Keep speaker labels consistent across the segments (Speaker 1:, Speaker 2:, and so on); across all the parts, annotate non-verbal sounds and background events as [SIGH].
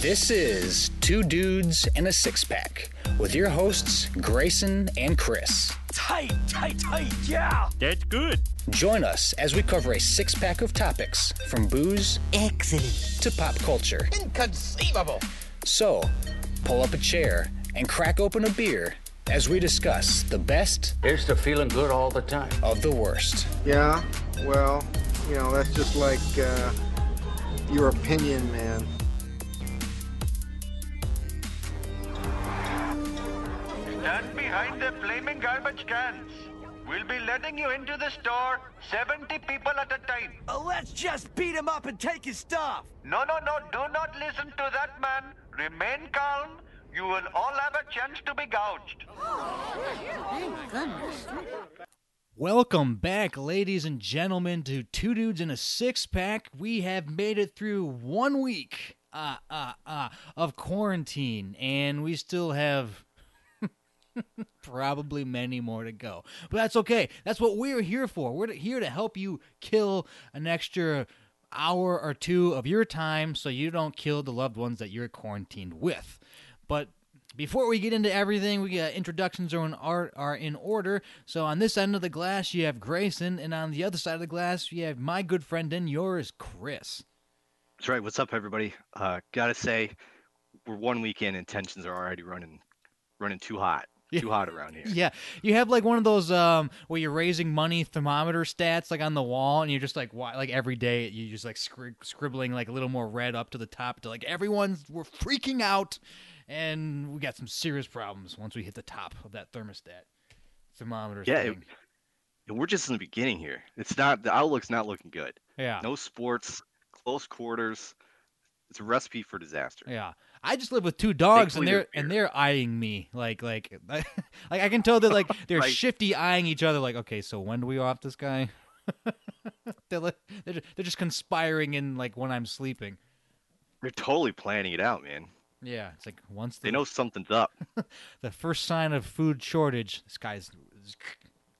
Speaker 1: This is Two Dudes and a Six Pack with your hosts, Grayson and Chris.
Speaker 2: Tight, tight, tight, yeah.
Speaker 3: That's good.
Speaker 1: Join us as we cover a six pack of topics from booze
Speaker 2: Excellent.
Speaker 1: to pop culture.
Speaker 2: Inconceivable.
Speaker 1: So, pull up a chair and crack open a beer as we discuss the best
Speaker 4: Here's to feeling good all the time.
Speaker 1: of the worst.
Speaker 5: Yeah, well, you know, that's just like uh, your opinion, man.
Speaker 6: Flaming garbage cans. We'll be letting you into the store 70 people at a time.
Speaker 2: Uh, let's just beat him up and take his stuff.
Speaker 6: No, no, no, do not listen to that man. Remain calm. You will all have a chance to be gouged.
Speaker 7: Welcome back, ladies and gentlemen, to Two Dudes in a Six Pack. We have made it through one week uh, uh, uh, of quarantine, and we still have probably many more to go. But that's okay. That's what we're here for. We're here to help you kill an extra hour or two of your time so you don't kill the loved ones that you're quarantined with. But before we get into everything, we got introductions are in, are, are in order. So on this end of the glass, you have Grayson, and on the other side of the glass, you have my good friend and yours, Chris.
Speaker 8: That's right. What's up, everybody? Uh, gotta say, we're one week in, and tensions are already running, running too hot, too hot around here.
Speaker 7: Yeah, you have like one of those um where you're raising money thermometer stats like on the wall, and you're just like why like every day you just like scri- scribbling like a little more red up to the top to like everyone's we're freaking out, and we got some serious problems once we hit the top of that thermostat thermometer.
Speaker 8: Yeah,
Speaker 7: thing.
Speaker 8: And we're just in the beginning here. It's not the outlook's not looking good.
Speaker 7: yeah,
Speaker 8: No sports, close quarters. It's a recipe for disaster.
Speaker 7: yeah. I just live with two dogs, and they're and they're eyeing me like like [LAUGHS] like I can tell they're like they're
Speaker 8: Right.
Speaker 7: shifty eyeing each other. Like, okay, so when do we off this guy? [LAUGHS] they're like, they're just, they're just conspiring in like when I'm sleeping.
Speaker 8: They're totally planning it out, man.
Speaker 7: Yeah, it's like once the,
Speaker 8: They know something's up. [LAUGHS]
Speaker 7: the first sign of food shortage, this guy's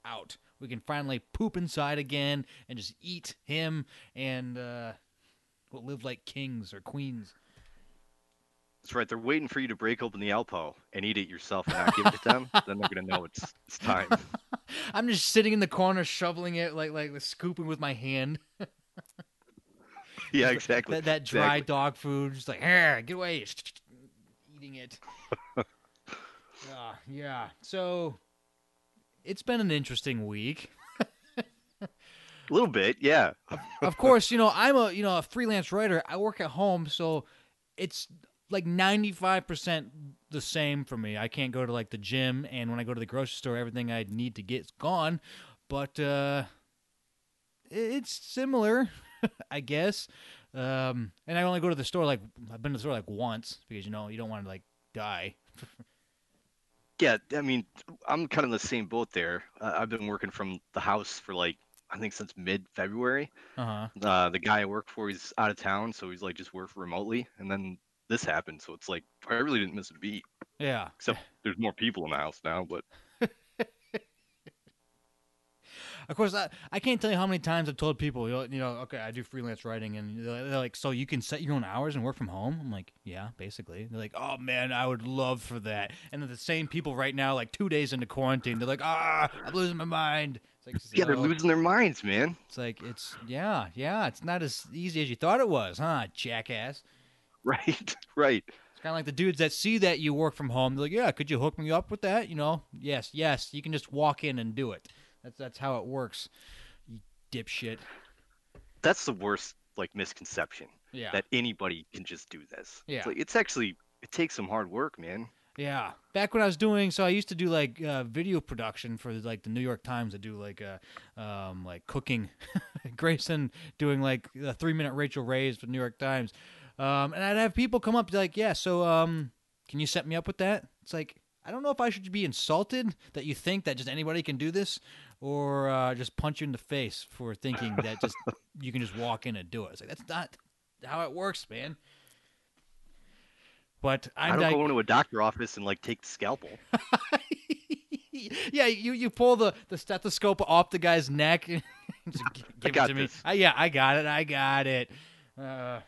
Speaker 7: out. We can finally poop inside again and just eat him, and uh, we'll live like kings or queens.
Speaker 8: That's right. They're waiting for you to break open the Alpo and eat it yourself and not give it to them. then they're gonna know it's it's time. [LAUGHS]
Speaker 7: I'm just sitting in the corner, shoveling it, like like scooping with my hand.
Speaker 8: yeah, exactly.
Speaker 7: That that dry
Speaker 8: Exactly.
Speaker 7: dog food, just like, here, get away, [LAUGHS] eating it. [LAUGHS] yeah, yeah. So it's been an interesting week.
Speaker 8: A little bit, yeah.
Speaker 7: of course, you know, I'm a you know a freelance writer. I work at home, so it's like 95% the same for me. I can't go to like the gym and when I go to the grocery store everything I need to get is gone, but uh it's similar, [LAUGHS] I guess. Um and I only go to the store like I've been to the store like once because you know, you don't want to like die. [LAUGHS]
Speaker 8: Yeah, I mean, I'm kind of in the same boat there. Uh, I've been working from the house for like I think since mid-February.
Speaker 7: Uh-huh.
Speaker 8: Uh, the guy I work for, he's out of town, so he's like just work remotely. And then this happened, so it's like I really didn't miss a beat.
Speaker 7: Yeah.
Speaker 8: Except there's more people in the house now, but [LAUGHS]
Speaker 7: Of course, I, I can't tell you how many times I've told people, you know, you know, okay, I do freelance writing, and they're they're like, so you can set your own hours and work from home? I'm like, yeah, basically. They're like, oh man, I would love for that. And then the same people right now, like two days into quarantine, they're like, ah, I'm losing my mind. It's like,
Speaker 8: yeah, they're losing their minds, man.
Speaker 7: It's like, it's, yeah, yeah, it's not as easy as you thought it was, huh, jackass?
Speaker 8: Right, [LAUGHS] right.
Speaker 7: It's kind of like the dudes that see that you work from home. They're like, yeah, could you hook me up with that? You know, yes, yes, you can just walk in and do it. That's that's how it works. You dipshit.
Speaker 8: That's the worst like misconception
Speaker 7: Yeah.
Speaker 8: that anybody can just do this.
Speaker 7: Yeah.
Speaker 8: It's, like, it's actually it takes some hard work, man.
Speaker 7: Yeah, back when I was doing, so I used to do like uh, video production for like the New York Times. I do like uh, um, like cooking. [LAUGHS] Grayson doing like a three minute Rachael Ray's for the New York Times, um, and I'd have people come up like, "Yeah, so um, can you set me up with that?" It's like I don't know if I should be insulted that you think that just anybody can do this, or uh, just punch you in the face for thinking that just [LAUGHS] you can just walk in and do it. It's like that's not how it works, man. But
Speaker 8: I
Speaker 7: I'm
Speaker 8: don't
Speaker 7: di-
Speaker 8: go into a doctor office and like take the scalpel. [LAUGHS]
Speaker 7: yeah, you, you pull the, the stethoscope off the guy's neck. [LAUGHS] and just gi- give it to me.
Speaker 8: this.
Speaker 7: Uh, yeah, I got it. I got it. Uh,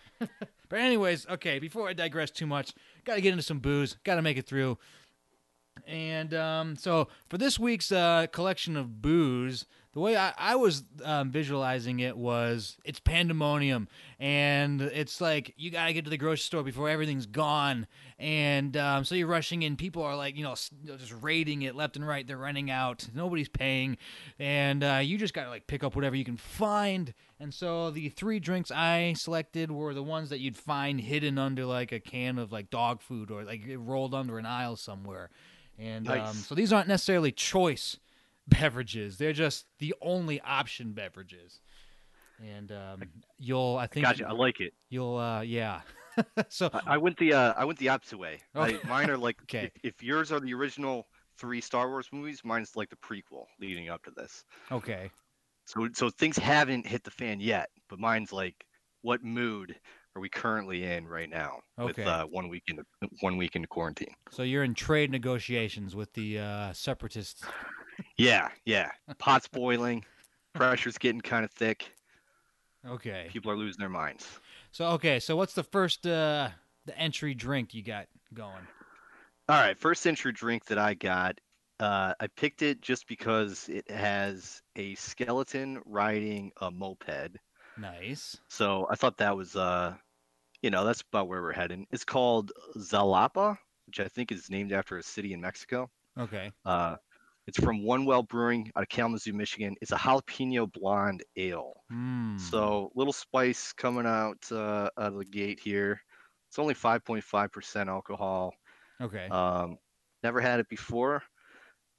Speaker 7: But anyways, okay. Before I digress too much, got to get into some booze. Got to make it through. And um, so for this week's uh, collection of booze, the way I, I was um, visualizing it was it's pandemonium, and it's like you gotta get to the grocery store before everything's gone, and um, so you're rushing in. People are like you know just raiding it left and right. They're running out. Nobody's paying, and uh, you just gotta like pick up whatever you can find. And so the three drinks I selected were the ones that you'd find hidden under like a can of like dog food or like rolled under an aisle somewhere. And um, so these aren't necessarily choice beverages; they're just the only option beverages. And um, you'll, I think,
Speaker 8: Gotcha. I like it.
Speaker 7: you'll, uh, yeah. [LAUGHS] so
Speaker 8: I, I went the uh, I went the opposite way.
Speaker 7: Okay.
Speaker 8: I, mine are [LAUGHS] like
Speaker 7: Okay.
Speaker 8: if, if yours are the original three Star Wars movies, mine's like the prequel leading up to this.
Speaker 7: okay,
Speaker 8: So so things haven't hit the fan yet, but mine's like what mood are we currently in right now
Speaker 7: Okay.
Speaker 8: with uh, one week in one week into quarantine?
Speaker 7: so you're in trade negotiations with the uh, separatists.
Speaker 8: Yeah, yeah. Pot's [LAUGHS] boiling, pressure's getting kind of thick.
Speaker 7: Okay.
Speaker 8: People are losing their minds.
Speaker 7: So okay, so what's the first uh, the entry drink you got going?
Speaker 8: All right, first entry drink that I got, uh, I picked it just because it has a skeleton riding a moped.
Speaker 7: Nice.
Speaker 8: So I thought that was, uh, you know, that's about where we're heading. It's called Zalapa, which I think is named after a city in Mexico.
Speaker 7: Okay.
Speaker 8: Uh, it's from One Well Brewing out of Kalamazoo, Michigan. It's a jalapeno blonde ale.
Speaker 7: Hmm.
Speaker 8: So little spice coming out uh, out of the gate here. It's only 5.5% alcohol.
Speaker 7: Okay.
Speaker 8: Um, never had it before.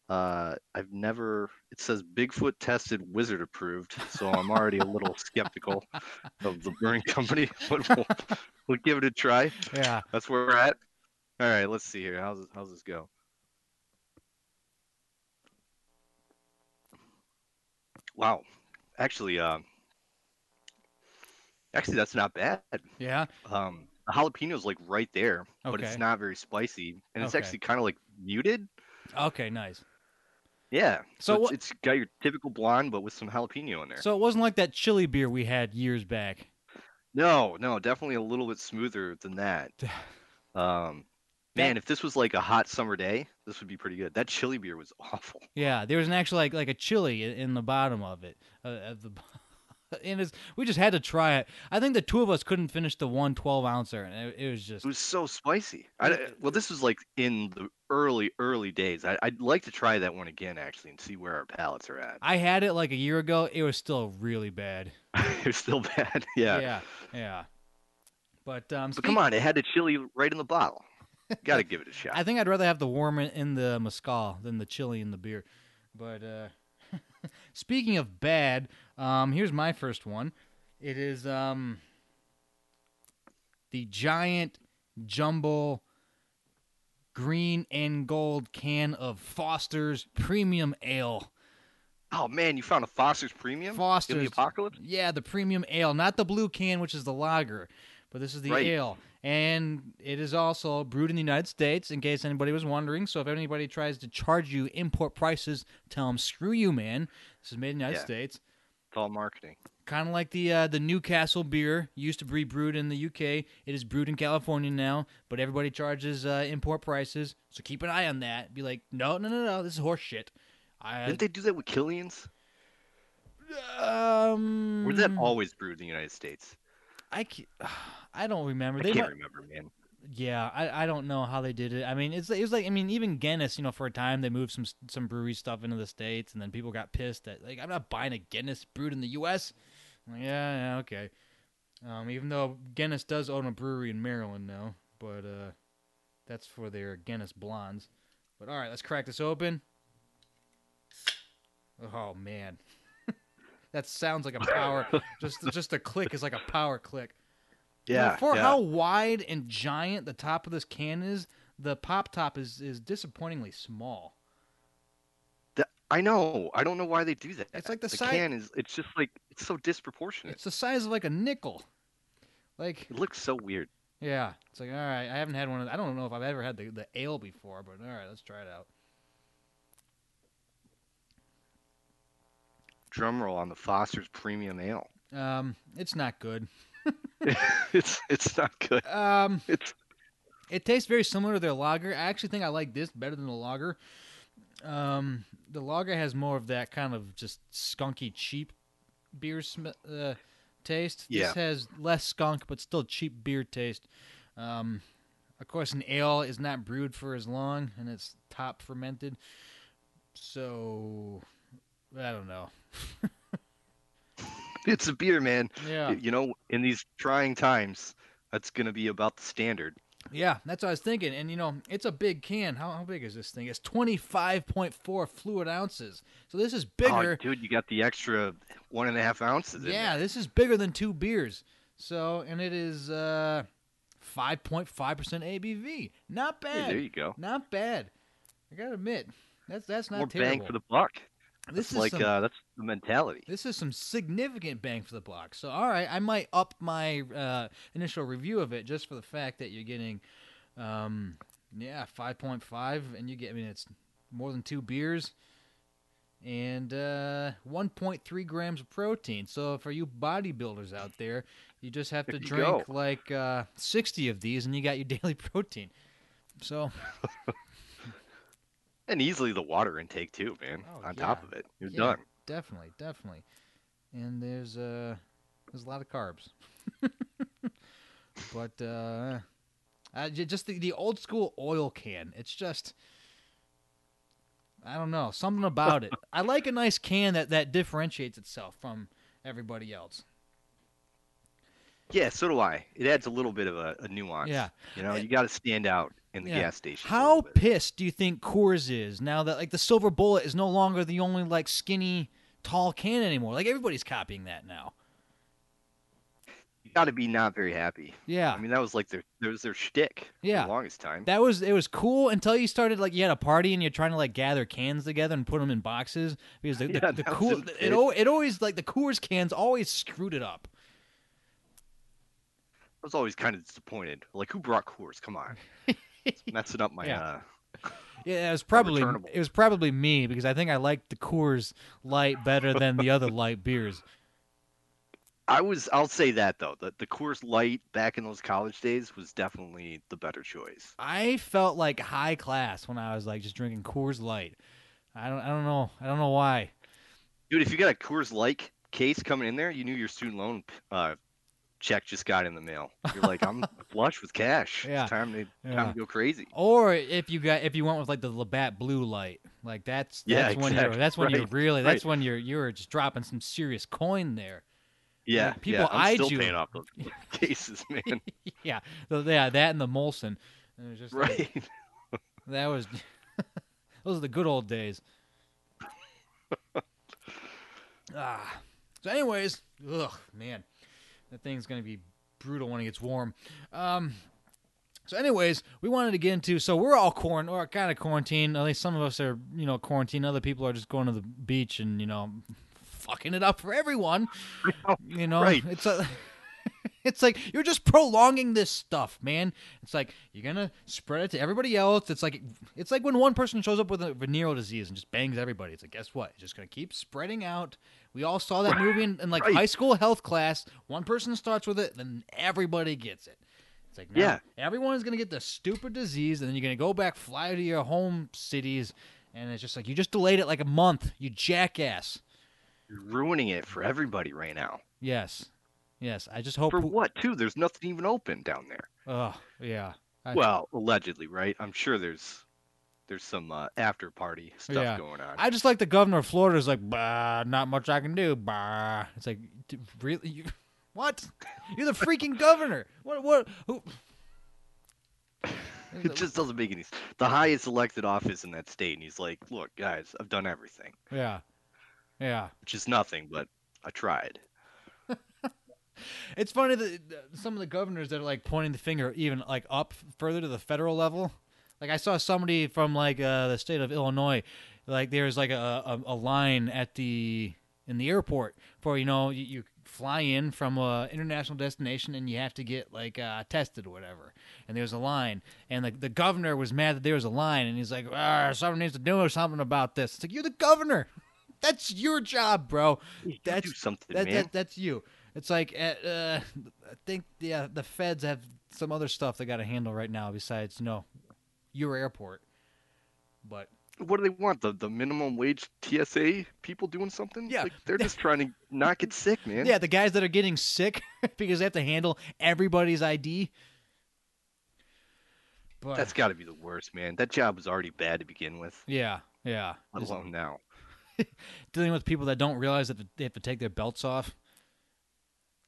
Speaker 8: Uh, I've never. It says Bigfoot tested, wizard approved. So I'm already a little [LAUGHS] skeptical of the brewing [LAUGHS] company, but we'll, we'll give it a try.
Speaker 7: yeah.
Speaker 8: That's where we're at. All right, let's see here. How's this, how's this go? Wow, actually, um, actually that's not bad.
Speaker 7: Yeah.
Speaker 8: Um, the jalapeno's like right there, but it's not very spicy, and it's
Speaker 7: Okay.
Speaker 8: actually kind of like muted.
Speaker 7: Okay. Nice.
Speaker 8: Yeah.
Speaker 7: So
Speaker 8: So, it's, it's got your typical blonde, but with some jalapeno in there.
Speaker 7: So it wasn't like that chili beer we had years back.
Speaker 8: no, no, definitely a little bit smoother than that. [LAUGHS] Um, man, if this was like a hot summer day, this would be pretty good. That chili beer was [LAUGHS] awful.
Speaker 7: Yeah, there was an actual like like a chili in the bottom of it. Uh, at the, [LAUGHS] and it's, we just had to try it. I think the two of us couldn't finish the one 12 ouncer, and it, it was just
Speaker 8: It was so spicy. I, well, this was like in the early, early days. I, I'd like to try that one again, actually, and see where our palates are at.
Speaker 7: I had it like a year ago. It was still really bad. [LAUGHS]
Speaker 8: it was still bad. Yeah.
Speaker 7: yeah, yeah. But um,
Speaker 8: But come on, it had the chili right in the bottle. Got to give it a shot.
Speaker 7: I think I'd rather have the warm in, the mezcal than the chili in the beer. But uh, [LAUGHS] speaking of bad, um, here's my first one. It is um, the giant jumbo green and gold can of Foster's Premium Ale.
Speaker 8: Oh man, you found a Foster's Premium?
Speaker 7: Foster's In
Speaker 8: the apocalypse?
Speaker 7: Yeah, the premium ale, not the blue can, which is the lager, but this is the
Speaker 8: Right.
Speaker 7: ale, and it is also brewed in the United States. In case anybody was wondering, so if anybody tries to charge you import prices, tell them screw you, man. This is made in the United
Speaker 8: Yeah.
Speaker 7: States.
Speaker 8: It's all marketing.
Speaker 7: Kind of like the uh, the Newcastle beer used to be brewed in the UK. It is brewed in California now, but everybody charges uh, import prices. So keep an eye on that. Be like, no, no, no, no, this is horse shit. I,
Speaker 8: Didn't they do that with Killian's?
Speaker 7: um,
Speaker 8: Or that always brewed in the United States?
Speaker 7: I, ca- [SIGHS] I don't remember.
Speaker 8: I
Speaker 7: They
Speaker 8: can't
Speaker 7: might-
Speaker 8: remember, man.
Speaker 7: Yeah, I, I don't know how they did it. I mean, it's it was like I mean even Guinness, you know, for a time they moved some some brewery stuff into the states, and then people got pissed that like I'm not buying a Guinness brewed in the U.S. Like, yeah, yeah, okay. Um, even though Guinness does own a brewery in Maryland now, but uh, that's for their Guinness blondes. But all right, let's crack this open. Oh man, that sounds like a power. just just a click is like a power click.
Speaker 8: Yeah.
Speaker 7: for
Speaker 8: yeah.
Speaker 7: how wide and giant the top of this can is, the pop top is is disappointingly small.
Speaker 8: Th- I know. I don't know why they do that.
Speaker 7: It's like the
Speaker 8: the
Speaker 7: si-
Speaker 8: can is. It's just like it's so disproportionate.
Speaker 7: It's the size of like a nickel. Like,
Speaker 8: It looks so weird.
Speaker 7: yeah, it's like all right. I haven't had one. Of, I don't know if I've ever had the the ale before, but all right, let's try it out.
Speaker 8: Drum roll on the Foster's Premium Ale.
Speaker 7: Um, it's not good. [LAUGHS] [LAUGHS]
Speaker 8: it's it's not good.
Speaker 7: Um,
Speaker 8: It's
Speaker 7: it tastes very similar to their lager. I actually think I like this better than the lager. Um, the lager has more of that kind of just skunky, cheap beer sm- uh, taste.
Speaker 8: Yeah.
Speaker 7: This has less skunk, but still cheap beer taste. Um, of course, an ale is not brewed for as long, and it's top fermented. So, I don't know. [LAUGHS]
Speaker 8: it's a beer, man.
Speaker 7: Yeah.
Speaker 8: You know, in these trying times, that's gonna be about the standard.
Speaker 7: Yeah, that's what I was thinking. And you know, it's a big can. How, how big is this thing? It's twenty five point four fluid ounces. So this is bigger.
Speaker 8: Oh, dude, you got the extra one and a half ounces.
Speaker 7: yeah, this is bigger than two beers. So and it is uh five point five percent ABV. Not
Speaker 8: Hey,
Speaker 7: bad.
Speaker 8: there you go.
Speaker 7: Not bad. I gotta admit, that's that's not
Speaker 8: More
Speaker 7: terrible.
Speaker 8: bang for the buck.
Speaker 7: This
Speaker 8: It's
Speaker 7: is
Speaker 8: like
Speaker 7: some,
Speaker 8: uh, that's the mentality.
Speaker 7: this is some significant bang for the buck. So, all right, I might up my uh, initial review of it just for the fact that you're getting, um, yeah, 5.5, and you get, I mean, it's more than two beers and uh, 1.3 grams of protein. So, for you bodybuilders out there, you just have to drink
Speaker 8: go.
Speaker 7: like uh, 60 of these, and you got your [LAUGHS] daily protein. So,
Speaker 8: And easily the water intake too, man.
Speaker 7: Oh,
Speaker 8: On top of it, you're
Speaker 7: yeah,
Speaker 8: done.
Speaker 7: Definitely, definitely. And there's uh there's a lot of carbs. [LAUGHS] but uh I, j- just the, the old school oil can. It's just I don't know, something about it. I like a nice can that that differentiates itself from everybody else.
Speaker 8: Yeah, so do I. It adds a little bit of a, a nuance.
Speaker 7: Yeah.
Speaker 8: You know,
Speaker 7: And-
Speaker 8: you got to stand out in the
Speaker 7: Yeah.
Speaker 8: gas station.
Speaker 7: How pissed do you think Coors is now that like the silver bullet is no longer the only like skinny tall can anymore? Like everybody's copying that now.
Speaker 8: You got to be not very happy.
Speaker 7: Yeah.
Speaker 8: I mean, that was like their that was their shtick
Speaker 7: Yeah.
Speaker 8: for the longest time.
Speaker 7: That was it was cool until you started like you had a party and you're trying to like gather cans together and put them in boxes because the, [LAUGHS] the,
Speaker 8: Yeah,
Speaker 7: the cool it, it always like the Coors cans always screwed it up.
Speaker 8: I was always kind of disappointed. Like, who brought Coors? Come on, [LAUGHS] It's [LAUGHS] messing up my.
Speaker 7: Yeah.
Speaker 8: uh
Speaker 7: Yeah, it was probably it was probably me because I think I liked the Coors Light better than the other light beers.
Speaker 8: I was. I'll say that though. The the Coors Light back in those college days was definitely the better choice.
Speaker 7: I felt like high class when I was like just drinking Coors Light. I don't I don't know I don't know why.
Speaker 8: Dude, if you got a Coors Light case coming in there, you knew your student loan uh, check just got in the mail. You're like, I'm [LAUGHS] flush with cash.
Speaker 7: Yeah.
Speaker 8: It's time to
Speaker 7: Yeah.
Speaker 8: time to go crazy.
Speaker 7: Or if you got if you went with like the Labatt Blue Light, like that's
Speaker 8: Yeah,
Speaker 7: that's when you're that's when you're [LAUGHS] really that's
Speaker 8: right.
Speaker 7: when you're you're just dropping some serious coin there.
Speaker 8: Yeah,
Speaker 7: Like, people
Speaker 8: yeah. I'm still
Speaker 7: you.
Speaker 8: paying off those [LAUGHS] cases, man.
Speaker 7: yeah, so, yeah, that and the Molson. And it was just like,
Speaker 8: right.
Speaker 7: that was those are the good old days. ah. So, anyways, ugh, man, that thing's gonna be brutal when it gets warm. Um. So, anyways, we wanted to get into. So we're all quarant or kind of quarantined. At least some of us are, you know, quarantined. Other people are just going to the beach and you know, fucking it up for everyone. [LAUGHS] You know,
Speaker 8: Right.
Speaker 7: it's a. [LAUGHS] It's like you're just prolonging this stuff, man. It's like you're gonna spread it to everybody else. It's like it's like when one person shows up with a venereal disease and just bangs everybody. It's like guess what? It's just gonna keep spreading out. We all saw that movie in, in like
Speaker 8: Right.
Speaker 7: high school health class. One person starts with it, then everybody gets it. It's like now
Speaker 8: Yeah.
Speaker 7: everyone's gonna get the stupid disease, and then you're gonna go back, fly to your home cities, and it's just like you just delayed it like a month. You jackass.
Speaker 8: You're ruining it for everybody right now.
Speaker 7: Yes, yes. I just hope.
Speaker 8: For what too? There's nothing even open down there.
Speaker 7: Oh yeah. I-
Speaker 8: Well, allegedly, right? I'm sure there's there's some uh, after party stuff
Speaker 7: Yeah.
Speaker 8: going on.
Speaker 7: I just like the governor of Florida is like, bah, not much I can do. Bah. It's like, d- really? You, [LAUGHS] what? You're the freaking governor. What? What? Who? [LAUGHS]
Speaker 8: It just doesn't make any. sense. The highest elected office in that state, and he's like, "Look, guys, I've done everything,
Speaker 7: Yeah. Yeah.
Speaker 8: which is nothing, but I tried."
Speaker 7: It's funny that some of the governors that are like pointing the finger even like up further to the federal level. Like I saw somebody from like uh, the state of Illinois, like there's like a, a, a line at the in the airport for you know you, you fly in from a international destination and you have to get like uh, tested or whatever. And there's a line, and the the governor was mad that there was a line, and he's like, ah, someone needs to do something about this. It's like you're the governor. [LAUGHS] That's your job, bro.
Speaker 8: You
Speaker 7: That's
Speaker 8: do something,
Speaker 7: that, that that's you. It's like uh, uh, I think yeah, the feds have some other stuff they got to handle right now besides you know your airport. But
Speaker 8: What do they want? The the minimum wage TSA people doing something?
Speaker 7: Yeah.
Speaker 8: Like, they're [LAUGHS] just trying to not get sick, man.
Speaker 7: yeah, the guys that are getting sick [LAUGHS] because they have to handle everybody's ID. But
Speaker 8: That's got to be the worst, man. That job was already bad to begin with,
Speaker 7: yeah, yeah.
Speaker 8: let alone now. [LAUGHS]
Speaker 7: dealing with people that don't realize that they have to take their belts off.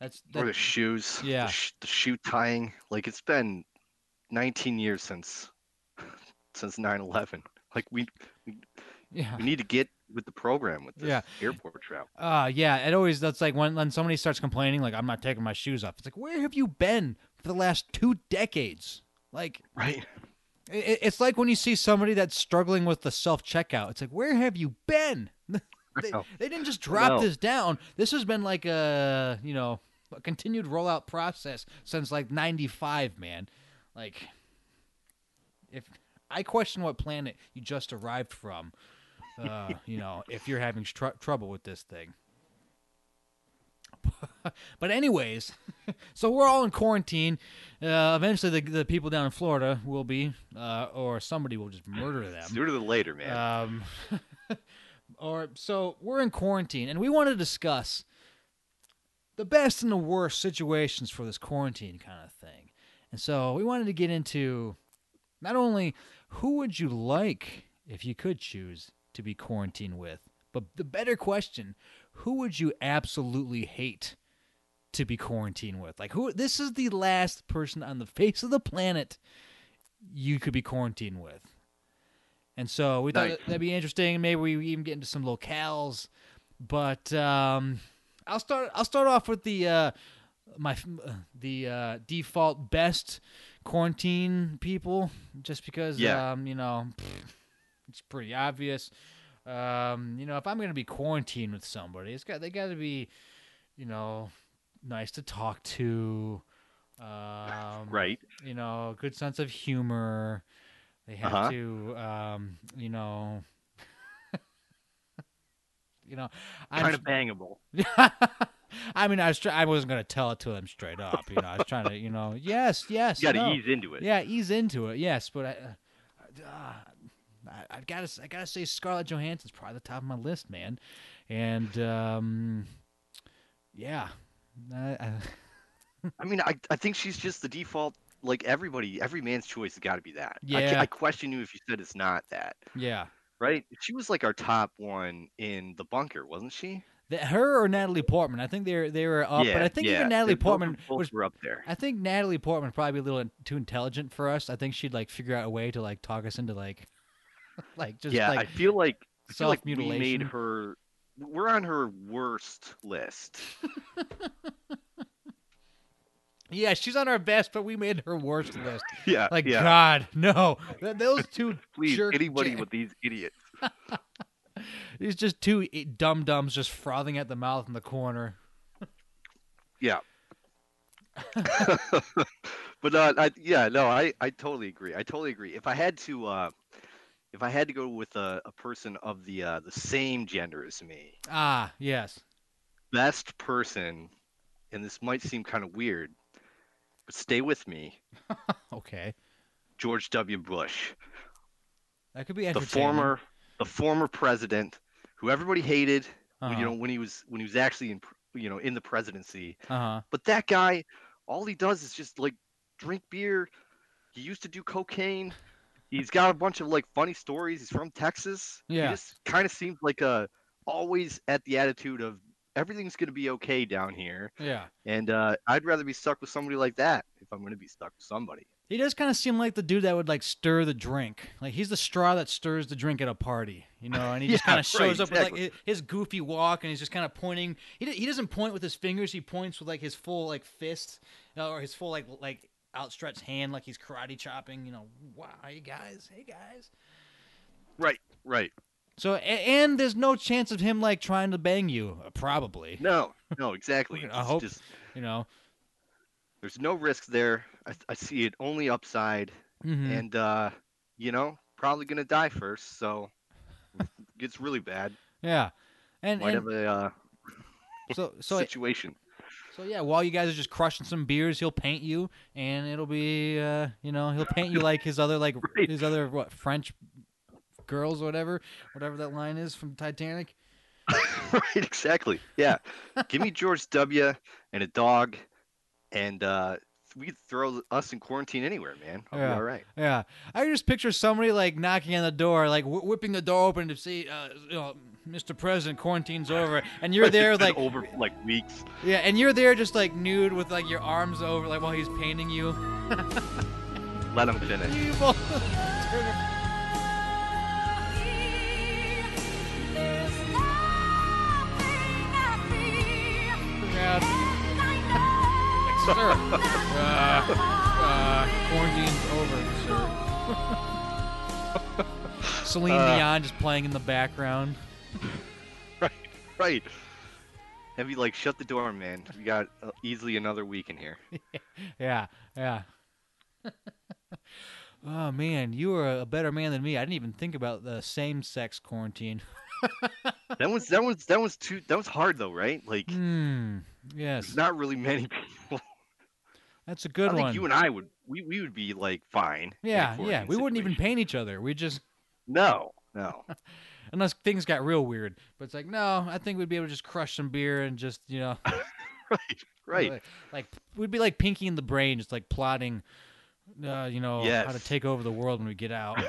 Speaker 7: That's
Speaker 8: or the shoes. the
Speaker 7: Yeah.
Speaker 8: sh- the shoe tying. Like it's been 19 years since [LAUGHS] since 9/11. Like we
Speaker 7: yeah.
Speaker 8: we need to get with the program with this
Speaker 7: Yeah.
Speaker 8: airport travel.
Speaker 7: Uh yeah, it always that's like when when somebody starts complaining like I'm not taking my shoes off. It's like where have you been for the last 2 decades? Like
Speaker 8: Right.
Speaker 7: it, it's like when you see somebody that's struggling with the self checkout. It's like where have you been? [LAUGHS] they, they didn't just drop
Speaker 8: know.
Speaker 7: this down. This has been like a, you know, a continued rollout process since like 95, man. Like if I question what planet you just arrived from, uh, [LAUGHS] you know, if you're having tr- trouble with this thing. [LAUGHS] but anyways, [LAUGHS] so we're all in quarantine. Uh, eventually, the the people down in Florida will be, uh, or somebody will just murder them.
Speaker 8: Sooner than later, man.
Speaker 7: Um, or so we're in quarantine, and we want to discuss the best and the worst situations for this quarantine kind of thing. And so we wanted to get into not only who would you like if you could choose to be quarantined with, but the better question, who would you absolutely hate to be quarantined with? Like who this is the last person on the face of the planet you could be quarantined with. And so we thought
Speaker 8: Nice.
Speaker 7: that'd be interesting. Maybe we even get into some locales. But um, I'll start. I'll start off with the uh, my the uh, default best quarantine people, just because
Speaker 8: Yeah.
Speaker 7: um, you know pfft, it's pretty obvious. Um, you know, if I'm gonna be quarantined with somebody, it's got they got to be, you know, nice to talk to. Um,
Speaker 8: right.
Speaker 7: you know, good sense of humor. They have
Speaker 8: Uh-huh.
Speaker 7: to, um, you know, you know,
Speaker 8: Kind
Speaker 7: I'm,
Speaker 8: of bangable. [LAUGHS]
Speaker 7: I mean, I was, try- I wasn't gonna tell it to them straight up. You know, I was trying to, you know, [LAUGHS] yes, yes,
Speaker 8: You got to
Speaker 7: no.
Speaker 8: ease into it.
Speaker 7: Yeah, ease into it. Yes, but I, uh, I, I gotta, I gotta say, Scarlett Johansson's probably the top of my list, man. And um, yeah, I, I, [LAUGHS]
Speaker 8: I mean, I, I think she's just the default. Like everybody, every man's choice has got to be that. I,
Speaker 7: Yeah.
Speaker 8: I question you if you said it's not that.
Speaker 7: yeah.
Speaker 8: Right? She was like our top one in the bunker, wasn't she?
Speaker 7: The, her or Natalie Portman? I think they're they were up,
Speaker 8: yeah.
Speaker 7: but I think
Speaker 8: yeah.
Speaker 7: even Natalie
Speaker 8: both-
Speaker 7: Portman
Speaker 8: both
Speaker 7: was
Speaker 8: were up there.
Speaker 7: I think Natalie Portman probably be a little too intelligent for us. I think she'd like figure out a way to like talk us into like, [LAUGHS] like just
Speaker 8: yeah, I feel like I feel like we made her. We're on her worst list. [LAUGHS]
Speaker 7: yeah, she's on our best, but we made her worst list.
Speaker 8: Yeah,
Speaker 7: Like
Speaker 8: yeah.
Speaker 7: God, no, those two [LAUGHS]
Speaker 8: Please,
Speaker 7: jerk
Speaker 8: anybody with these idiots. [LAUGHS]
Speaker 7: these just two dum dums just frothing at the mouth in the corner.
Speaker 8: Yeah. [LAUGHS] but uh, I, yeah, no, I, I totally agree. I totally agree. If I had to, uh, if I had to go with a, a person of the uh, the same gender as me,
Speaker 7: Ah, yes,
Speaker 8: best person, and this might seem kind of weird, stay with me, [LAUGHS]
Speaker 7: okay,
Speaker 8: George W. Bush,
Speaker 7: that could be
Speaker 8: the former, the former president, who everybody hated, when, you
Speaker 7: Uh-huh.
Speaker 8: know, when he was when he was actually in, you know, in the presidency.
Speaker 7: uh huh,
Speaker 8: But that guy, all he does is just like drink beer. He used to do cocaine. He's got a bunch of like funny stories. He's from Texas.
Speaker 7: Yeah.
Speaker 8: He just kind of seems like a always at the attitude of everything's gonna be okay down here.
Speaker 7: yeah.
Speaker 8: And uh, I'd rather be stuck with somebody like that if I'm gonna be stuck with somebody.
Speaker 7: He does kind of seem like the dude that would like stir the drink. Like he's the straw that stirs the drink at a party, you know. And he [LAUGHS] just
Speaker 8: Yeah,
Speaker 7: kind of shows
Speaker 8: right,
Speaker 7: up with like his, goofy walk, and he's just kind of pointing. He he doesn't point with his fingers. He points with like his full like fist or his full like like outstretched hand, like he's karate chopping. You know, wow, hey guys, hey guys.
Speaker 8: Right. Right.
Speaker 7: So and there's no chance of him like trying to bang you, uh, probably.
Speaker 8: No. No. Exactly. [LAUGHS]
Speaker 7: I
Speaker 8: It's
Speaker 7: hope-
Speaker 8: just
Speaker 7: You know.
Speaker 8: there's no risk there. I, I see it only upside,
Speaker 7: Mhm.
Speaker 8: and uh, you know, probably gonna die first. So it [LAUGHS] gets really bad.
Speaker 7: Yeah. And,
Speaker 8: Might
Speaker 7: and
Speaker 8: have a uh, [LAUGHS]
Speaker 7: so so
Speaker 8: situation.
Speaker 7: So yeah, while you guys are just crushing some beers, he'll paint you, and it'll be, uh, you know, he'll paint you like his other like
Speaker 8: Right.
Speaker 7: his other what French girls or whatever, whatever that line is from Titanic. [LAUGHS]
Speaker 8: right, exactly. Yeah. Give me George W. and a dog, and uh, we could throw us in quarantine anywhere, man. I'll
Speaker 7: Yeah.
Speaker 8: be all right.
Speaker 7: Yeah, I can just picture somebody like knocking on the door, like wh- whipping the door open to see, uh, you know, Mr. President, quarantine's over, and you're [LAUGHS] there like,
Speaker 8: over like weeks.
Speaker 7: yeah, and you're there just like nude with like your arms over, like while he's painting you.
Speaker 8: Let him finish. [LAUGHS]
Speaker 7: sir, uh, uh, quarantine's over, sir. [LAUGHS] Celine
Speaker 8: Uh.
Speaker 7: Dion just playing in the background.
Speaker 8: Right, right. Have you like shut the door, man? We got uh, easily another week in here. [LAUGHS]
Speaker 7: Yeah, yeah. [LAUGHS] oh man, you are a better man than me. I didn't even think about the same-sex quarantine.
Speaker 8: That was that was that was too that was hard though, right? Like
Speaker 7: Hmm. Yes,
Speaker 8: not really many people.
Speaker 7: That's a good
Speaker 8: think
Speaker 7: one.
Speaker 8: you and I would we, we would be like fine.
Speaker 7: yeah, yeah. We wouldn't even paint each other. We just
Speaker 8: No, no. [LAUGHS]
Speaker 7: unless things got real weird. But it's like, no, I think we'd be able to just crush some beer and just, you know, [LAUGHS]
Speaker 8: right, [LAUGHS] right.
Speaker 7: Like, like we'd be like Pinky in the Brain, just like plotting, uh, you know, how to take over the world when we get out.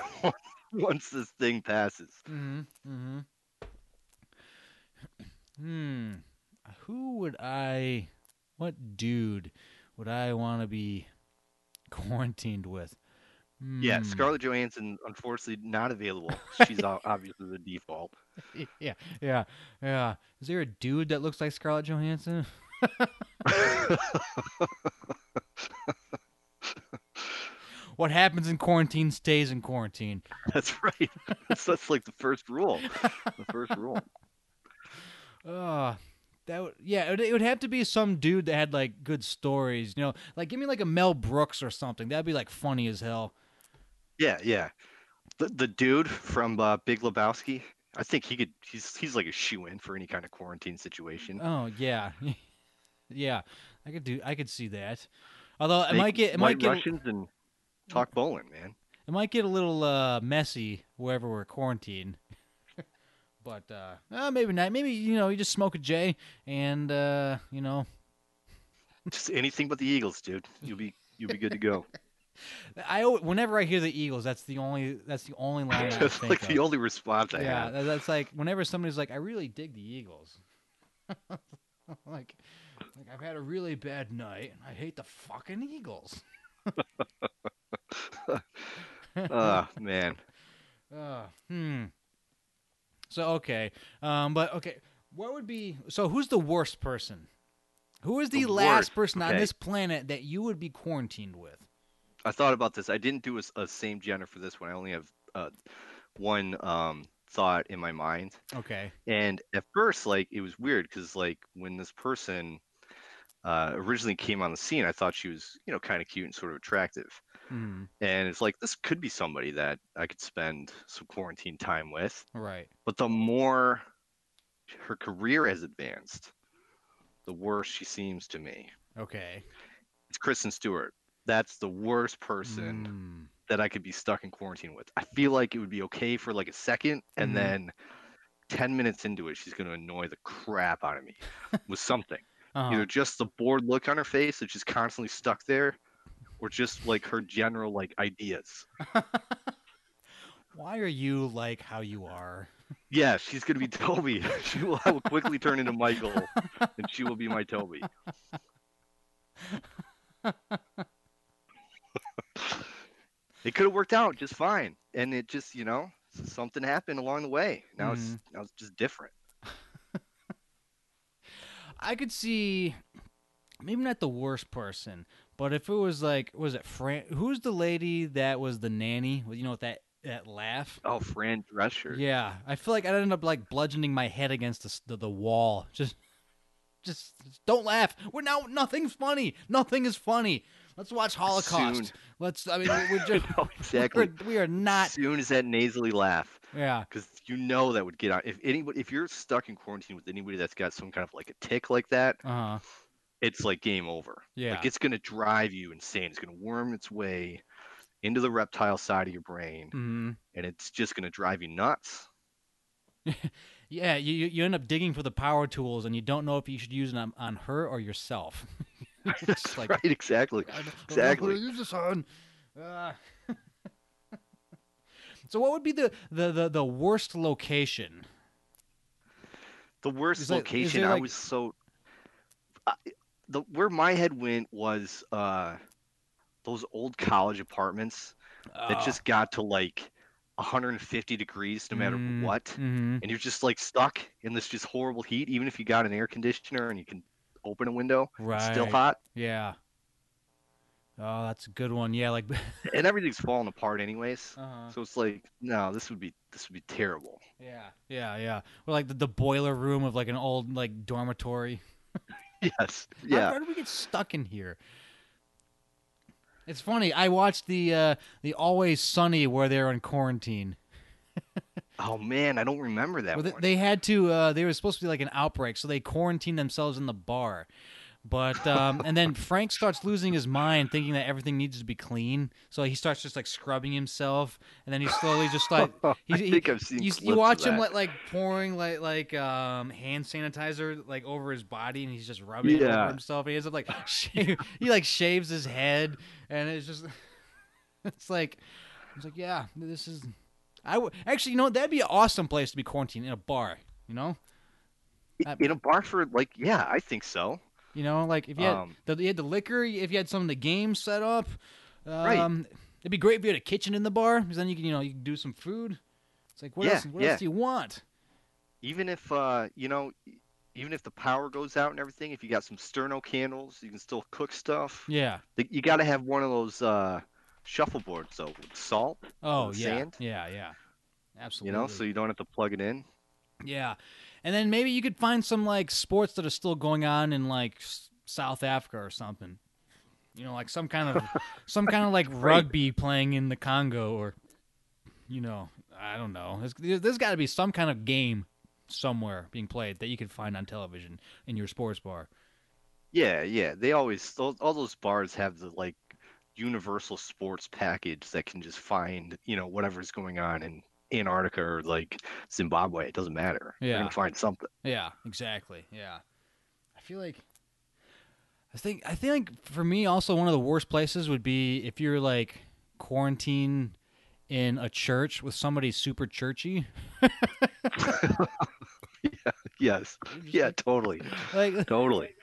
Speaker 8: Once this thing passes.
Speaker 7: mm-hmm. Mm-hmm. Hmm. Who would I? What dude would I want to be [LAUGHS] quarantined with?
Speaker 8: Yeah,
Speaker 7: Hmm.
Speaker 8: Scarlett Johansson unfortunately not available. [LAUGHS] She's obviously the default. [LAUGHS]
Speaker 7: Yeah, yeah, yeah. Is there a dude that looks like Scarlett Johansson? what happens in quarantine stays in quarantine.
Speaker 8: That's right. That's, that's like the first rule. The first rule.
Speaker 7: Uh that would, yeah, it would, it would have to be some dude that had like good stories, you know, like give me like a Mel Brooks or something. That'd be like funny as hell.
Speaker 8: Yeah, yeah. The the dude from uh, Big Lebowski. I think he could. He's he's like a shoe in for any kind of quarantine situation.
Speaker 7: Oh yeah, [LAUGHS] yeah, I could do, I could see that. Although it might get, it might get,
Speaker 8: Russians and talk bowling, man.
Speaker 7: it might get a little uh, messy wherever we're quarantined. But uh, uh, maybe not. Maybe you know, you just smoke a J and uh, you know, [LAUGHS]
Speaker 8: Just anything but the Eagles, dude. You'll be you'll be good to go. [LAUGHS]
Speaker 7: I al- whenever I hear the Eagles, that's the only that's the only line I [LAUGHS]
Speaker 8: That's
Speaker 7: think
Speaker 8: like
Speaker 7: of.
Speaker 8: the only response I
Speaker 7: yeah,
Speaker 8: have.
Speaker 7: Yeah, that's like whenever somebody's like, I really dig the Eagles. like, like I've had a really bad night. and I hate the fucking Eagles.
Speaker 8: Oh man.
Speaker 7: Uh, hmm. So okay, um, but okay, what would be so? Who's the worst person? Who is the,
Speaker 8: The
Speaker 7: last
Speaker 8: worst,
Speaker 7: person on this planet that you would be quarantined with?
Speaker 8: I thought about this. I didn't do a same gender for this one. I only have uh, one um, thought in my mind.
Speaker 7: Okay.
Speaker 8: And at first, like it was weird because like when this person uh, originally came on the scene, I thought she was you know kind of cute and sort of attractive.
Speaker 7: Hmm.
Speaker 8: And it's like this could be somebody that I could spend some quarantine time with.
Speaker 7: Right.
Speaker 8: But the more her career has advanced, the worse she seems to me.
Speaker 7: Okay.
Speaker 8: It's Kristen Stewart. That's the worst person
Speaker 7: Hmm.
Speaker 8: that I could be stuck in quarantine with. I feel like it would be okay for like a second, and
Speaker 7: Mhm.
Speaker 8: then 10 minutes into it, she's going to annoy the crap out of me [LAUGHS] with something.
Speaker 7: Uh-huh.
Speaker 8: Either just the bored look on her face that she's constantly stuck there, or just like her general like ideas. [LAUGHS]
Speaker 7: Why are you like how you are?
Speaker 8: Yeah, she's to be [LAUGHS] Toby. [LAUGHS] she will, I will quickly turn into Michael, and she will be my Toby. it could have worked out just fine, and it just you know something happened along the way. Now it's mm-hmm. now it's just different.
Speaker 7: I could see maybe not the worst person, but if it was like was it Fran who's the lady that was the nanny? You know with that that laugh?
Speaker 8: Oh, Fran Drescher.
Speaker 7: Yeah, I feel like I'd end up like bludgeoning my head against the the, the wall. [LAUGHS] Just just don't laugh. We're now nothing's funny. Nothing is funny. Let's watch Holocaust.
Speaker 8: Soon.
Speaker 7: Let's I mean we're [LAUGHS] just
Speaker 8: Oh, exactly.
Speaker 7: we're, we are not
Speaker 8: soon as that nasally laugh,
Speaker 7: yeah.
Speaker 8: because you know that would get on. If anybody, if you're stuck in quarantine with anybody that's got some kind of like a tick like that,
Speaker 7: Uh-huh.
Speaker 8: It's like game over.
Speaker 7: Yeah.
Speaker 8: Like it's gonna drive you insane. It's gonna worm its way into the reptile side of your brain,
Speaker 7: hmm
Speaker 8: and it's just gonna drive you nuts. [LAUGHS]
Speaker 7: Yeah, you you- end up digging for the power tools, and you don't know if you should use them on, on her or yourself. [LAUGHS] [LAUGHS] It's like,
Speaker 8: right, exactly.
Speaker 7: I
Speaker 8: Exactly.
Speaker 7: to use this on. Ah. so, what would be the, the, the, the worst location?
Speaker 8: The worst
Speaker 7: Is
Speaker 8: location.
Speaker 7: there,
Speaker 8: I
Speaker 7: like-
Speaker 8: was so. I, the where my head went was uh, those old college apartments that
Speaker 7: Oh.
Speaker 8: just got to like 150 degrees no matter
Speaker 7: Mm,
Speaker 8: what,
Speaker 7: mhm.
Speaker 8: and you're just like stuck in this just horrible heat. Even if you got an air conditioner and you can open a window, it's still hot,
Speaker 7: Yeah. Oh, that's a good one. Yeah, like. [LAUGHS]
Speaker 8: and everything's falling apart anyways.
Speaker 7: uh-huh.
Speaker 8: So it's like, no, this would be this would be terrible.
Speaker 7: Yeah, yeah, yeah. Or like the, the boiler room of like an old like dormitory. [LAUGHS]
Speaker 8: Yes. [LAUGHS] Yeah.
Speaker 7: How, did we get stuck in here? It's funny. I watched the uh, the Always Sunny where they're in quarantine. [LAUGHS]
Speaker 8: Oh man, I don't remember that
Speaker 7: Well, they,
Speaker 8: one.
Speaker 7: they had to. Uh, they were supposed to be like an outbreak, so they quarantined themselves in the bar. But um, and then Frank starts losing his mind, thinking that everything needs to be clean. So he starts just like scrubbing himself, and then he slowly just like [LAUGHS] he,
Speaker 8: I
Speaker 7: he-
Speaker 8: I've seen
Speaker 7: you, you watch him like like pouring like like um hand sanitizer like over his body, and he's just rubbing it over
Speaker 8: Yeah.
Speaker 7: himself. He ends up like [LAUGHS] shave, he like shaves his head, and it's just [LAUGHS] it's like it's like yeah, this is. I would actually, you know, that'd be an awesome place to be quarantined in a bar. You know,
Speaker 8: in a bar for like, yeah, I think so.
Speaker 7: You know, like if you had
Speaker 8: Um,
Speaker 7: the, you had the liquor, if you had some of the games set up,
Speaker 8: Right.
Speaker 7: um, it'd be great if you had a kitchen in the bar because then you can, you know, you can do some food. It's like what
Speaker 8: Yeah,
Speaker 7: else? What
Speaker 8: yeah.
Speaker 7: else do you want?
Speaker 8: Even if uh, you know, even if the power goes out and everything, if you got some sterno candles, you can still cook stuff.
Speaker 7: Yeah.
Speaker 8: You got to have one of those uh, shuffleboards though with salt.
Speaker 7: Oh yeah.
Speaker 8: sand?
Speaker 7: Yeah. Yeah. Absolutely.
Speaker 8: You know, so you don't have to plug it in.
Speaker 7: Yeah, and then maybe you could find some like sports that are still going on in like S- South Africa or something. You know, like some kind of [LAUGHS] some kind of like rugby playing in the Congo or, you know, I don't know. There's, there's got to be some kind of game somewhere being played that you can find on television in your sports bar.
Speaker 8: Yeah, yeah. They always those, all those bars have the like universal sports package that can just find you know whatever's going on in Antarctica or like Zimbabwe. It doesn't matter.
Speaker 7: Yeah.
Speaker 8: gonna find something.
Speaker 7: Yeah, exactly. Yeah, I feel like I think I think for me also one of the worst places would be if you're like quarantined in a church with somebody super churchy. [LAUGHS]
Speaker 8: yeah, Yes. Yeah, totally.
Speaker 7: Like
Speaker 8: Totally. [LAUGHS]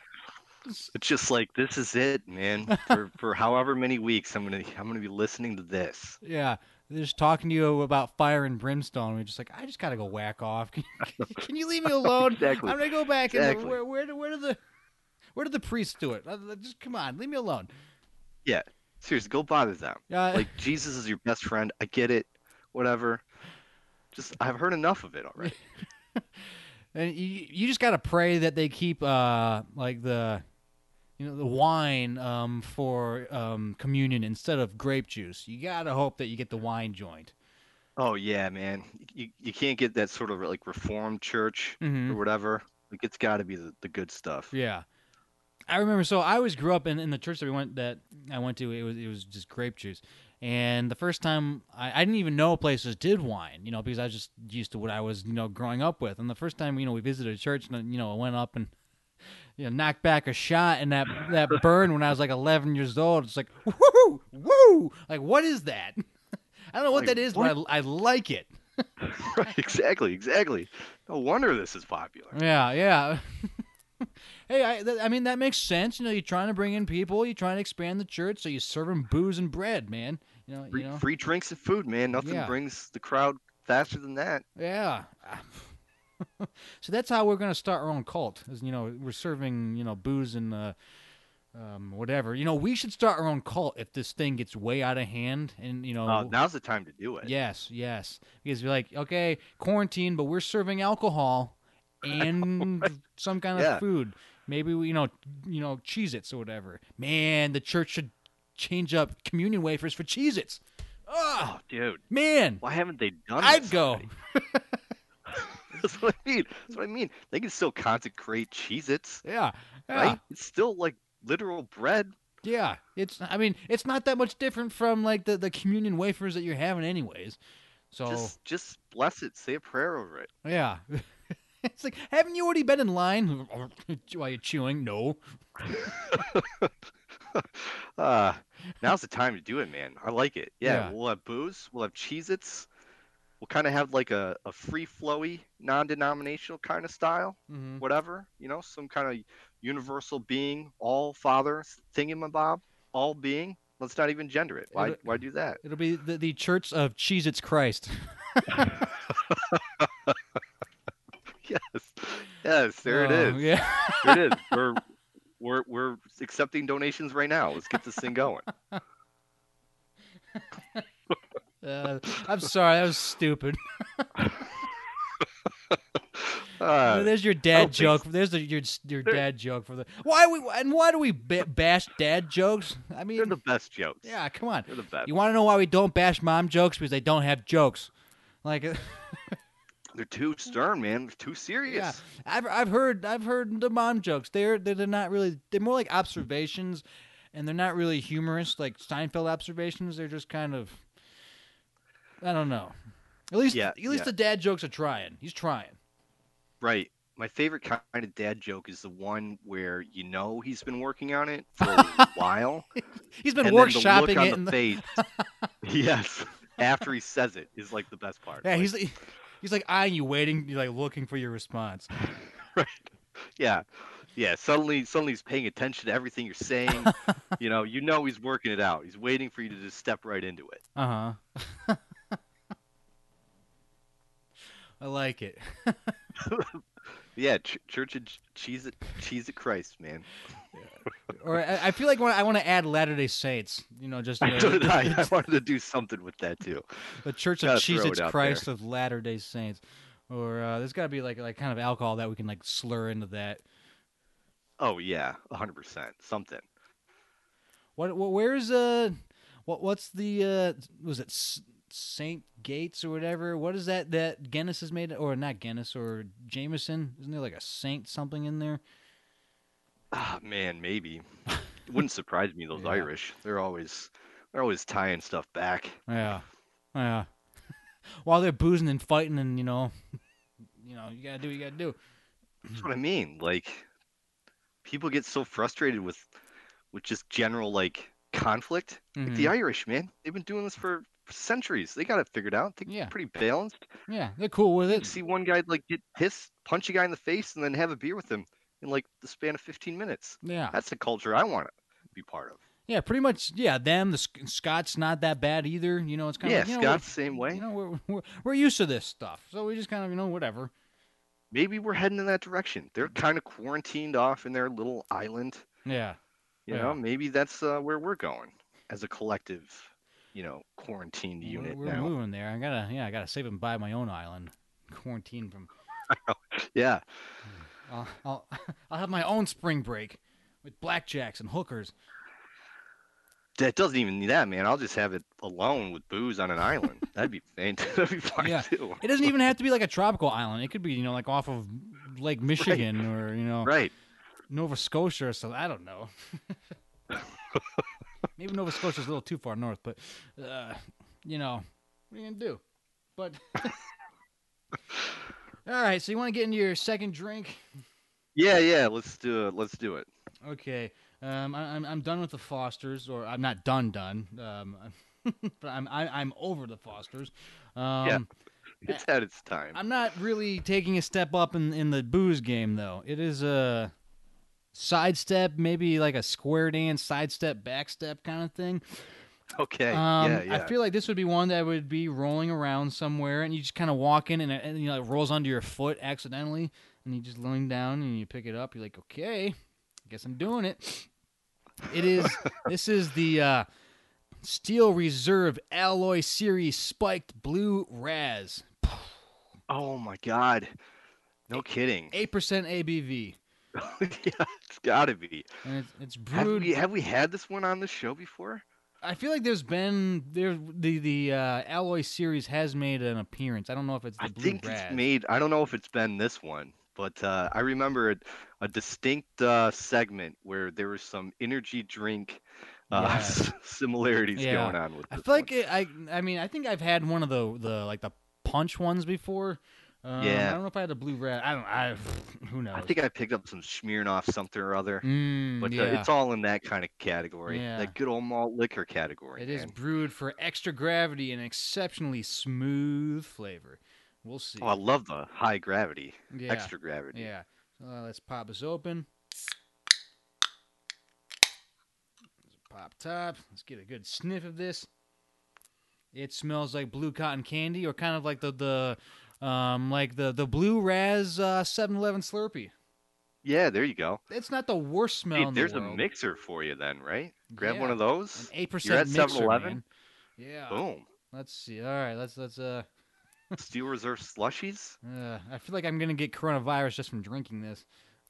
Speaker 8: It's just like this is it, man. [LAUGHS] For for however many weeks I'm gonna I'm gonna be listening to this.
Speaker 7: yeah, they're just talking to you about fire and brimstone. And you're just like, I just gotta go whack off. [LAUGHS] Can, can you leave me alone?
Speaker 8: Exactly.
Speaker 7: I'm gonna go back and
Speaker 8: Exactly.
Speaker 7: where where did where did the where did the priests do it? Uh, Just come on, leave me alone.
Speaker 8: Yeah. Seriously, go bother them.
Speaker 7: Uh,
Speaker 8: Like Jesus is your best friend. I get it. Whatever. Just I've heard enough of it already. [LAUGHS]
Speaker 7: And you, you just gotta pray that they keep uh like the you know the wine um for um communion instead of grape juice. You gotta hope that you get the wine joint.
Speaker 8: Oh yeah, man. You you can't get that sort of like reformed church
Speaker 7: Mhm.
Speaker 8: or whatever. Like it's got to be the, the good stuff.
Speaker 7: Yeah. I remember so I always grew up in, in the church that we went that I went to it was it was just grape juice. And the first time I, I didn't even know places did wine, you know, because I was just used to what I was, you know, growing up with. And the first time, you know, we visited a church and you know, I went up and you know, knocked back a shot and that that burn when I was like 11 years old. It's like woo woo, like what is that? [LAUGHS] I don't know what
Speaker 8: Like,
Speaker 7: that is, but I, I like it. [LAUGHS]
Speaker 8: right. Exactly. Exactly. No wonder this is popular.
Speaker 7: Yeah, yeah. [LAUGHS] hey, I, th- I mean that makes sense. You know, you're trying to bring in people, you're trying to expand the church, so you serve them booze and bread, man. You know,
Speaker 8: Free,
Speaker 7: you know.
Speaker 8: free drinks and food, man. Nothing
Speaker 7: Yeah.
Speaker 8: brings the crowd faster than that.
Speaker 7: Yeah. [LAUGHS] so that's how we're gonna start our own cult. Is you know we're serving you know booze and uh, um, whatever. You know we should start our own cult if this thing gets way out of hand and you know.
Speaker 8: Uh, now's the time to do it.
Speaker 7: Yes, yes. Because you're like, okay, quarantine, but we're serving alcohol and [LAUGHS] some kind of
Speaker 8: Yeah.
Speaker 7: food. Maybe we, you know, you know, Cheez-Its or whatever. Man, the church should change up communion wafers for Cheez-Its. Oh,
Speaker 8: Oh, dude.
Speaker 7: man.
Speaker 8: Why haven't they done
Speaker 7: it?
Speaker 8: I'd
Speaker 7: go. [LAUGHS] [LAUGHS]
Speaker 8: That's what I mean. That's what I mean. They can still consecrate Cheez-Its,
Speaker 7: Yeah, yeah,
Speaker 8: right? It's still like literal bread.
Speaker 7: yeah. It's I mean, it's not that much different from like the the communion wafers that you're having anyways. So
Speaker 8: Just just bless it. Say a prayer over it.
Speaker 7: yeah. [LAUGHS] It's like, haven't you already been in line [LAUGHS] while you're chewing? No.
Speaker 8: Uh, now's the time to do it, man. I like it. Yeah,
Speaker 7: Yeah.
Speaker 8: we'll have booze. We'll have Cheez-Its. We'll kind of have like a, a free flowy, non denominational kind of style.
Speaker 7: Mhm.
Speaker 8: Whatever. You know, some kind of universal being, all father thingamabob, all being. Let's not even gender it. Why,
Speaker 7: It'll-
Speaker 8: why do that?
Speaker 7: It'll be the, the Church of Cheez-Its Christ. [LAUGHS]
Speaker 8: Yes. Yes, there it
Speaker 7: Oh,
Speaker 8: is.
Speaker 7: Yeah.
Speaker 8: There it is. [LAUGHS] We're, we're, we're accepting donations right now. Let's get this thing going. [LAUGHS]
Speaker 7: Uh, I'm sorry, that was stupid. [LAUGHS]
Speaker 8: Uh,
Speaker 7: There's your dad joke.
Speaker 8: so.
Speaker 7: There's the, your your
Speaker 8: They're-
Speaker 7: dad joke for the why we and why do we bash dad jokes? I mean, they're
Speaker 8: the best jokes.
Speaker 7: yeah, come on.
Speaker 8: They're the best.
Speaker 7: You want to know why we don't bash mom jokes? Because they don't have jokes. Like, [LAUGHS]
Speaker 8: They're too stern, man. They're too serious.
Speaker 7: yeah, I've I've heard I've heard the mom jokes. They're they're they're not really. They're more like observations, and they're not really humorous like Seinfeld observations. They're just kind of. I don't know. At least
Speaker 8: Yeah,
Speaker 7: at least
Speaker 8: yeah.
Speaker 7: the dad jokes are trying. He's trying.
Speaker 8: Right. My favorite kind of dad joke is the one where you know he's been working on it for a [LAUGHS] while.
Speaker 7: He's been
Speaker 8: and the
Speaker 7: workshopping
Speaker 8: look on
Speaker 7: it.
Speaker 8: the
Speaker 7: the-
Speaker 8: face. [LAUGHS] yes. After he says it is like the best part.
Speaker 7: Yeah,
Speaker 8: Like,
Speaker 7: he's like, he's like eyeing you, waiting, you're like looking for your response. [LAUGHS]
Speaker 8: right. Yeah. Yeah. Suddenly suddenly he's paying attention to everything you're saying. you know, you know he's working it out. He's waiting for you to just step right into it.
Speaker 7: Uh huh. I like it. [LAUGHS]
Speaker 8: Yeah, Ch- Church of Cheez-It Cheese Christ, man.
Speaker 7: Or I, I feel like I want to add Latter Day Saints, you know, just you know,
Speaker 8: I. [LAUGHS] I wanted to do something with that too.
Speaker 7: the Church of Jesus Christ of Latter Day Saints. Or uh, there's got to be like like kind of alcohol that we can like slur into that.
Speaker 8: Oh yeah, hundred percent. Something.
Speaker 7: What, what where's uh what what's the uh was it Saint Gates or whatever? What is that that Guinness has made or not Guinness or Jameson? Isn't there like a Saint something in there?
Speaker 8: Ah man, maybe. [LAUGHS] It wouldn't surprise me. Those
Speaker 7: Yeah.
Speaker 8: Irish, they're always they're always tying stuff back.
Speaker 7: Yeah, yeah. [LAUGHS] While they're boozing and fighting, and you know, [LAUGHS] you know, you gotta do what you gotta do.
Speaker 8: That's what I mean. Like people get so frustrated with with just general like conflict. Like the. Irish, man, they've been doing this for centuries. They got it figured out. They're
Speaker 7: Yeah.
Speaker 8: pretty balanced.
Speaker 7: Yeah, they're cool with
Speaker 8: You
Speaker 7: it.
Speaker 8: see one guy like get pissed, punch a guy in the face, and then have a beer with him in like the span of 15 minutes.
Speaker 7: Yeah,
Speaker 8: That's the culture I want to be part of.
Speaker 7: yeah, pretty much. Yeah, them. The Sc- Scots not that bad either. You know, it's kind of
Speaker 8: Yeah,
Speaker 7: you know,
Speaker 8: Scott's the same way.
Speaker 7: You know, we're, we're we're used to this stuff, so we just kind of you know whatever.
Speaker 8: Maybe we're heading in that direction. They're kind of quarantined off in their little island.
Speaker 7: Yeah,
Speaker 8: You
Speaker 7: Yeah.
Speaker 8: know, maybe that's uh, where we're going as a collective, you know, quarantined
Speaker 7: we're,
Speaker 8: unit
Speaker 7: we're
Speaker 8: now.
Speaker 7: moving there. I gotta yeah, I gotta save and buy my own island, [LAUGHS] quarantine from. [LAUGHS]
Speaker 8: Yeah.
Speaker 7: I'll I'll, [LAUGHS] I'll have my own spring break with blackjacks and hookers.
Speaker 8: That doesn't even need that, man. I'll just have it alone with booze on an island. That'd be fantastic. That'd be fine
Speaker 7: Yeah.
Speaker 8: too.
Speaker 7: It doesn't even have to be like a tropical island. It could be, you know, like off of Lake Michigan or, you know,
Speaker 8: Right.
Speaker 7: Nova Scotia or something. I don't know. Maybe Nova Scotia's a little too far north, but, uh, you know, what are you to do? But, [LAUGHS] all right, so you want to get into your second drink?
Speaker 8: Yeah, yeah. Let's do it. Let's do it.
Speaker 7: Okay. Um, I, I'm I'm done with the Fosters, or I'm not done done. Um, [LAUGHS] but I'm I, I'm over the Fosters. Um,
Speaker 8: It's had its time.
Speaker 7: I'm not really taking a step up in, in the booze game though. It is a sidestep, maybe like a square dance, sidestep, backstep kind of thing.
Speaker 8: Okay.
Speaker 7: Um,
Speaker 8: yeah, yeah.
Speaker 7: I feel like this would be one that would be rolling around somewhere, and you just kind of walk in, and, it- and you know it rolls onto your foot accidentally, and you just lean down and you pick it up. You're like, okay, I guess I'm doing it. It is. [LAUGHS] this is the uh, Steel Reserve Alloy Series Spiked Blue Raz,
Speaker 8: oh my God. No kidding.
Speaker 7: eight percent ABV, [LAUGHS]
Speaker 8: yeah, it's gotta be.
Speaker 7: and it's, it's
Speaker 8: Have
Speaker 7: brewed.
Speaker 8: we have we had this one on the show before?
Speaker 7: I feel like there's been there the the uh, alloy series has made an appearance. I don't know if it's the
Speaker 8: I think it's made. I don't know if it's been this one, but uh, I remember a, a distinct uh, segment where there was some energy drink uh, [LAUGHS]
Speaker 7: Yeah.
Speaker 8: similarities
Speaker 7: Yeah.
Speaker 8: going on with.
Speaker 7: I feel like it, I I mean I think I've had one of the the like the punch ones before. Um,
Speaker 8: Yeah.
Speaker 7: I don't know if I had a Blue Raz. I don't. I [SIGHS] who knows.
Speaker 8: I think I picked up some Smirnoff something or other.
Speaker 7: Mm,
Speaker 8: But
Speaker 7: yeah.
Speaker 8: uh, it's all in that kind of category,
Speaker 7: Yeah.
Speaker 8: that good old malt liquor category.
Speaker 7: It is
Speaker 8: man.
Speaker 7: brewed for extra gravity and exceptionally smooth flavor. We'll see.
Speaker 8: Oh, I love the high gravity,
Speaker 7: yeah.
Speaker 8: extra gravity.
Speaker 7: Yeah. So uh, let's pop this open. Pop top. Let's get a good sniff of this. It smells like blue cotton candy, or kind of like the the um like the the blue Raz uh, 7-Eleven Slurpee.
Speaker 8: Yeah, there you go.
Speaker 7: It's not the worst smell
Speaker 8: Hey, there's
Speaker 7: the
Speaker 8: a mixer for you then, right? Grab one of those.
Speaker 7: Eight percent mixer,
Speaker 8: 7-Eleven?
Speaker 7: Yeah.
Speaker 8: Boom.
Speaker 7: Let's see. All right. Let's let's uh. [LAUGHS]
Speaker 8: Steel Reserve slushies.
Speaker 7: Uh, I feel like I'm gonna get coronavirus just from drinking this.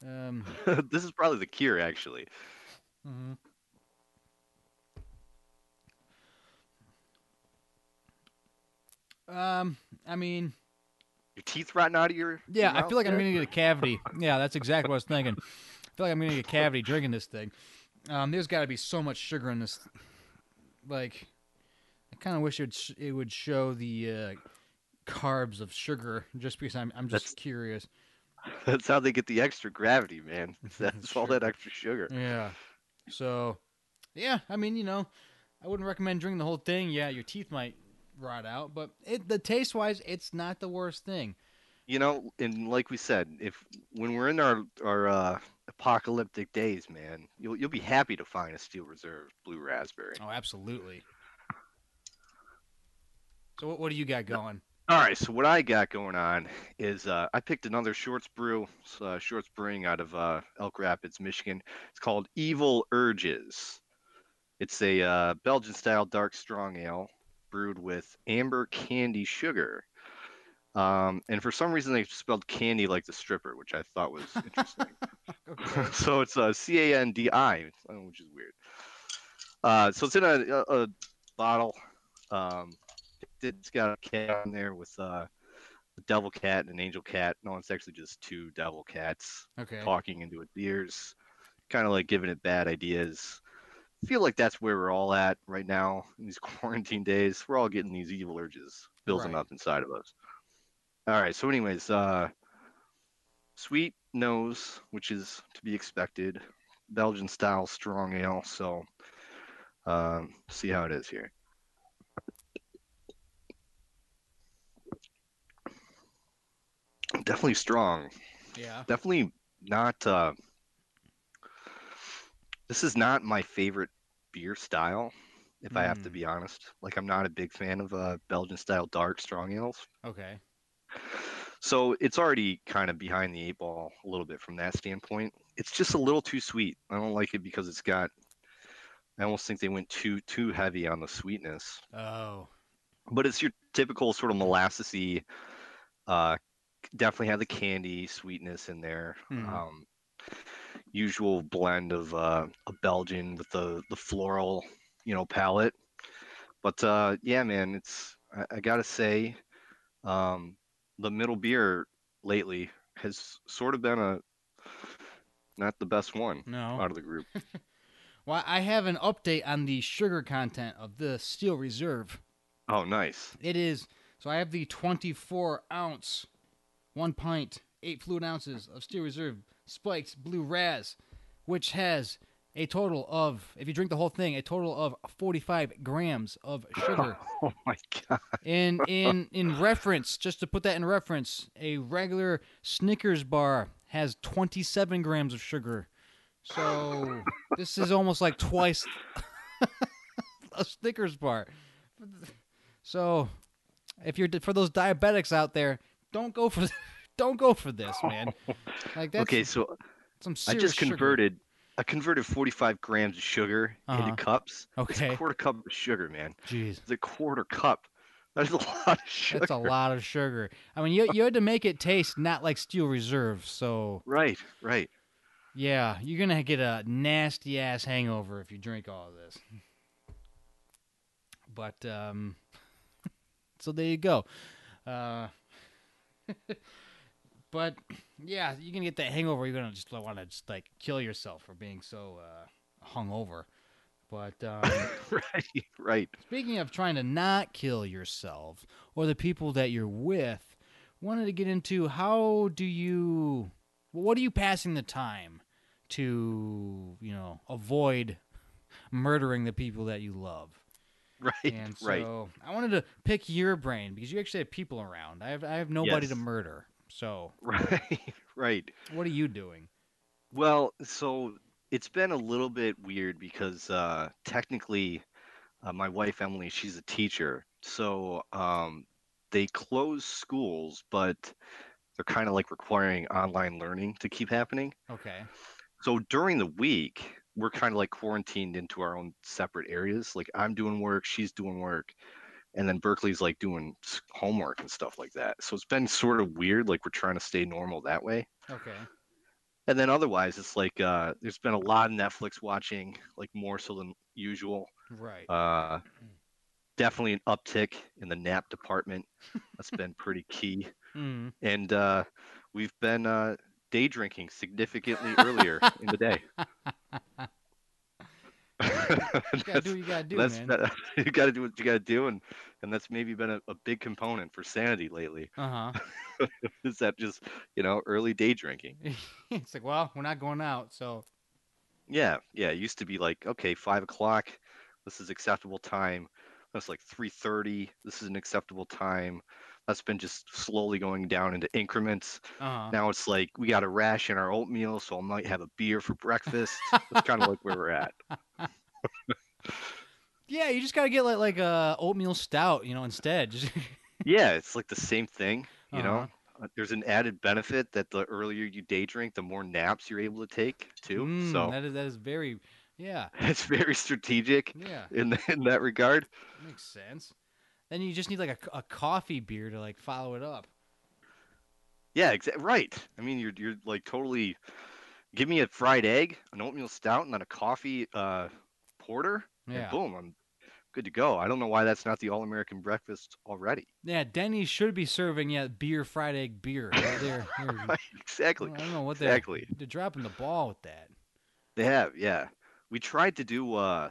Speaker 7: Um, [LAUGHS]
Speaker 8: this is probably the cure, actually.
Speaker 7: mhm. Um, I mean,
Speaker 8: Your teeth rotting out of your.
Speaker 7: yeah,
Speaker 8: your
Speaker 7: I feel like I'm gonna get a cavity. [LAUGHS] Yeah, that's exactly what I was thinking. I feel like I'm gonna get a cavity drinking this thing. Um, there's got to be so much sugar in this. Like, I kind of wish it would, sh- it would show the uh, carbs of sugar, just because I'm I'm just
Speaker 8: That's-
Speaker 7: curious. [LAUGHS]
Speaker 8: That's how they get the extra gravity, man. [LAUGHS] That's
Speaker 7: That's
Speaker 8: all that extra sugar.
Speaker 7: Yeah. So, yeah, I mean, you know, I wouldn't recommend drinking the whole thing. Yeah, your teeth might rot out, but it the taste wise, it's not the worst thing.
Speaker 8: You know, and like we said, if when we're in our our uh, apocalyptic days, man, you'll you'll be happy to find a Steel Reserve Blue Raspberry.
Speaker 7: Oh, absolutely. So, what, what do you got going?
Speaker 8: All right, so what I got going on is uh, I picked another Shorts Brew, uh, Shorts Brewing out of uh, Elk Rapids, Michigan. It's called Evil Urges. It's a uh, Belgian-style dark strong ale brewed with amber candy sugar. Um, and for some reason, they spelled candy like the stripper, which I thought was interesting. [LAUGHS] [LAUGHS] So it's a C A N D I, which is weird. Uh, so it's in a, a, a bottle. Um, it's got a cat on there with uh, a devil cat and an angel cat. No, it's actually just two devil cats
Speaker 7: Okay.
Speaker 8: talking into its ears, kind of like giving it bad ideas. Feel like that's where we're all at right now in these [LAUGHS] quarantine days. We're all getting these evil urges building
Speaker 7: Right.
Speaker 8: up inside of us. All right. So, anyways, uh, sweet nose, which is to be expected, Belgian style strong ale. So, um, see how it is here. Definitely strong.
Speaker 7: Yeah.
Speaker 8: Definitely not. Uh, this is not my favorite beer style, if I have to
Speaker 7: Mm.
Speaker 8: be honest. Like, I'm not a big fan of uh, Belgian style dark strong ales.
Speaker 7: Okay.
Speaker 8: So it's already kind of behind the eight ball a little bit from that standpoint. It's just a little too sweet. I don't like it because it's got. I almost think they went too too heavy on the sweetness.
Speaker 7: Oh.
Speaker 8: But it's your typical sort of molassesy. Uh, definitely have the candy sweetness in there.
Speaker 7: Mhm.
Speaker 8: Um, usual blend of uh, a Belgian with the the floral, you know, palette. But uh, yeah, man, it's I, I gotta say, um, the middle beer lately has sort of been a not the best one
Speaker 7: No.
Speaker 8: out of the group. [LAUGHS]
Speaker 7: Well, I have an update on the sugar content of the Steel Reserve.
Speaker 8: Oh, nice.
Speaker 7: It is so I have the 24 ounce, one pint, eight fluid ounces of Steel Reserve Spiked Blue Raz, which has a total of, if you drink the whole thing, a total of 45 grams of sugar. [LAUGHS]
Speaker 8: Oh my god.
Speaker 7: in [LAUGHS] in in reference, just to put that in reference, a regular Snickers bar has 27 grams of sugar. So this is almost like twice [LAUGHS] a Snickers bar. So if you're for those diabetics out there, don't go for don't go for this, man. [LAUGHS] Like that's
Speaker 8: okay, so
Speaker 7: some
Speaker 8: I
Speaker 7: serious
Speaker 8: just
Speaker 7: sugar.
Speaker 8: converted. I converted 45 grams of sugar
Speaker 7: Uh-huh.
Speaker 8: into cups. It's
Speaker 7: Okay.
Speaker 8: a quarter cup of sugar, man.
Speaker 7: Jeez.
Speaker 8: It's a quarter cup. That's a [LAUGHS] lot of sugar.
Speaker 7: That's a lot of sugar. I mean, you you had to make it taste not like Steel Reserve, so
Speaker 8: Right, right.
Speaker 7: Yeah, you're gonna get a nasty ass hangover if you drink all of this. But um, [LAUGHS] so there you go. Uh, but yeah, you can get that hangover. You're gonna just want to just like kill yourself for being so uh, hungover. But um, [LAUGHS]
Speaker 8: right, right.
Speaker 7: Speaking of trying to not kill yourself or the people that you're with, wanted to get into how do you what are you passing the time to, you know, avoid murdering the people that you love?
Speaker 8: Right.
Speaker 7: And so
Speaker 8: right.
Speaker 7: I wanted to pick your brain because you actually have people around. I have I have nobody to murder. So [LAUGHS]
Speaker 8: Right. Right.
Speaker 7: what are you doing?
Speaker 8: Well, so it's been a little bit weird because uh, technically, uh, my wife Emily, she's a teacher, so um, they close schools, but they're kind of like requiring online learning to keep happening.
Speaker 7: Okay.
Speaker 8: So during the week, we're kind of like quarantined into our own separate areas. Like I'm doing work, she's doing work, and then Berkeley's like doing homework and stuff like that. So it's been sort of weird. Like we're trying to stay normal that way.
Speaker 7: Okay.
Speaker 8: And then otherwise, it's like uh, there's been a lot of Netflix watching, like more so than usual.
Speaker 7: Right.
Speaker 8: Uh, definitely an uptick in the nap department. That's [LAUGHS] been pretty key.
Speaker 7: Mm.
Speaker 8: And uh, we've been uh, day drinking significantly [LAUGHS] earlier in the day. [LAUGHS] [LAUGHS]
Speaker 7: You gotta do what you gotta do,
Speaker 8: that's
Speaker 7: man. [LAUGHS]
Speaker 8: you got to do what you got to do, and and that's maybe been a, a big component for sanity lately.
Speaker 7: Uh [LAUGHS]
Speaker 8: Is that just you know early day drinking?
Speaker 7: it's like, well, we're not going out, so
Speaker 8: Yeah, yeah. It used to be like, okay, five o'clock, this is acceptable time. That's like three thirty. This is an acceptable time. That's been just slowly going down into increments.
Speaker 7: uh-huh.
Speaker 8: Now it's like we got to ration our oatmeal, so I might have a beer for breakfast. That's kind of like where we're at.
Speaker 7: Yeah, you just gotta get like like a oatmeal stout, you know, instead. [LAUGHS]
Speaker 8: Yeah, it's like the same thing. You know,
Speaker 7: Uh-huh.
Speaker 8: Uh, there's an added benefit that the earlier you day drink, the more naps you're able to take too.
Speaker 7: Mm,
Speaker 8: so
Speaker 7: that is that is very, yeah, [LAUGHS]
Speaker 8: it's very strategic
Speaker 7: yeah,
Speaker 8: in in that regard.
Speaker 7: makes sense. Then you just need like a, a coffee beer to like follow it up.
Speaker 8: Yeah, exactly. Right. I mean, you're you're like totally. Give me a fried egg, an oatmeal stout, and then a coffee uh, and
Speaker 7: Yeah,
Speaker 8: boom, I'm good to go. I don't know why that's not the all-American breakfast already.
Speaker 7: yeah. Denny's should be serving yeah beer fried egg beer right there. [LAUGHS]
Speaker 8: Exactly.
Speaker 7: I don't know what they're
Speaker 8: Exactly.
Speaker 7: they're dropping the ball with that.
Speaker 8: They have. Yeah. We tried to do uh,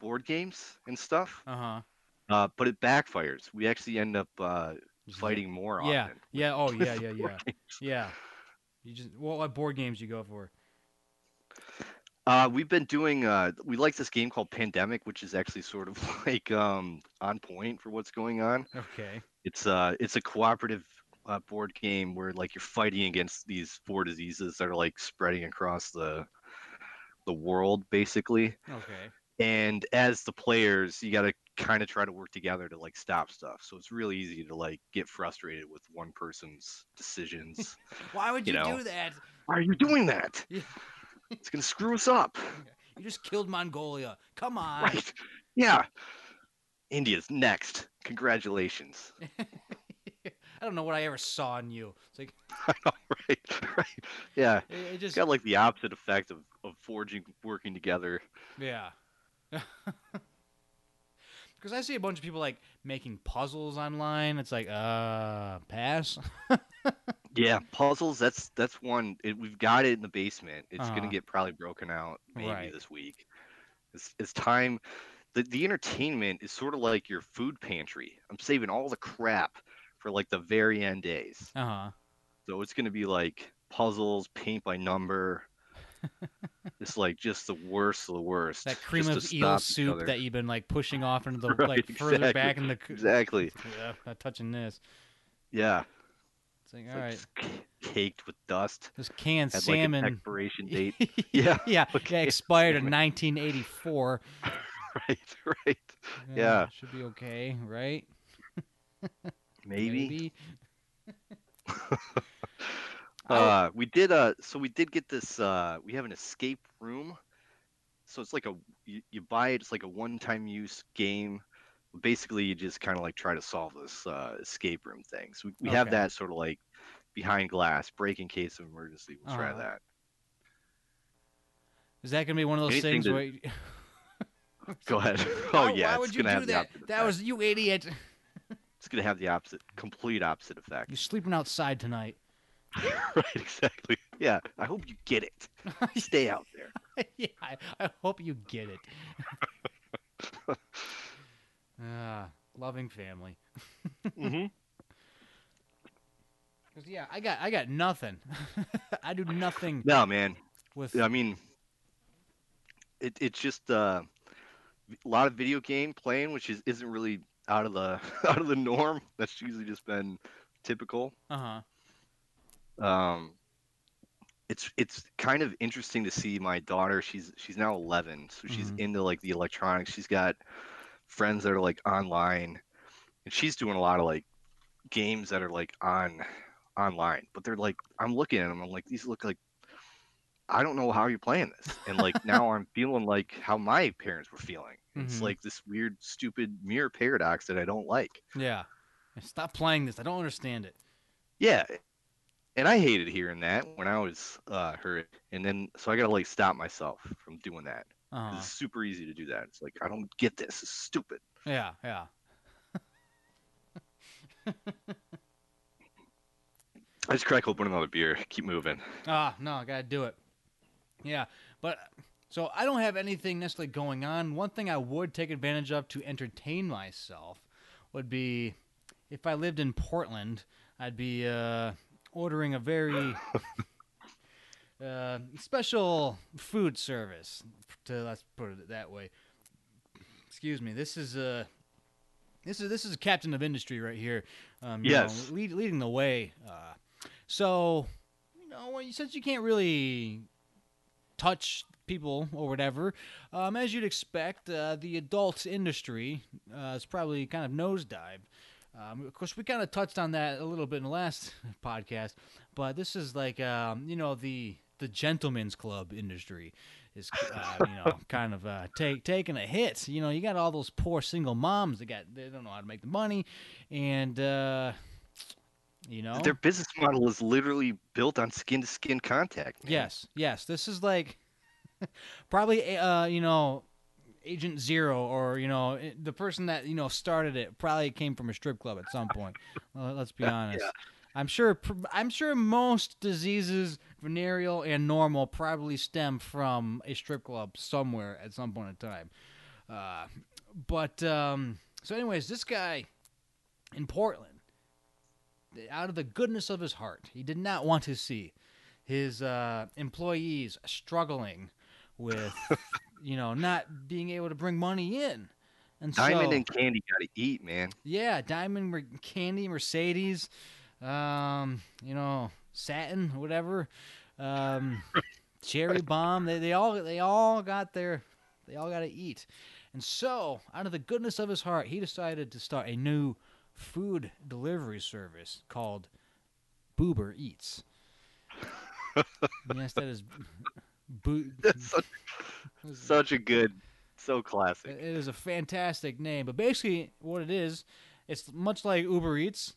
Speaker 8: board games and stuff,
Speaker 7: Uh huh.
Speaker 8: uh, but it backfires. We actually end up uh, fighting more
Speaker 7: Yeah,
Speaker 8: often. [LAUGHS]
Speaker 7: yeah. Yeah. Oh yeah, yeah, yeah,
Speaker 8: games.
Speaker 7: yeah. You just what, what board games you go for?
Speaker 8: Uh, we've been doing. Uh, we like this game called Pandemic, which is actually sort of [LAUGHS] like um, on point for what's going on.
Speaker 7: Okay.
Speaker 8: It's uh, it's a cooperative uh, board game where like you're fighting against these four diseases that are like spreading across the the world, basically.
Speaker 7: Okay.
Speaker 8: And as the players, you got to kind of try to work together to like stop stuff. So it's really easy to like get frustrated with one person's decisions. [LAUGHS]
Speaker 7: Why would you,
Speaker 8: You know.
Speaker 7: do that?
Speaker 8: Why are you doing that?
Speaker 7: Yeah.
Speaker 8: It's gonna screw us up.
Speaker 7: You just killed Mongolia. Come on.
Speaker 8: Right. Yeah. India's next. Congratulations. [LAUGHS]
Speaker 7: I don't know what I ever saw in you. It's like [LAUGHS]
Speaker 8: right. Right. Yeah.
Speaker 7: it, it
Speaker 8: It's
Speaker 7: just
Speaker 8: got like the opposite effect of, of forging, working together.
Speaker 7: yeah. [LAUGHS] Because I see a bunch of people like making puzzles online. It's like, uh, pass.
Speaker 8: Yeah, puzzles. That's that's one. It, we've got it in the basement. It's
Speaker 7: Uh-huh.
Speaker 8: gonna get probably broken out maybe
Speaker 7: Right.
Speaker 8: this week. It's it's time. The the entertainment is sort of like your food pantry. I'm saving all the crap for like the very end days.
Speaker 7: Uh huh.
Speaker 8: So it's gonna be like puzzles, paint by number. [LAUGHS] it's like just the worst of the worst.
Speaker 7: That cream
Speaker 8: just
Speaker 7: of eel
Speaker 8: stop each
Speaker 7: soup
Speaker 8: other.
Speaker 7: that you've been like pushing off into [LAUGHS] the
Speaker 8: Right,
Speaker 7: like further back in the. c-
Speaker 8: Exactly.
Speaker 7: Yeah, not touching this.
Speaker 8: Yeah.
Speaker 7: Like, all
Speaker 8: like
Speaker 7: right,
Speaker 8: caked with dust.
Speaker 7: this canned
Speaker 8: Had like
Speaker 7: salmon.
Speaker 8: expiration [LAUGHS] date.
Speaker 7: yeah,
Speaker 8: Yeah,
Speaker 7: yeah, [LAUGHS]
Speaker 8: okay,
Speaker 7: expired in 1984. [LAUGHS]
Speaker 8: right. Right. Yeah.
Speaker 7: should be okay, right?
Speaker 8: Maybe.
Speaker 7: I-
Speaker 8: Uh, we did uh so we did get this uh we have an escape room. So it's like a you, you buy it, it's like a one-time use game. Basically you just kind of like try to solve this uh escape room thing. So we, we have that sort of like behind glass, break in case of emergency. We'll try
Speaker 7: Uh-huh.
Speaker 8: that.
Speaker 7: Is that gonna be one of those
Speaker 8: Anything
Speaker 7: things
Speaker 8: to-
Speaker 7: where? You... [LAUGHS]
Speaker 8: Go ahead. [LAUGHS] Oh yeah,
Speaker 7: why
Speaker 8: it's
Speaker 7: would you do
Speaker 8: have
Speaker 7: that? That was you idiot. [LAUGHS]
Speaker 8: It's gonna have the opposite, complete opposite effect.
Speaker 7: You're sleeping outside tonight.
Speaker 8: right, exactly. Yeah, I hope you get it. Stay out there.
Speaker 7: yeah, I, I hope you get it. Ah, loving family.
Speaker 8: hmm [LAUGHS]
Speaker 7: 'Cause, yeah, I got I got nothing. [LAUGHS] I do nothing
Speaker 8: No, man.
Speaker 7: with.
Speaker 8: I mean, it it's just uh, a lot of video game playing, which is isn't really out of the [LAUGHS] out of the norm. That's usually just been typical.
Speaker 7: Uh huh.
Speaker 8: Um, it's it's kind of interesting to see my daughter. She's she's now 11, so she's
Speaker 7: Mhm.
Speaker 8: into like the electronics. She's got friends that are like online, and she's doing a lot of like games that are like on online. But they're like, I'm looking at them. I'm like, these look like I don't know how you're playing this. And like [LAUGHS] now I'm feeling like how my parents were feeling. It's
Speaker 7: Mhm.
Speaker 8: like this weird, stupid mirror paradox that I don't like.
Speaker 7: Yeah. Stop playing this. I don't understand it.
Speaker 8: Yeah. And I hated hearing that when I was uh hurt. And then so I gotta like stop myself from doing that. 'Cause
Speaker 7: Uh huh.
Speaker 8: It's super easy to do that. It's like I don't get this. It's stupid.
Speaker 7: Yeah, yeah. [LAUGHS]
Speaker 8: I just crack open another beer. Keep moving.
Speaker 7: Ah, no, I gotta do it. Yeah, but so I don't have anything necessarily going on. One thing I would take advantage of to entertain myself would be if I lived in Portland, I'd be uh, ordering a very [LAUGHS] uh, special food service. To let's put it that way. Excuse me. This is uh, this is this is a captain of industry right here. Um, you know,
Speaker 8: Yes.
Speaker 7: lead, leading the way. Uh, so you know, since you can't really touch people or whatever, um, as you'd expect, uh, the adult industry uh, is probably kind of nosedived. Um, of course, we kind of touched on that a little bit in the last [LAUGHS] podcast, but this is like um, you know the the gentleman's club industry is uh, [LAUGHS] you know kind of uh, take taking a hit. You know, you got all those poor single moms that got they don't know how to make the money, and uh, you know
Speaker 8: Their business model is literally built on skin to skin contact. man.
Speaker 7: Yes, yes. This is like [LAUGHS] probably uh, you know Agent Zero or you know the person that you know started it probably came from a strip club at some point. [LAUGHS] Let's be honest. I'm sure. I'm sure most diseases, venereal and normal, probably stem from a strip club somewhere at some point in time. Uh, but um, so, anyways, this guy in Portland, out of the goodness of his heart, he did not want to see his uh, employees struggling with, [LAUGHS] you know, not being able to bring money in. And
Speaker 8: Diamond
Speaker 7: so,
Speaker 8: and candy gotta eat, man.
Speaker 7: yeah, Diamond Candy, Mercedes, um, you know, Satin, whatever, um, [LAUGHS] Cherry Bomb. They, they all they all got their they all got to eat, and so out of the goodness of his heart, he decided to start a new food delivery service called Boober Eats. yes, that is. [LAUGHS]
Speaker 8: That's such, [LAUGHS] such a good, so classic.
Speaker 7: It is a fantastic name, but basically what it is, it's much like Uber Eats,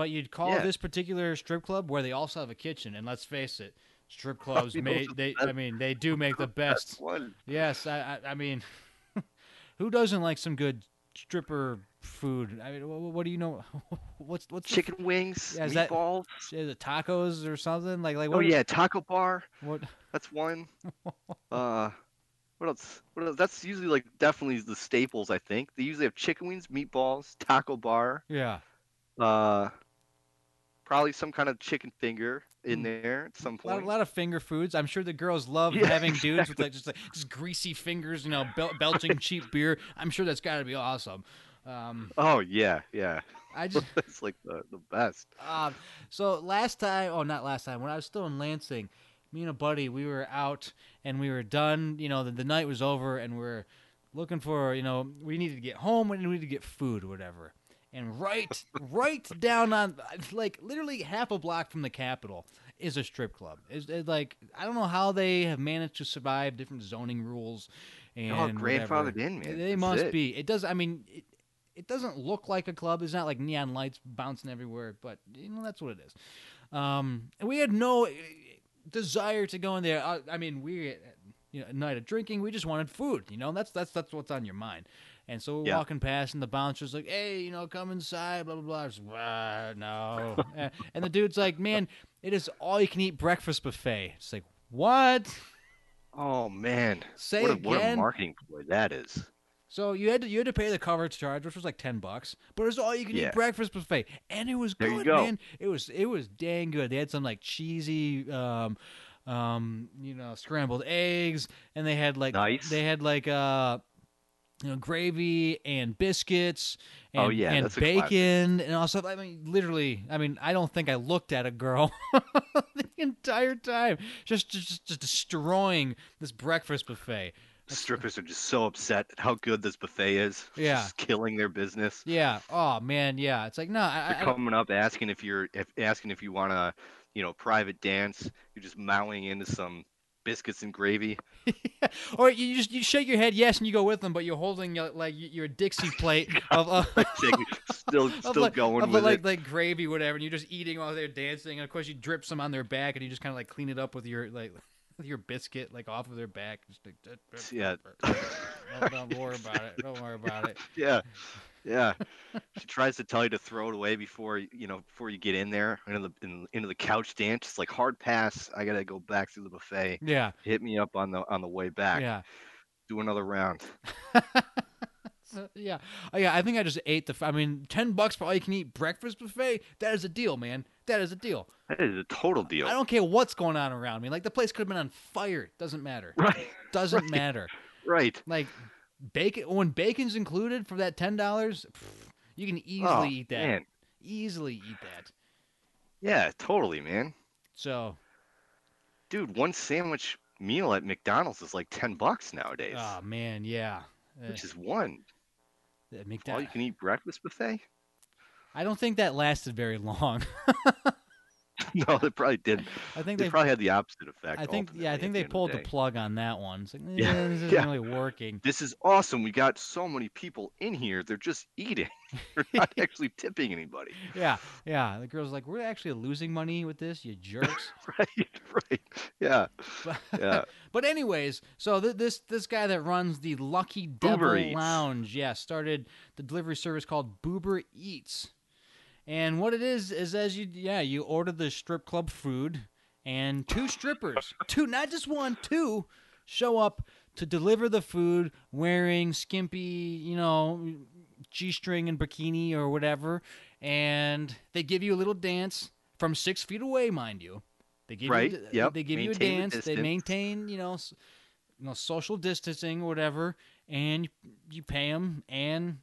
Speaker 7: but you'd call
Speaker 8: Yeah.
Speaker 7: this particular strip club where they also have a kitchen. And let's face it, strip [LAUGHS] clubs
Speaker 8: know,
Speaker 7: made they. I mean, they do make the [LAUGHS] best.
Speaker 8: One.
Speaker 7: Yes, I. I, I mean, [LAUGHS] who doesn't like some good stripper food? I mean, what, what do you know? What's what's the-
Speaker 8: Chicken wings,
Speaker 7: Yeah, is
Speaker 8: meatballs.
Speaker 7: is it tacos or something like like
Speaker 8: Oh
Speaker 7: what?
Speaker 8: yeah, taco bar.
Speaker 7: What?
Speaker 8: That's one. uh, what else? What else? That's usually like definitely the staples. I think they usually have chicken wings, meatballs, taco bar.
Speaker 7: Yeah.
Speaker 8: Uh, probably some kind of chicken finger in
Speaker 7: Mm.
Speaker 8: there at some
Speaker 7: A lot,
Speaker 8: point.
Speaker 7: a lot of finger foods. I'm sure the girls love
Speaker 8: Yeah,
Speaker 7: having [LAUGHS] dudes with like just like just greasy fingers, you know, bel- belching cheap beer. I'm sure that's got to be awesome. Um,
Speaker 8: Oh yeah, yeah.
Speaker 7: I [LAUGHS] just
Speaker 8: That's like the the best.
Speaker 7: um, so last time, oh not last time, when I was still in Lansing, me and a buddy, we were out and we were done. You know, the, the night was over and we are looking for, you know, we needed to get home and we needed to get food or whatever. And right, right down on, like literally half a block from the Capitol is a strip club. It's, it's like I don't know how they have managed to survive different zoning rules and whatever.
Speaker 8: grandfathered in, man.
Speaker 7: They
Speaker 8: That's
Speaker 7: must
Speaker 8: it.
Speaker 7: be. It does. I mean, it, it doesn't look like a club. It's not like neon lights bouncing everywhere, but you know that's what it is. Um, and we had no uh, desire to go in there. I, I mean, we you know, a night of drinking. We just wanted food. You know, that's that's that's what's on your mind. And so we're
Speaker 8: Yeah.
Speaker 7: walking past, and the bouncer's like, "Hey, you know, come inside." Blah blah blah. "Ah, no. [LAUGHS] And the dude's like, "Man, it is all you can eat breakfast buffet." It's like, what?
Speaker 8: Oh man,
Speaker 7: Say
Speaker 8: what a, what a marketing ploy that is.
Speaker 7: So you had to you had to pay the coverage charge, which was like ten bucks, but it was all you can
Speaker 8: Yeah.
Speaker 7: eat breakfast buffet, and it was good,
Speaker 8: go.
Speaker 7: man. It was it was dang good. They had some like cheesy, um, um, you know, scrambled eggs, and they had like
Speaker 8: Nice.
Speaker 7: they had like uh, you know, gravy and biscuits. Oh, and,
Speaker 8: Oh, yeah,
Speaker 7: and
Speaker 8: that's a classic.
Speaker 7: bacon and all stuff. I mean, literally. I mean, I don't think I looked at a girl [LAUGHS] the entire time, just just just destroying this breakfast buffet.
Speaker 8: Strippers are just so upset at how good this buffet is. [LAUGHS]
Speaker 7: Yeah.
Speaker 8: just killing their business.
Speaker 7: Yeah. Oh man. Yeah. It's like no. I,
Speaker 8: They're
Speaker 7: I, I
Speaker 8: coming up asking if you're if asking if you want to, you know, private dance. You're just mowing into some biscuits and gravy. [LAUGHS]
Speaker 7: or you just you shake your head yes and you go with them, but you're holding your, like your Dixie plate [LAUGHS] of of,
Speaker 8: still [LAUGHS]
Speaker 7: of,
Speaker 8: still
Speaker 7: like,
Speaker 8: going
Speaker 7: of
Speaker 8: with
Speaker 7: like
Speaker 8: it.
Speaker 7: like gravy whatever, and you're just eating while they're dancing, and of course you drip some on their back, and you just kind of like clean it up with your like with your biscuit like off of their back. Just like,
Speaker 8: Yeah.
Speaker 7: don't, don't worry about it. Don't worry about it.
Speaker 8: Yeah, yeah. she tries to tell you to throw it away before you know before you get in there into the in, into the couch dance. It's like hard pass. I gotta go back through the buffet.
Speaker 7: Yeah.
Speaker 8: Hit me up on the on the way back.
Speaker 7: Yeah.
Speaker 8: Do another round. [LAUGHS]
Speaker 7: Yeah, oh, yeah. I think I just ate the. I mean, ten bucks for all you can eat breakfast buffet. That is a deal, man. That is a deal.
Speaker 8: That is a total deal.
Speaker 7: I don't care what's going on around me. Like the place could have been on fire. Doesn't matter. [LAUGHS]
Speaker 8: Right.
Speaker 7: Doesn't
Speaker 8: Right.
Speaker 7: matter.
Speaker 8: Right.
Speaker 7: Like bacon when bacon's included for that ten dollars, you can easily
Speaker 8: Oh,
Speaker 7: eat that.
Speaker 8: man.
Speaker 7: Easily eat that.
Speaker 8: Yeah, totally, man.
Speaker 7: So,
Speaker 8: Dude, one sandwich meal at McDonald's is like ten bucks nowadays.
Speaker 7: oh man, yeah.
Speaker 8: Which is one.
Speaker 7: that make
Speaker 8: All you can eat breakfast buffet?
Speaker 7: I don't think that lasted very long. [LAUGHS] [LAUGHS]
Speaker 8: no, they probably didn't.
Speaker 7: I think
Speaker 8: they
Speaker 7: they-
Speaker 8: probably had the opposite effect.
Speaker 7: I think yeah, I think they pulled the
Speaker 8: day.
Speaker 7: plug on that one. It's like, eh,
Speaker 8: Yeah,
Speaker 7: this isn't
Speaker 8: yeah.
Speaker 7: really working.
Speaker 8: This is awesome. We got so many people in here. They're just eating. [LAUGHS] They're not [LAUGHS] actually tipping anybody.
Speaker 7: Yeah, yeah. The girl's like, we're actually losing money with this, you jerks.
Speaker 8: right, right. Yeah,
Speaker 7: But,
Speaker 8: yeah.
Speaker 7: but anyways, so th- this this guy that runs the Lucky Devil Lounge, yeah, started the delivery service called Boober Eats. And what it is is as you yeah, you order the strip club food and two strippers, two not just one, two show up to deliver the food wearing skimpy, you know, G-string and bikini or whatever, and they give you a little dance from 6 feet away, mind you. They give
Speaker 8: Right,
Speaker 7: you
Speaker 8: yep,
Speaker 7: they give you a
Speaker 8: maintain the
Speaker 7: dance, they maintain, you know, you know, social distancing or whatever, and you, you pay them and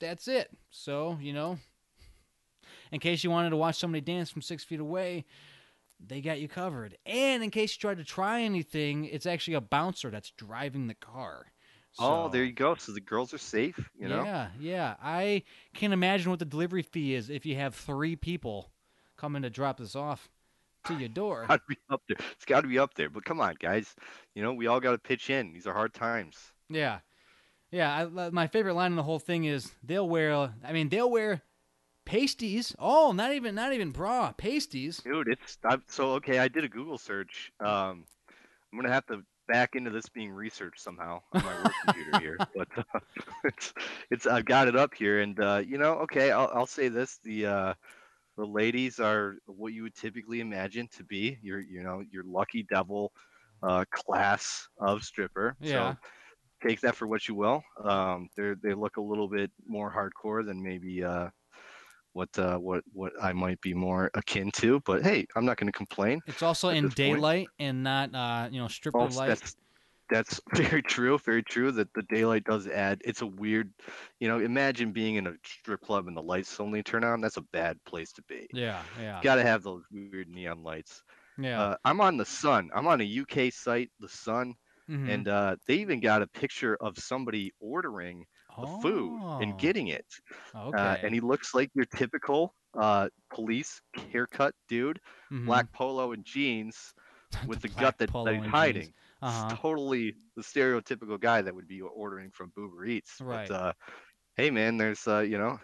Speaker 7: that's it. So, you know, in case you wanted to watch somebody dance from six feet away, they got you covered. And in case you tried to try anything, it's actually a bouncer that's driving the car.
Speaker 8: Oh, there you go. So the girls are safe. You know.
Speaker 7: Yeah, yeah. I can't imagine what the delivery fee is if you have three people coming to drop this off to your door. [LAUGHS]
Speaker 8: Got to be up there. It's got to be up there. But come on, guys. You know we all got to pitch in. These are hard times.
Speaker 7: Yeah, yeah. I, my favorite line in the whole thing is they'll wear. I mean, they'll wear pasties. Oh, not even not even bra pasties.
Speaker 8: Dude, it's I'm, so okay. I did a Google search. Um, I'm gonna have to back into this being researched somehow on my work computer here, [LAUGHS] but uh, [LAUGHS] it's it's I've got it up here, and uh, you know, okay, I'll I'll say this: the uh, the ladies are what you would typically imagine to be your you know your lucky devil uh, class of stripper.
Speaker 7: Yeah.
Speaker 8: So take that for what you will. Um, they're they look a little bit more hardcore than maybe uh, what uh, what what I might be more akin to. But hey, I'm not going to complain.
Speaker 7: It's also in
Speaker 8: this point.
Speaker 7: daylight and not uh, you know stripper
Speaker 8: Oh,
Speaker 7: light.
Speaker 8: that's that's [LAUGHS] very true. Very true. That the daylight does add. It's a weird, you know. Imagine being in a strip club and the lights only turn on. That's a bad place to be.
Speaker 7: Yeah, yeah,
Speaker 8: Got to have those weird neon lights.
Speaker 7: yeah.
Speaker 8: Uh, I'm on the Sun. I'm on a UK site, the Sun,
Speaker 7: Mhm.
Speaker 8: and uh, they even got a picture of somebody ordering the food and
Speaker 7: Oh,
Speaker 8: getting it.
Speaker 7: okay.
Speaker 8: Uh, and he looks like your typical uh, police haircut dude,
Speaker 7: Mhm.
Speaker 8: black polo and jeans, [LAUGHS] with the,
Speaker 7: black
Speaker 8: gut that, that he's hiding.
Speaker 7: Uh-huh.
Speaker 8: Totally the stereotypical guy that would be ordering from Boober Eats.
Speaker 7: Right.
Speaker 8: But uh, hey, man, there's uh, you know,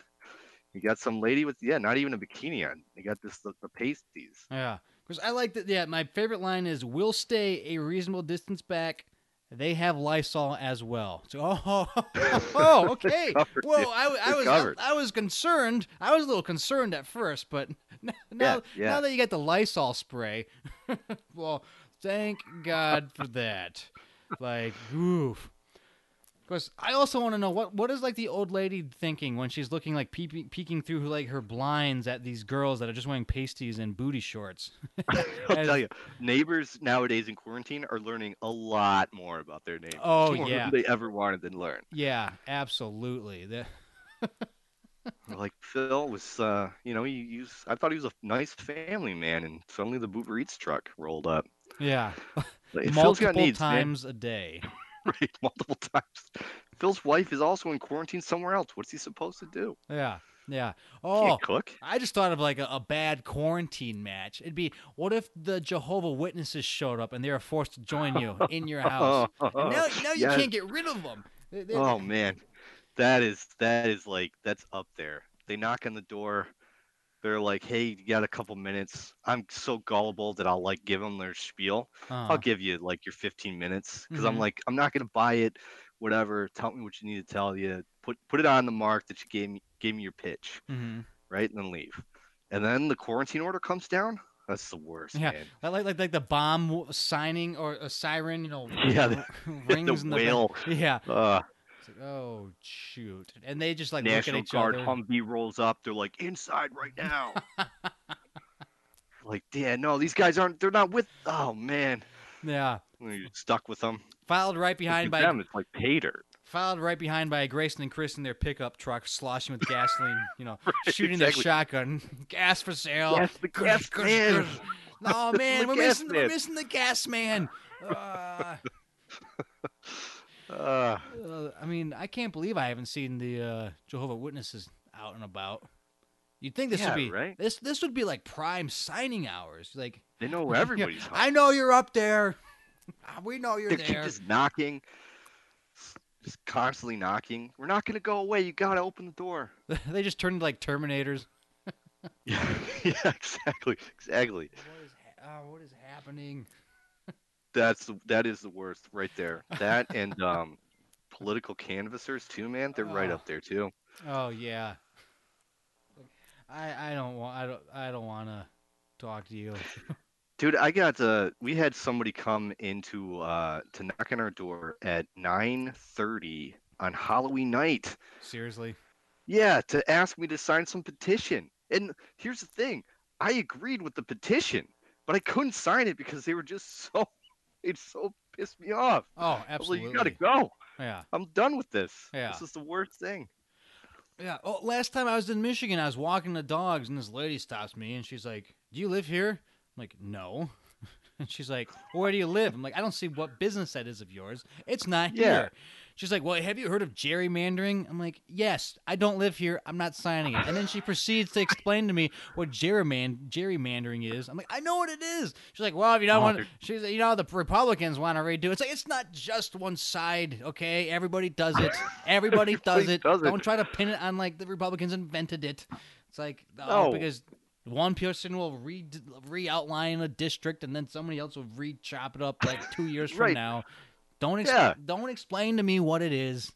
Speaker 8: you got some lady with yeah, not even a bikini on. You got this the, the pasties.
Speaker 7: Yeah, because I like that. Yeah, my favorite line is, "We'll stay a reasonable distance back. They have Lysol as well. So, [LAUGHS] oh, [LAUGHS] oh, okay.
Speaker 8: covered,
Speaker 7: Well,
Speaker 8: dude.
Speaker 7: I, I was I. I was concerned. I was a little concerned at first, but [LAUGHS] now
Speaker 8: yeah.
Speaker 7: now that you get the Lysol spray, well, thank God for that. Like, oof. Of course, I also want to know what what is like the old lady thinking when she's looking like peeping, peeking through like her blinds at these girls that are just wearing pasties and booty shorts. [LAUGHS]
Speaker 8: I'll [LAUGHS] tell you, neighbors nowadays in quarantine are learning a lot more about their neighbors.
Speaker 7: Oh, yeah.
Speaker 8: than they ever wanted to learn.
Speaker 7: Yeah, absolutely. The- [LAUGHS]
Speaker 8: Like Phil was, uh, you know, he, used. I thought he was a nice family man, and suddenly the Uber Eats truck rolled up.
Speaker 7: yeah,
Speaker 8: Like,
Speaker 7: multiple
Speaker 8: needs, man.
Speaker 7: times a day. [LAUGHS]
Speaker 8: right? Multiple times. Phil's wife is also in quarantine somewhere else. What's he supposed to do?
Speaker 7: Yeah, yeah. Oh,
Speaker 8: cook.
Speaker 7: I just thought of like a, a bad quarantine match. It'd be what if the Jehovah Witnesses showed up and they were forced to join you [LAUGHS] in your house. And now, now you
Speaker 8: Yes.
Speaker 7: can't get rid of them. They- they-
Speaker 8: Oh man, that is that is like that's up there. They knock on the door. They're like, "Hey, you got a couple minutes?" I'm so gullible that I'll like give them their spiel.
Speaker 7: uh,
Speaker 8: I'll give you like your 15 minutes because I'm
Speaker 7: Mhm.
Speaker 8: like, I'm not gonna buy it. Whatever. Tell me what you need to tell you. Put put it on the mark that you gave me gave me your pitch,
Speaker 7: mhm.
Speaker 8: right? And then leave. And then the quarantine order comes down. That's the worst,
Speaker 7: Yeah,
Speaker 8: man.
Speaker 7: Like, like like the bomb signing or a siren, you know, [LAUGHS]
Speaker 8: Yeah,
Speaker 7: r- [LAUGHS] rings in the back.
Speaker 8: whale.
Speaker 7: Yeah.
Speaker 8: Uh,
Speaker 7: It's like, oh shoot, and they just like look at
Speaker 8: National
Speaker 7: each
Speaker 8: Guard
Speaker 7: other.
Speaker 8: Humvee rolls up. They're like, inside right [LAUGHS] now. like, yeah, no, these guys aren't. They're not with. Oh man,
Speaker 7: Yeah,
Speaker 8: you're stuck with them.
Speaker 7: filed right behind by
Speaker 8: them, it's like pay dirt.
Speaker 7: filed right behind by Grayson and Chris in their pickup truck, sloshing with gasoline. You know, [LAUGHS]
Speaker 8: Right,
Speaker 7: shooting
Speaker 8: exactly.
Speaker 7: their shotgun. [LAUGHS] Gas for sale.
Speaker 8: Yes, the gas man.
Speaker 7: No man, we're
Speaker 8: gas
Speaker 7: missing we're missing the gas man. Uh,
Speaker 8: Uh,
Speaker 7: uh, I mean, I can't believe I haven't seen the uh, Jehovah Witnesses out and about. You'd think this
Speaker 8: Yeah,
Speaker 7: would be
Speaker 8: right?
Speaker 7: this this would be like prime signing hours. Like
Speaker 8: they know where everybody's. [LAUGHS]
Speaker 7: yeah. I know you're up there. [LAUGHS] We know you're
Speaker 8: They keep
Speaker 7: there.
Speaker 8: just knocking, just constantly knocking. We're not gonna go away. You gotta open the door. [LAUGHS]
Speaker 7: they just turned into like Terminators.
Speaker 8: Yeah, yeah, exactly, exactly.
Speaker 7: What is ha- oh, what is happening?
Speaker 8: That's the, that is the worst right there. That [LAUGHS] and um, political canvassers too, man. They're right
Speaker 7: Oh.
Speaker 8: up there too.
Speaker 7: Oh yeah. I I don't want I don't I don't want to talk to you. [LAUGHS]
Speaker 8: Dude, I got uh we had somebody come into uh to knock on our door at 9:30 on Halloween night.
Speaker 7: Seriously.
Speaker 8: Yeah, to ask me to sign some petition. And here's the thing, I agreed with the petition, but I couldn't sign it because they were just [LAUGHS] so it so pissed me off.
Speaker 7: Oh, absolutely.
Speaker 8: like, you gotta go.
Speaker 7: Yeah.
Speaker 8: I'm done with this.
Speaker 7: Yeah.
Speaker 8: This is the worst thing.
Speaker 7: Yeah. Oh, last time I was in Michigan, I was walking the dogs, and this lady stops me, and she's like, "Do you live here?" I'm like, "No." [LAUGHS] And she's like, well, "Where do you live?" I'm like, "I don't see what business that is of yours. It's not
Speaker 8: Yeah.
Speaker 7: here." She's like, "Well, have you heard of gerrymandering?" I'm like, "Yes. I don't live here. I'm not signing it." And then she proceeds to explain to me what gerryman- gerrymandering is. I'm like, "I know what it is." She's like, "Well, if you don't want," she's like, "You know, the Republicans want to redo it." It's like it's not just one side, okay? Everybody does it. [LAUGHS] Everybody does it.
Speaker 8: does it.
Speaker 7: Don't try to pin it on like the Republicans invented it. It's like oh,
Speaker 8: No.
Speaker 7: because one person will re re outline a district and then somebody else will re chop it up like two years from
Speaker 8: Right.
Speaker 7: now. Don't ex-
Speaker 8: Yeah.
Speaker 7: don't explain to me what it is.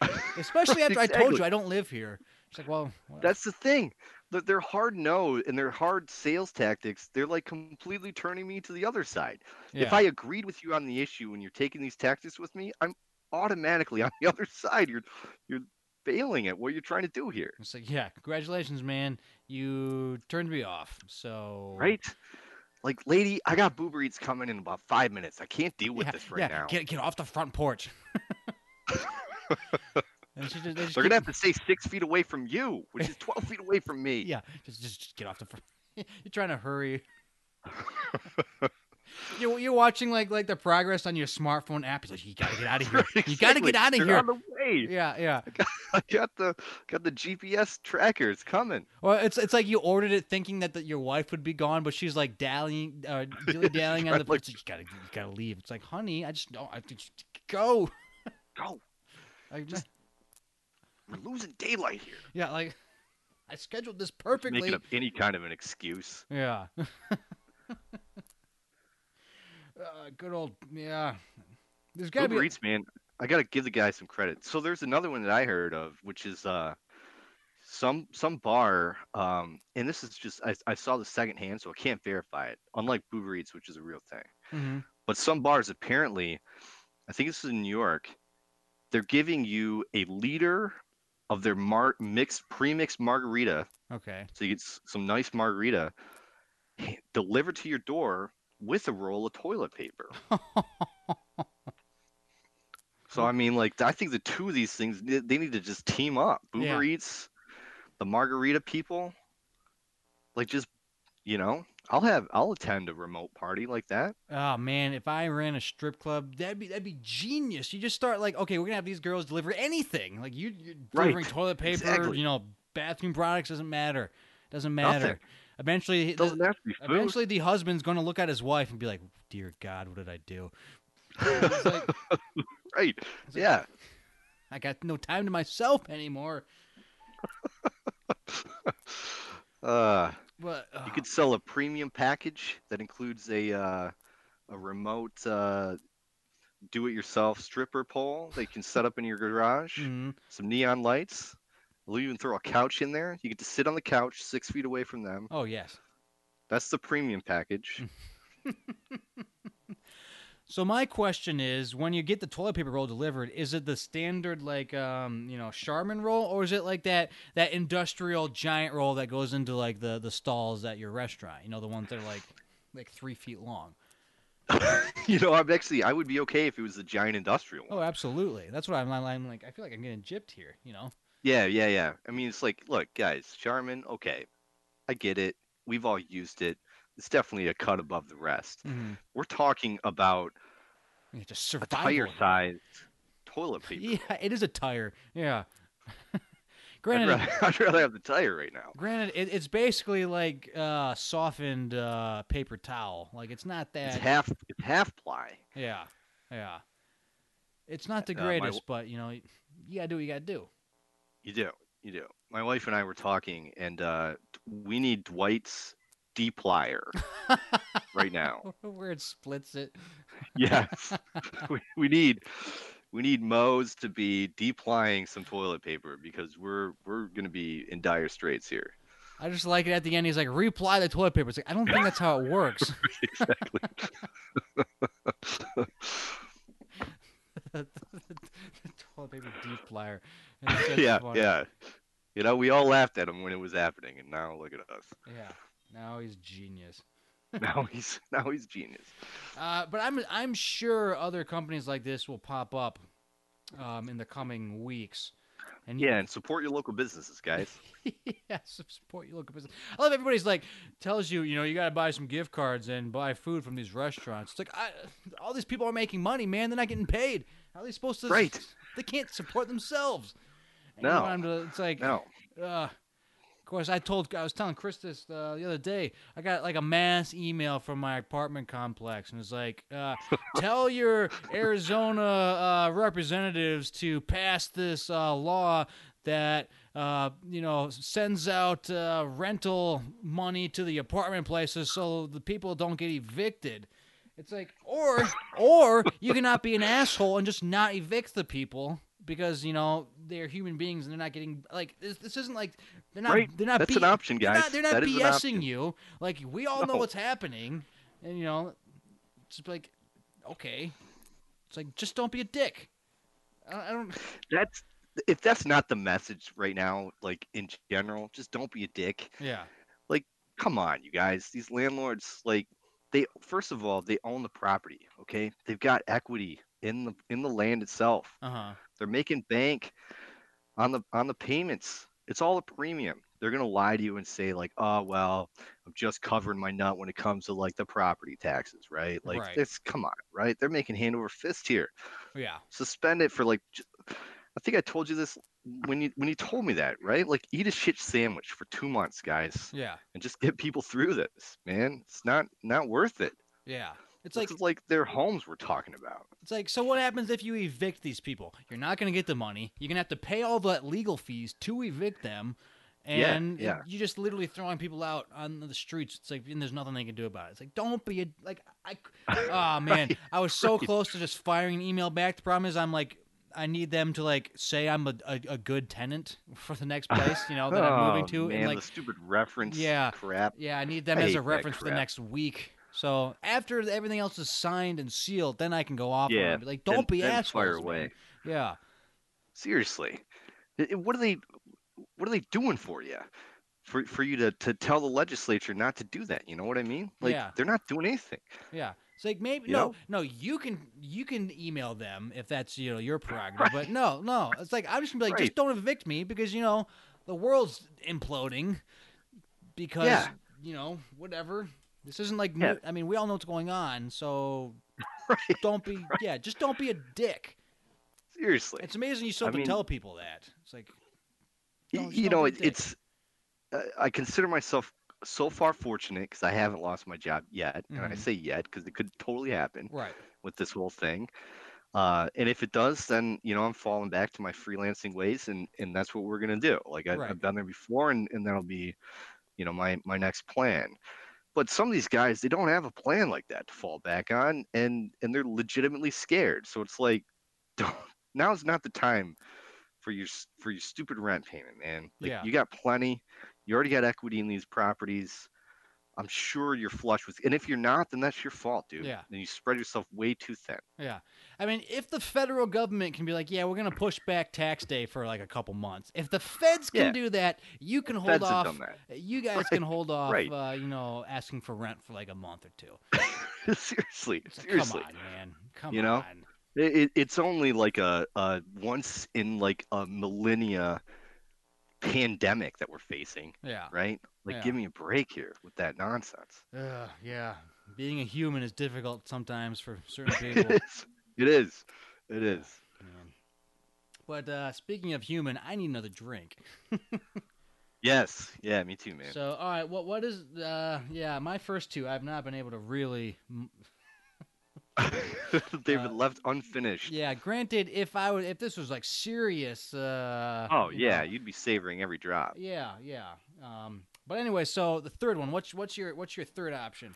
Speaker 7: [LAUGHS] Especially after I told you I don't live here. It's like, well, well,
Speaker 8: That's the thing. That they're hard no and they're hard sales tactics. They're like completely turning me to the other side. If. I agreed with you on the issue and you're taking these tactics with me, I'm automatically [LAUGHS] on the other side. You're you're failing at what you're trying to do here.
Speaker 7: It's like, yeah, congratulations, man. You turned me off. So
Speaker 8: Right? Like, lady, I got Boober Eats coming in about five minutes. I can't deal with
Speaker 7: yeah,
Speaker 8: this right
Speaker 7: yeah,
Speaker 8: now.
Speaker 7: Get get off the front porch. [LAUGHS] and she just, just
Speaker 8: They're
Speaker 7: keep-
Speaker 8: gonna have to stay six feet away from you, which is twelve feet away from me. [LAUGHS]
Speaker 7: Yeah, just just, just get off the front. [LAUGHS] You're trying to hurry. You you're watching like like the progress on your smartphone app. He's like, you gotta get out of [LAUGHS] here. You gotta get out of here.
Speaker 8: on the way.
Speaker 7: Yeah, yeah. [LAUGHS]
Speaker 8: I got the got the GPS tracker. It's coming.
Speaker 7: Well, it's it's like you ordered it thinking that, that your wife would be gone, but she's like dallying, uh, dilly [LAUGHS] dallying on the.
Speaker 8: Like-
Speaker 7: you gotta you gotta leave. It's like, honey, I just don't. I just go.
Speaker 8: Go.
Speaker 7: I just
Speaker 8: We're losing daylight here.
Speaker 7: yeah, like I scheduled this
Speaker 8: Making
Speaker 7: perfectly.
Speaker 8: up any kind of an excuse.
Speaker 7: Yeah. Uh, good old yeah. There's got to be.
Speaker 8: Eats, man. I gotta give the guy some credit. So there's another one that I heard of, which is uh, some some bar, um, and this is just I, I saw the second hand, so I can't verify it. Unlike Uber Eats, which is a real thing,
Speaker 7: Mhm.
Speaker 8: but some bars apparently, I think this is in New York, they're giving you a liter of their mar- mixed pre-mixed margarita,
Speaker 7: Okay.
Speaker 8: so you get s- some nice margarita delivered to your door with a roll of toilet paper. [LAUGHS] So I mean, like I think the two of these things they need to just team up. Uber
Speaker 7: Yeah.
Speaker 8: Eats, the margarita people, like just you know, I'll have I'll attend a remote party like that.
Speaker 7: Oh man, if I ran a strip club, that'd be that'd be genius. You just start like, okay, we're gonna have these girls deliver anything. Like you, you're
Speaker 8: Right,
Speaker 7: delivering toilet paper,
Speaker 8: exactly.
Speaker 7: you know, bathroom products doesn't matter. Doesn't matter.
Speaker 8: Nothing.
Speaker 7: Eventually,
Speaker 8: doesn't
Speaker 7: the,
Speaker 8: have to be food.
Speaker 7: eventually the husband's gonna look at his wife and be like, "Dear God, what did I do?" [LAUGHS] Like,
Speaker 8: right?
Speaker 7: like,
Speaker 8: Yeah.
Speaker 7: I got no time to myself anymore. [LAUGHS]
Speaker 8: Uh,
Speaker 7: But
Speaker 8: you
Speaker 7: uh,
Speaker 8: could sell a premium package that includes a uh, a remote uh, do-it-yourself stripper pole that you can set up in your garage.
Speaker 7: mhm.
Speaker 8: Some neon lights. We'll even throw a couch in there. You get to sit on the couch six feet away from them.
Speaker 7: oh yes.
Speaker 8: That's the premium package. [LAUGHS]
Speaker 7: So my question is, when you get the toilet paper roll delivered, is it the standard like um, you know Charmin roll, or is it like that that industrial giant roll that goes into like the the stalls at your restaurant? You know, the ones that are like like three feet long. [LAUGHS]
Speaker 8: you know, I'm actually I would be okay if it was a giant industrial one.
Speaker 7: Oh, absolutely. That's what I'm, I'm like. I feel like I'm getting gypped here. You know.
Speaker 8: Yeah, yeah, yeah. I mean, it's like, look, guys, Charmin, okay, I get it. We've all used it. It's definitely a cut above the rest.
Speaker 7: Mm-hmm.
Speaker 8: We're talking about
Speaker 7: It's just
Speaker 8: a
Speaker 7: survival.
Speaker 8: tire-sized toilet [LAUGHS] paper.
Speaker 7: Yeah, it is a tire. Yeah. [LAUGHS]
Speaker 8: I'd
Speaker 7: granted,
Speaker 8: rather, [LAUGHS] I'd rather have the tire right now.
Speaker 7: granted, it, it's basically like uh, softened uh, paper towel. Like it's not that.
Speaker 8: It's half, it's half ply.
Speaker 7: Yeah, yeah. It's not the
Speaker 8: Uh, my
Speaker 7: greatest, but you know, you gotta do what you gotta do.
Speaker 8: You do, you do. My wife and I were talking, and uh, we need Dwight's deplier right now. [LAUGHS]
Speaker 7: Where it splits it. [LAUGHS]
Speaker 8: Yes, [LAUGHS] we, we need we need Moe's to be deplying some toilet paper because we're we're gonna be in dire straits here.
Speaker 7: I just like it at the end. He's like, reply the toilet paper. It's like, I don't think that's how it works.
Speaker 8: exactly.
Speaker 7: the toilet paper deep flyer. [LAUGHS]
Speaker 8: Yeah, yeah. You know, we all laughed at him when it was happening, and now look at us.
Speaker 7: Yeah. Now he's genius. [LAUGHS]
Speaker 8: Now he's now he's genius.
Speaker 7: Uh, but I'm I'm sure other companies like this will pop up um, in the coming weeks. And
Speaker 8: Yeah, and support your local businesses, guys. [LAUGHS]
Speaker 7: yeah, support your local business. I love everybody's like tells you, you know, you got to buy some gift cards and buy food from these restaurants. It's like I, all these people are making money, man. They're not getting paid. How are they supposed to?
Speaker 8: Right.
Speaker 7: They can't support themselves.
Speaker 8: No.
Speaker 7: to- it's like,
Speaker 8: No.
Speaker 7: uh, of course, I told I was telling Chris this uh, the other day. I got like a mass email from my apartment complex, and it's like, uh, [LAUGHS] tell your Arizona uh, representatives to pass this uh, law that uh, you know sends out uh, rental money to the apartment places so the people don't get evicted. It's like, or or you cannot be an asshole and just not evict the people because you know they're human beings and they're not getting like this. This isn't like they're not.
Speaker 8: Right.
Speaker 7: They're not.
Speaker 8: That's an option,
Speaker 7: They're
Speaker 8: guys.
Speaker 7: not, they're not
Speaker 8: That is
Speaker 7: BSing you. Like we all know what's happening, and you know, it's like, okay, it's like just don't be a dick. I, I don't.
Speaker 8: That's if that's not the message right now, like in general, just don't be a dick.
Speaker 7: Yeah.
Speaker 8: Like, come on, you guys. These landlords, like, they first of all, they own the property. Okay, they've got equity in the in the land itself.
Speaker 7: Uh huh.
Speaker 8: They're making bank on the on the payments. It's all a premium. They're gonna lie to you and say like, "Oh well, I'm just covering my nut when it comes to like the property taxes, right?" Like,
Speaker 7: Right.
Speaker 8: it's come on, right? They're making hand over fist here.
Speaker 7: Yeah.
Speaker 8: Suspend it for like. I think I told you this when you when you told me that, right? Like, eat a shit sandwich for two months, guys,
Speaker 7: Yeah.
Speaker 8: and just get people through this, man. It's not not worth it.
Speaker 7: Yeah. It's like
Speaker 8: like their homes we're talking about.
Speaker 7: It's like, so what happens if you evict these people? You're not going to get the money. You're going to have to pay all the legal fees to evict them. And it-
Speaker 8: yeah.
Speaker 7: you just literally throwing people out on the streets. It's like, and there's nothing they can do about it. It's like, don't be a like, I, oh [LAUGHS] man, I was so close to just firing an email back. The problem is, I'm like, I need them to like say I'm a, a, a good tenant for the next place, you know, that I'm moving [LAUGHS]
Speaker 8: Oh,
Speaker 7: to,
Speaker 8: Man,
Speaker 7: and like,
Speaker 8: the stupid reference
Speaker 7: Yeah.
Speaker 8: crap.
Speaker 7: yeah, I need them
Speaker 8: I
Speaker 7: as a reference for the next week. So after everything else is signed and sealed, then I can go off.
Speaker 8: Yeah,
Speaker 7: like, don't be
Speaker 8: then
Speaker 7: assholes.
Speaker 8: fire
Speaker 7: man."
Speaker 8: away.
Speaker 7: Yeah,
Speaker 8: Seriously, what are they? What are they doing for you? For for you to to tell the legislature not to do that? You know what I mean? Like
Speaker 7: Yeah.
Speaker 8: they're not doing anything.
Speaker 7: yeah. It's like maybe
Speaker 8: You
Speaker 7: no,
Speaker 8: know?
Speaker 7: no. You can you can email them if that's you know your prerogative. But no, no. It's like I'm just gonna be like, just don't evict me because you know the world's imploding. Because
Speaker 8: Yeah.
Speaker 7: you know whatever. This isn't like
Speaker 8: Yeah.
Speaker 7: I mean we all know what's going on. So [LAUGHS]
Speaker 8: Right.
Speaker 7: don't be yeah. Just don't be a dick.
Speaker 8: Seriously.
Speaker 7: It's amazing you still
Speaker 8: I
Speaker 7: have to
Speaker 8: mean-
Speaker 7: tell people that. It's like
Speaker 8: you know,
Speaker 7: don't
Speaker 8: it,
Speaker 7: be a dick.
Speaker 8: it's. Uh, I consider myself so far fortunate because I haven't lost my job yet, and I
Speaker 7: Mhm.
Speaker 8: say yet because it could totally happen
Speaker 7: right.
Speaker 8: with this whole thing. Uh, and if it does, then you know I'm falling back to my freelancing ways, and and that's what we're gonna do. Like I,
Speaker 7: Right.
Speaker 8: I've done there before, and and that'll be, you know, my my next plan. But some of these guys, they don't have a plan like that to fall back on, and and they're legitimately scared. So it's like, [LAUGHS] don't, now's not the time for your for your stupid rent payment, man. Like
Speaker 7: Yeah.
Speaker 8: you got plenty. You already got equity in these properties. I'm sure you're flush with, and if you're not, then that's your fault, dude.
Speaker 7: Yeah.
Speaker 8: Then you spread yourself way too thin.
Speaker 7: Yeah. I mean, if the federal government can be like, yeah, we're going to push back tax day for like a couple months. If the feds can
Speaker 8: Yeah.
Speaker 7: do that, you can hold
Speaker 8: Feds have
Speaker 7: off.
Speaker 8: done that.
Speaker 7: You guys can hold [LAUGHS] off,
Speaker 8: right.
Speaker 7: uh, you know, asking for rent for like a month or two. [LAUGHS]
Speaker 8: seriously,
Speaker 7: like,
Speaker 8: seriously.
Speaker 7: Come on, man. Come
Speaker 8: You know?
Speaker 7: on.
Speaker 8: It, it, it's only like a, a once in like a millennia pandemic that we're facing,
Speaker 7: Yeah.
Speaker 8: right? Like,
Speaker 7: Yeah.
Speaker 8: give me a break here with that nonsense.
Speaker 7: Ugh, yeah. Being a human is difficult sometimes for [LAUGHS] certain people.
Speaker 8: is. It is. It is.
Speaker 7: man. But uh, speaking of human, I need another drink. [LAUGHS]
Speaker 8: Yes. Yeah. Me too, man.
Speaker 7: So, all right, what what is uh yeah, my first two I've not been able to really [LAUGHS]
Speaker 8: They've
Speaker 7: uh,
Speaker 8: been left unfinished.
Speaker 7: Yeah, granted if I would if this was like serious uh
Speaker 8: Oh
Speaker 7: you
Speaker 8: yeah,
Speaker 7: know,
Speaker 8: you'd be savoring every drop.
Speaker 7: yeah, yeah. Um but anyway, so the third one, what's what's your what's your third option?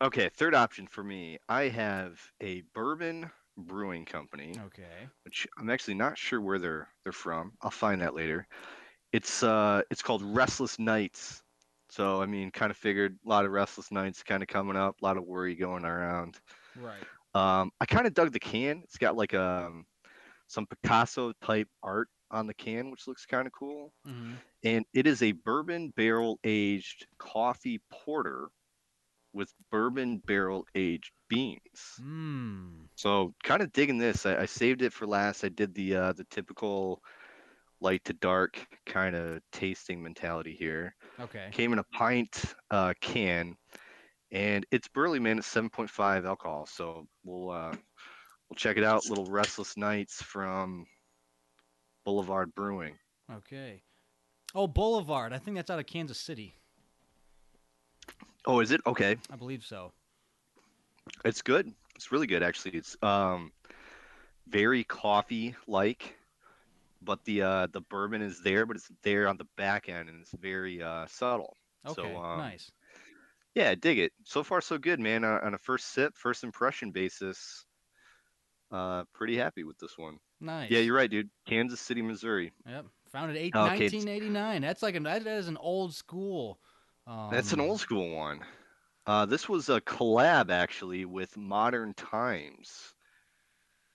Speaker 8: Okay, third option for me. I have a bourbon brewing company.
Speaker 7: Okay.
Speaker 8: which I'm actually not sure where they're they're from. I'll find that later. It's uh it's called Restless Nights. So I mean, kind of figured a lot of restless nights kind of coming up, a lot of worry going around.
Speaker 7: Right.
Speaker 8: Um, I kind of dug the can. It's got like um some Picasso type art on the can, which looks kind of cool.
Speaker 7: Mhm.
Speaker 8: And it is a bourbon barrel aged coffee porter with bourbon barrel aged beans.
Speaker 7: Mm.
Speaker 8: So kind of digging this. I, I saved it for last. I did the uh, the typical light to dark kind of tasting mentality here.
Speaker 7: Okay.
Speaker 8: Came in a pint uh, can, and it's Burley Man at 7.5 alcohol. So we'll uh, we'll check it out. Little Restless Nights from Boulevard Brewing.
Speaker 7: Okay. Oh, Boulevard. I think that's out of Kansas City.
Speaker 8: Oh, is it okay?
Speaker 7: I believe so.
Speaker 8: It's good. It's really good actually. It's um very coffee like, but the uh the bourbon is there, but it's there on the back end and it's very uh subtle.
Speaker 7: Okay.
Speaker 8: So um,
Speaker 7: nice.
Speaker 8: yeah, dig it. So far so good, man. Uh, on a first sip, first impression basis, uh pretty happy with this one.
Speaker 7: Nice.
Speaker 8: Yeah, you're right, dude. Kansas City, Missouri.
Speaker 7: Yep. Founded eight,
Speaker 8: Okay,
Speaker 7: 1989. That's like an that is an old school. Um,
Speaker 8: That's an old school one. Uh this was a collab actually with Modern Times.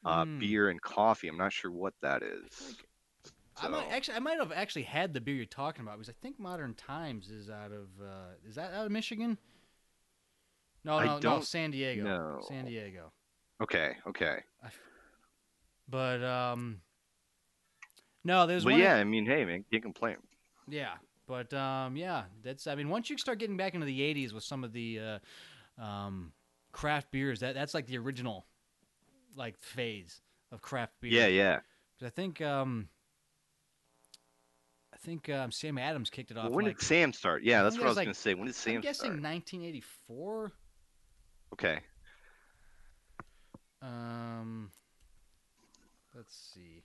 Speaker 8: Uh
Speaker 7: Mm.
Speaker 8: beer and coffee. I'm not sure what that is.
Speaker 7: I might actually, I might have actually had the beer you're talking about because I think Modern Times is out of, uh, is that out of Michigan? No, no, no, San Diego.
Speaker 8: know.
Speaker 7: San Diego.
Speaker 8: Okay, okay.
Speaker 7: But um, no, there's
Speaker 8: But
Speaker 7: one.
Speaker 8: yeah, I mean, hey, man, can't complain.
Speaker 7: yeah, but um, yeah, that's. I mean, once you start getting back into the '80s with some of the uh, um, craft beers, that that's like the original, like phase of craft beer.
Speaker 8: Yeah, yeah.
Speaker 7: 'Cause I think um, I think um, Sam Adams kicked it off.
Speaker 8: Well, when
Speaker 7: like,
Speaker 8: did Sam start? Yeah, that's what I was
Speaker 7: was,
Speaker 8: gonna say. When did Sam
Speaker 7: I'm guessing
Speaker 8: start?
Speaker 7: 1984.
Speaker 8: Okay.
Speaker 7: Um, let's see.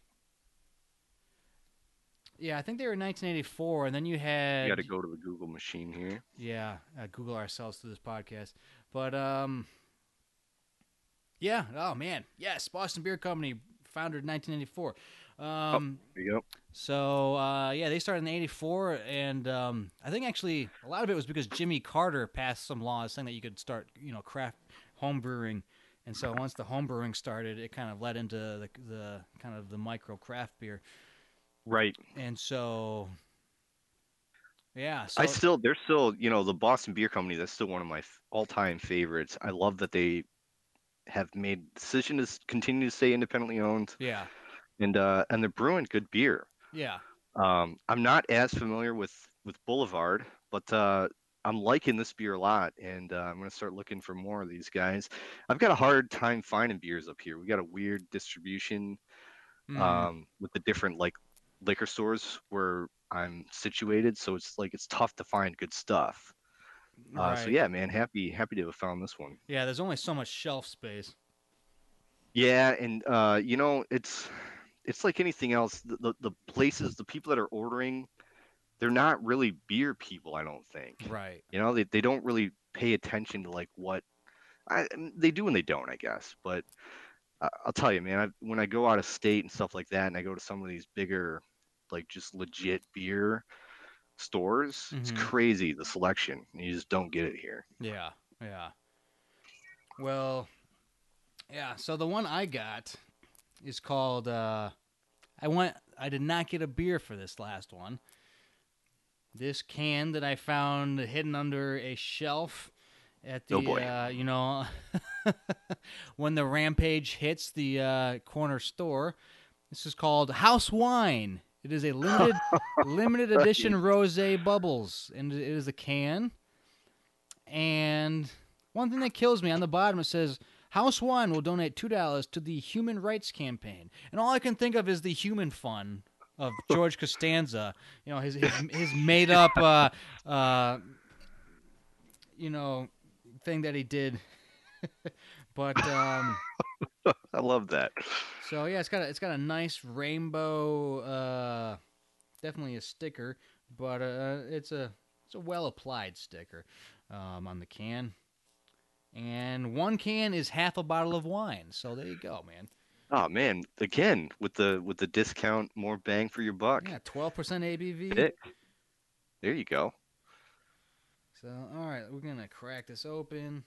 Speaker 7: Yeah, I think they were 1984, and then you had
Speaker 8: You got to go to the Google machine here.
Speaker 7: Yeah, uh, Google ourselves through this podcast. But um, yeah. Oh man, yes, Boston Beer Company, founded in 1984. Um,
Speaker 8: you go.
Speaker 7: so uh, yeah, they started in '84, and um, I think actually a lot of it was because Jimmy Carter passed some laws saying that you could start, you know, craft home brewing. And so once the home brewing started, it kind of led into the, the kind of the micro craft beer.
Speaker 8: Right.
Speaker 7: And so, yeah, so
Speaker 8: I still, they're still, you know, the Boston Beer Company. That's still one of my all-time favorites. I love that they have made decision to continue to stay independently owned,
Speaker 7: yeah,
Speaker 8: and uh, and they're brewing good beer.
Speaker 7: yeah,
Speaker 8: Um, I'm not as familiar with with Boulevard, but uh, I'm liking this beer a lot, and uh, I'm gonna start looking for more of these guys. I've got a hard time finding beers up here. We got a weird distribution
Speaker 7: Mhm.
Speaker 8: um, with the different like liquor stores where I'm situated, so it's like it's tough to find good stuff. Uh, So yeah, man, happy happy to have found this one.
Speaker 7: Yeah, there's only so much shelf space.
Speaker 8: Yeah, and uh, you know, it's it's like anything else. The, the the places, the people that are ordering, they're not really beer people. I don't think.
Speaker 7: Right.
Speaker 8: You know, they they don't really pay attention to like what I they do and they don't, I guess. But I I'll tell you, man, I, when I go out of state and stuff like that, and I go to some of these bigger, like just legit beer stores, it's
Speaker 7: Mhm.
Speaker 8: crazy the selection. You just don't get it here.
Speaker 7: Yeah. Yeah. Well, yeah. So the one I got is called. Uh, I went. I did not get a beer for this last one. This can that I found hidden under a shelf at the,
Speaker 8: Oh,
Speaker 7: uh, you know, [LAUGHS] when the rampage hits the uh, corner store. This is called House Wine. It is a [LAUGHS] limited limited edition rosé bubbles, and it is a can. And one thing that kills me on the bottom it says House Wine will donate two dollars to the Human Rights Campaign, and all I can think of is the Human Fund of George Costanza. You know his his, his made up, uh, uh, you know, thing that he did. [LAUGHS] but um, [LAUGHS]
Speaker 8: I love that.
Speaker 7: so yeah, it's got a, it's got a nice rainbow, uh, definitely a sticker, but uh, it's a it's a well applied sticker um, on the can. And one can is half a bottle of wine. So there you go, man.
Speaker 8: Oh man, again with the with the discount, more bang for your buck.
Speaker 7: Yeah, twelve percent ABV.
Speaker 8: Pick. There you go.
Speaker 7: So all right, we're gonna crack this open.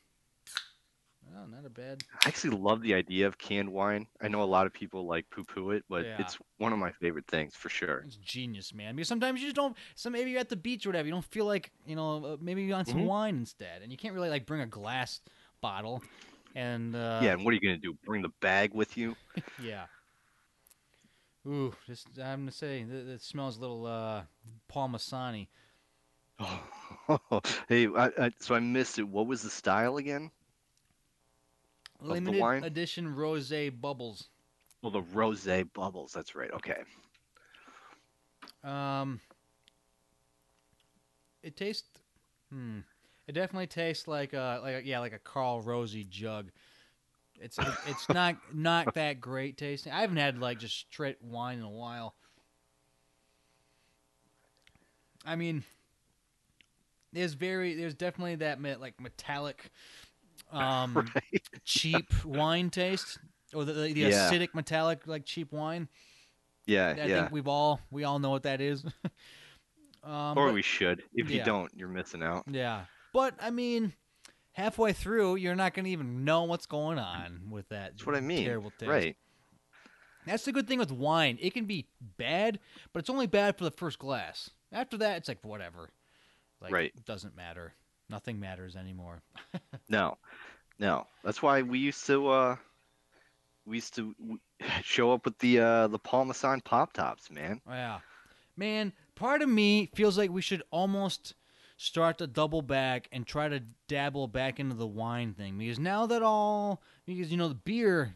Speaker 7: Oh, not a bad.
Speaker 8: I actually love the idea of canned wine. I know a lot of people like poo-poo it, but
Speaker 7: Yeah.
Speaker 8: it's one of my favorite things for sure.
Speaker 7: It's genius, man. Because sometimes you just don't. So maybe you're at the beach or whatever. You don't feel like you know. uh, Maybe you want some
Speaker 8: Mhm.
Speaker 7: wine instead, and you can't really like bring a glass bottle. And uh,
Speaker 8: yeah, and what are you gonna do? Bring the bag with you? [LAUGHS]
Speaker 7: yeah. Ooh, just I'm gonna say that it smells a little uh, Paul Masson.
Speaker 8: Oh, [LAUGHS] hey, I, I, so I missed it. What was the style again? the
Speaker 7: Limited
Speaker 8: wine?
Speaker 7: edition rosé bubbles.
Speaker 8: Well, the rosé bubbles. That's right. Okay.
Speaker 7: Um, it tastes. Hmm. It definitely tastes like a like a, yeah like a Carlo Rossi jug. It's it's not not that great tasting. I haven't had like just straight wine in a while. I mean, there's very there's definitely that like metallic, um, [LAUGHS]
Speaker 8: Right.
Speaker 7: cheap wine taste or the the, the
Speaker 8: Yeah.
Speaker 7: acidic metallic like cheap wine.
Speaker 8: Yeah,
Speaker 7: I
Speaker 8: yeah.
Speaker 7: think we've all we all know what that is. [LAUGHS] um,
Speaker 8: or
Speaker 7: but-
Speaker 8: we should. If you don't, you're missing out.
Speaker 7: yeah, but I mean, halfway through, you're not gonna even know what's going on with that.
Speaker 8: That's what I mean.
Speaker 7: Terrible taste.
Speaker 8: Right.
Speaker 7: That's the good thing with wine. It can be bad, but it's only bad for the first glass. After that, it's like whatever. Like,
Speaker 8: Right.
Speaker 7: It doesn't matter. Nothing matters anymore. [LAUGHS]
Speaker 8: No, no. That's why we used to. uh We used to [LAUGHS] show up with the uh the Parmesan pop tops, man.
Speaker 7: Yeah. Man, part of me feels like we should almost start to double back and try to dabble back into the wine thing because now that all because you know the beer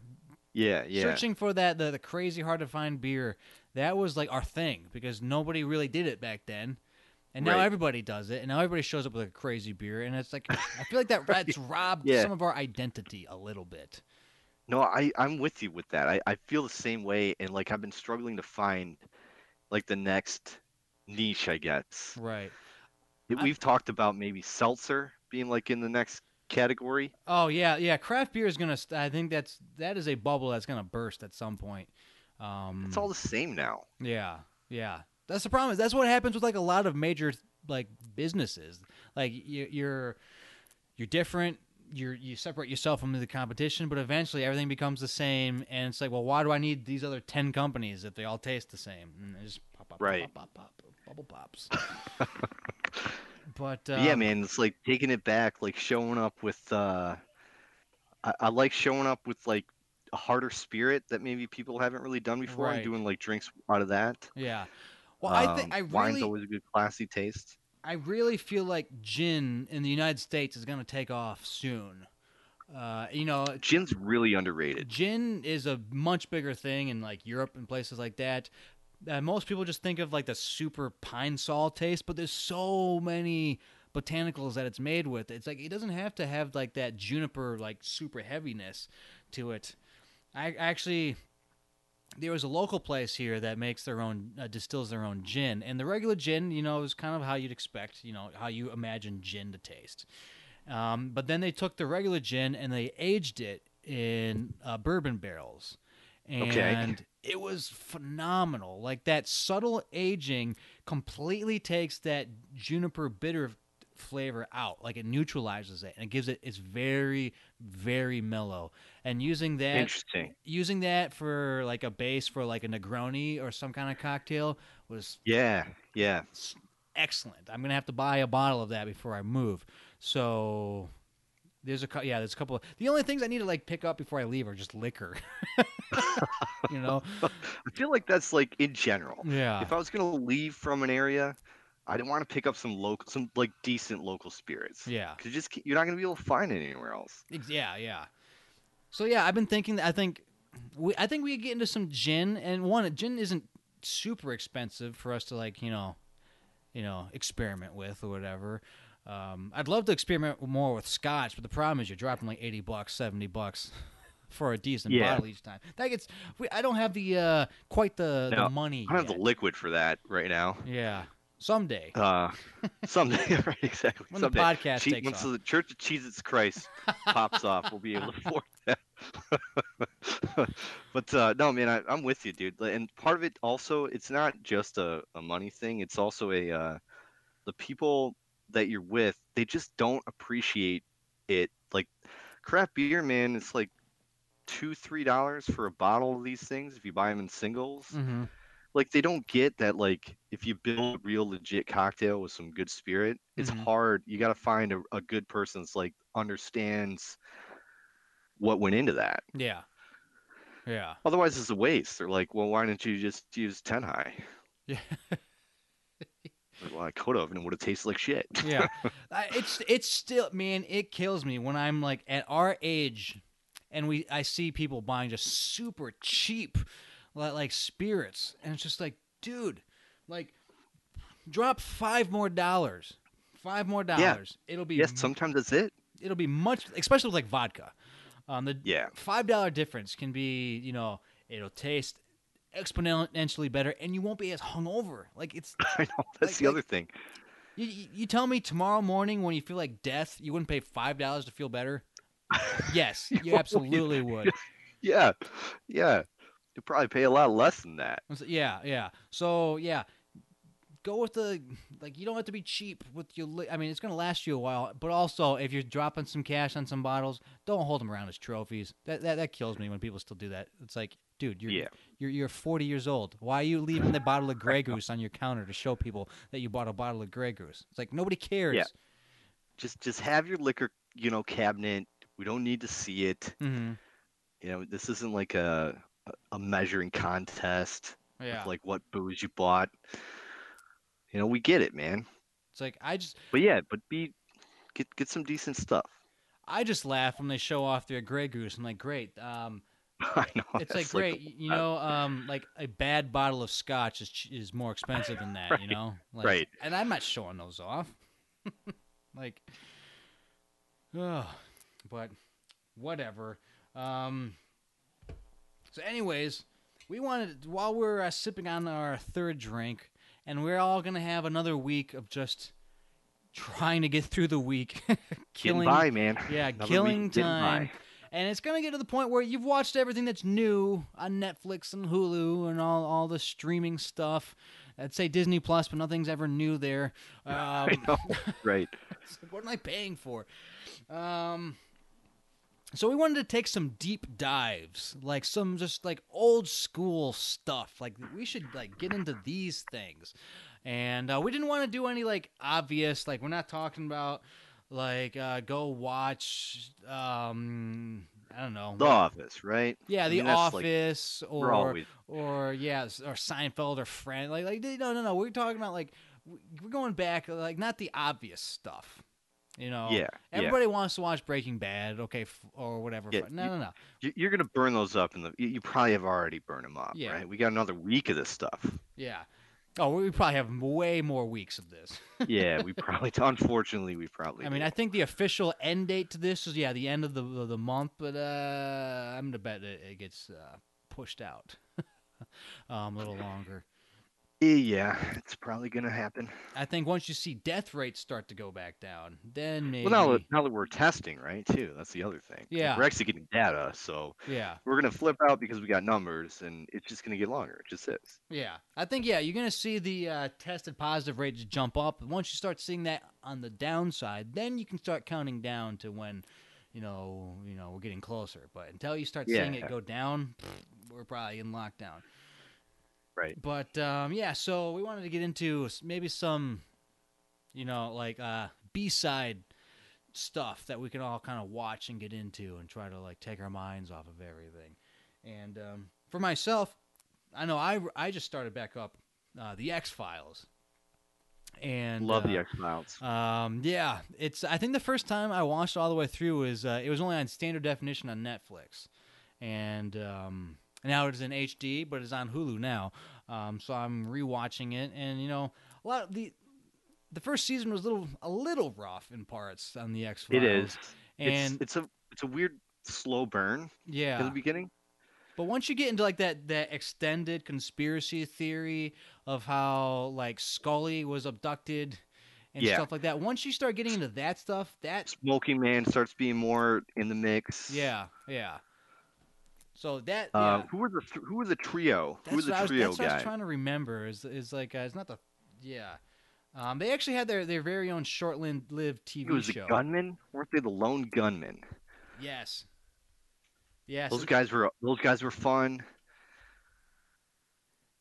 Speaker 8: Yeah, yeah.
Speaker 7: searching for that the, the crazy hard to find beer that was like our thing because nobody really did it back then and now
Speaker 8: Right.
Speaker 7: everybody does it and now everybody shows up with a crazy beer and it's like [LAUGHS] i feel like that that's robbed
Speaker 8: Yeah.
Speaker 7: some of our identity a little bit
Speaker 8: No, I I'm with you with that. I I feel the same way, and like I've been struggling to find like the next niche, I guess.
Speaker 7: Right.
Speaker 8: It-
Speaker 7: I-
Speaker 8: We've talked about maybe seltzer being like in the next category.
Speaker 7: Oh yeah, yeah. Craft beer is gonna. st- I think that's that is a bubble that's gonna burst at some point. Um,
Speaker 8: It's all the same now.
Speaker 7: Yeah, yeah. That's the problem. Is that's what happens with like a lot of major like businesses. Like you, you're you're different. You're you separate yourself from the competition, but eventually everything becomes the same. And it's like, well, why do I need these other ten companies if they all taste the same? And they just pop, pop,
Speaker 8: Right.
Speaker 7: pop, pop, pop, bubble pops. [LAUGHS] but
Speaker 8: But yeah,
Speaker 7: um,
Speaker 8: man, it's like taking it back, like showing up with. uh I, I like showing up with like a harder spirit that maybe people haven't really done before,
Speaker 7: Right.
Speaker 8: and doing like drinks out of that.
Speaker 7: Yeah. Well, I
Speaker 8: Um,
Speaker 7: think I
Speaker 8: wine's
Speaker 7: really,
Speaker 8: always a good classy taste.
Speaker 7: I really feel like gin in the United States is going to take off soon. Uh, you know,
Speaker 8: Gin's really underrated.
Speaker 7: gin is a much bigger thing in like Europe and places like that. Uh, most people just think of like the super pine sol taste, but there's so many botanicals that it's made with. It's like it doesn't have to have like that juniper like super heaviness to it. I actually there was a local place here that makes their own uh, distills their own gin, and the regular gin, you know, is kind of how you'd expect, you know, how you imagine gin to taste. Um, but then they took the regular gin and they aged it in uh, bourbon barrels, and
Speaker 8: Okay.
Speaker 7: It was phenomenal. Like that subtle aging completely takes that juniper bitter flavor out. Like it neutralizes it and it gives it. It's very, very mellow. And using that
Speaker 8: Interesting.
Speaker 7: using that for like a base for like a Negroni or some kind of cocktail was
Speaker 8: Yeah, yeah.
Speaker 7: excellent. I'm gonna have to buy a bottle of that before I move. So there's a yeah, there's a couple. Of, the only things I need to like pick up before I leave are just liquor. [LAUGHS] you know? [LAUGHS]
Speaker 8: I feel like that's like in general.
Speaker 7: Yeah.
Speaker 8: If I was gonna leave from an area, I didn't want to pick up some local, some like decent local spirits.
Speaker 7: Yeah.
Speaker 8: Cause you just you're not gonna be able to find it anywhere else.
Speaker 7: Yeah, yeah. So yeah, I've been thinking that I think we I think we could get into some gin and one gin isn't super expensive for us to like, you know, you know, experiment with or whatever. Um, I'd love to experiment more with scotch, but the problem is you're dropping like 80 bucks, 70 bucks [LAUGHS] for a decent
Speaker 8: Yeah.
Speaker 7: bottle each time. That gets we, I don't have the uh quite the,
Speaker 8: No,
Speaker 7: the money.
Speaker 8: I don't have the liquid for that right now.
Speaker 7: Yeah. Someday.
Speaker 8: Uh, someday, [LAUGHS] right? Exactly.
Speaker 7: When the podcast
Speaker 8: Che-
Speaker 7: takes
Speaker 8: once
Speaker 7: off.
Speaker 8: the Church of Jesus Christ pops off, we'll be able to afford that. [LAUGHS] but uh, no, man, I, I'm with you, dude. And part of it also, it's not just a, a money thing. It's also a uh, the people that you're with. They just don't appreciate it. Like craft beer, man. It's like two, three dollars for a bottle of these things if you buy them in singles
Speaker 7: hmm
Speaker 8: like they don't get that like if you build a real legit cocktail with some good spirit it's
Speaker 7: Mhm.
Speaker 8: hard you got to find a, a good person that's like understands what went into that
Speaker 7: Yeah. Yeah.
Speaker 8: otherwise it's a waste they're like well why didn't you just use 10 high
Speaker 7: Yeah. [LAUGHS]
Speaker 8: like, well i could have and it would have tasted like shit.
Speaker 7: Yeah. [LAUGHS] It's it's still man it kills me when i'm like at our age and we i see people buying just super cheap like, like spirits and it's just like dude like drop five more dollars. Five more dollars. It'll be
Speaker 8: yes sometimes that's it.
Speaker 7: It'll be much especially with like vodka. Um the
Speaker 8: yeah.
Speaker 7: five dollar difference can be you know it'll taste exponentially better and you won't be as hungover like it's [LAUGHS]
Speaker 8: i know that's
Speaker 7: Like-
Speaker 8: the
Speaker 7: like-
Speaker 8: other thing
Speaker 7: you, you you tell me tomorrow morning when you feel like death, you wouldn't pay five dollars to feel better? [LAUGHS] Yes, you absolutely would. [LAUGHS]
Speaker 8: yeah yeah You'd probably pay a lot less than that
Speaker 7: Yeah, yeah. So yeah, go with the like. You don't have to be cheap with your. li- I mean, it's gonna last you a while, but also if you're dropping some cash on some bottles, don't hold them around as trophies. That that, that kills me when people still do that. It's like, dude, you're
Speaker 8: Yeah.
Speaker 7: you're you're 40 years old. Why are you leaving the bottle of Grey Goose on your counter to show people that you bought a bottle of Grey Goose? It's like nobody cares.
Speaker 8: Yeah. just just have your liquor you know cabinet we don't need to see it
Speaker 7: hmm
Speaker 8: you know this isn't like a a- measuring contest
Speaker 7: Yeah.
Speaker 8: of like what booze you bought you know we get it man
Speaker 7: It's like I just
Speaker 8: but yeah but be get get some decent stuff
Speaker 7: I just laugh when they show off their Grey Goose. I'm like, great. Um, [LAUGHS]
Speaker 8: i know
Speaker 7: it's like great. you know, um, like a bad bottle of scotch is is more expensive than [LAUGHS] that. You know, like,
Speaker 8: right.
Speaker 7: And I'm not showing those off. [LAUGHS] like, oh, but whatever. Um, so, anyways, we wanted while we're uh, sipping on our third drink, and we're all gonna have another week of just trying to get through the week, [LAUGHS]
Speaker 8: Getting
Speaker 7: killing
Speaker 8: by, man.
Speaker 7: yeah,
Speaker 8: Another
Speaker 7: killing time. And it's gonna get to the point where you've watched everything that's new on Netflix and Hulu and all, all the streaming stuff. I'd say Disney Plus, but nothing's ever new there. Um, [LAUGHS]
Speaker 8: I know. [LAUGHS] right.
Speaker 7: like, what am I paying for? Um, so we wanted to take some deep dives, like some just like old school stuff. Like we should like get into these things, and uh, we didn't want to do any like obvious. Like we're not talking about like uh, go watch. Um, I don't know.
Speaker 8: The Office, right?
Speaker 7: Yeah,
Speaker 8: I
Speaker 7: The
Speaker 8: mean, that's, like,
Speaker 7: Office or
Speaker 8: always-
Speaker 7: or yeah, or Seinfeld or Friend. Like like no no no, we're talking about like we're going back like not the obvious stuff. You know,
Speaker 8: Yeah, yeah.
Speaker 7: Everybody wants to watch Breaking Bad, okay, f- or whatever.
Speaker 8: Yeah,
Speaker 7: no,
Speaker 8: you-
Speaker 7: no, no.
Speaker 8: You- You're gonna burn those up in the. You you probably have already burned them up,
Speaker 7: Yeah.
Speaker 8: right? We got another week of this stuff.
Speaker 7: Yeah. Oh, we probably have way more weeks of this.
Speaker 8: Yeah, [LAUGHS] we probably. Unfortunately, we probably.
Speaker 7: I mean,
Speaker 8: do.
Speaker 7: I think the official end date to this is yeah, the end of the of the month, but uh, I'm gonna bet it, it gets uh, pushed out [LAUGHS] um, a little longer.
Speaker 8: Eh, yeah, it's probably gonna happen.
Speaker 7: I think once you see death rates start to go back down, then maybe.
Speaker 8: Well, now that, now that we're testing, right? Too. That's the other thing.
Speaker 7: Yeah.
Speaker 8: we're actually getting data, so
Speaker 7: yeah,
Speaker 8: we're gonna flip out because we got numbers, and it's just gonna get longer. It just is.
Speaker 7: yeah. I think yeah, you're gonna see the uh, tested positive rates jump up. Once you start seeing that on the downside, then you can start counting down to when, you know, you know, we're getting closer. But until you start seeing it go down, we're probably in lockdown.
Speaker 8: Right.
Speaker 7: But um, yeah, so we wanted to get into maybe some, you know, like uh, B side stuff that we can all kind of watch and get into and try to like take our minds off of everything. And um, for myself, I know I I just started back up uh, the X Files. And
Speaker 8: Love the
Speaker 7: uh,
Speaker 8: X Files.
Speaker 7: um, yeah, it's. I think the first time I watched all the way through was uh, it was only on standard definition on Netflix, and um, now it's in HD, but it's on Hulu now. Um, so I'm rewatching it, and you know, a lot of the the first season was a little a little rough in parts on the X Files.
Speaker 8: it is.
Speaker 7: and
Speaker 8: it's, it's a it's a weird slow burn
Speaker 7: Yeah, in
Speaker 8: the beginning.
Speaker 7: But once you get into like that that extended conspiracy theory of how like Scully was abducted and
Speaker 8: Yeah.
Speaker 7: stuff like that, once you start getting into that stuff, that
Speaker 8: Smoking Man starts being more in the mix.
Speaker 7: yeah, yeah. So that
Speaker 8: Uh,
Speaker 7: yeah,
Speaker 8: Who were the who were the trio?
Speaker 7: that's
Speaker 8: who was the
Speaker 7: I was,
Speaker 8: trio
Speaker 7: that's what I
Speaker 8: guy?
Speaker 7: was trying to remember. Is is like uh, it's not the yeah. Um, they actually had their, their very own short-lived TV show.
Speaker 8: It was
Speaker 7: show.
Speaker 8: the gunmen. Weren't they the lone gunmen?
Speaker 7: Yes. Yes.
Speaker 8: Those guys were those guys were fun.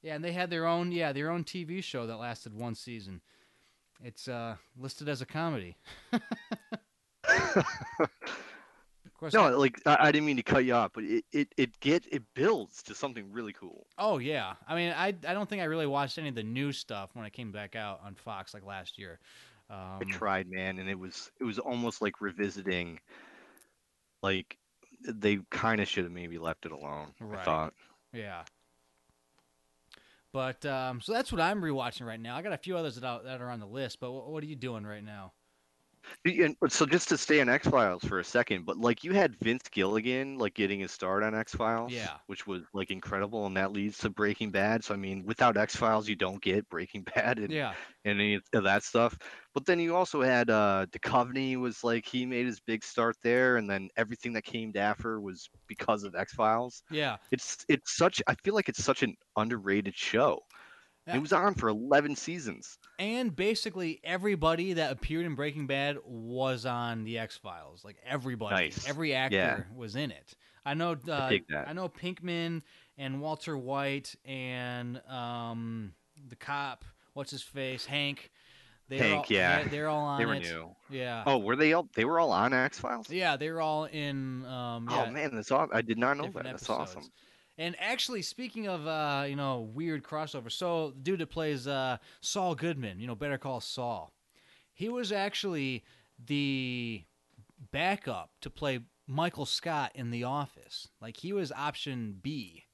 Speaker 7: Yeah, and they had their own yeah their own TV show that lasted one season. It's uh, listed as a comedy. [LAUGHS] [LAUGHS] [LAUGHS] I-
Speaker 8: No, like I, I didn't mean to cut you off, but it, it, it get it builds to something really cool.
Speaker 7: oh yeah. I mean, I I don't think I really watched any of the new stuff when it came back out on Fox like last year. Um,
Speaker 8: I tried, man, and it was it was almost like revisiting. Like they kind of should have maybe left it alone.
Speaker 7: Right.
Speaker 8: I thought.
Speaker 7: Yeah. But um, so that's what I'm rewatching right now. I got a few others that out, that are on the list. But what, what are you doing right now?
Speaker 8: And so just to stay on X Files for a second, but like you had Vince Gilligan like getting his start on X Files,
Speaker 7: Yeah.
Speaker 8: which was like incredible, and that leads to Breaking Bad. So I mean, without X Files, you don't get Breaking [LAUGHS] Bad and,
Speaker 7: Yeah.
Speaker 8: and any of that stuff. But then you also had uh Duchovny was like he made his big start there, and then everything that came after was because of X Files.
Speaker 7: Yeah.
Speaker 8: It's it's such I feel like it's such an underrated show.
Speaker 7: Yeah.
Speaker 8: It was on for eleven seasons.
Speaker 7: And basically everybody that appeared in Breaking Bad was on the X Files. Like everybody,
Speaker 8: Nice.
Speaker 7: every actor
Speaker 8: Yeah.
Speaker 7: was in it. I know. Uh,
Speaker 8: that.
Speaker 7: I know Pinkman and Walter White and um, the cop. What's his face? Hank. They're
Speaker 8: Hank,
Speaker 7: all,
Speaker 8: yeah.
Speaker 7: They're, they're all on
Speaker 8: They were
Speaker 7: it.
Speaker 8: new.
Speaker 7: Yeah.
Speaker 8: Oh, were they all? They were all on X Files.
Speaker 7: Yeah, they were all in. Um, yeah,
Speaker 8: Oh man, that's awesome! I did not know that. That's
Speaker 7: episodes.
Speaker 8: awesome.
Speaker 7: And actually, speaking of uh, you know weird crossover, so the dude that plays uh, Saul Goodman, you know Better Call Saul, he was actually the backup to play Michael Scott in The Office. Like he was option B.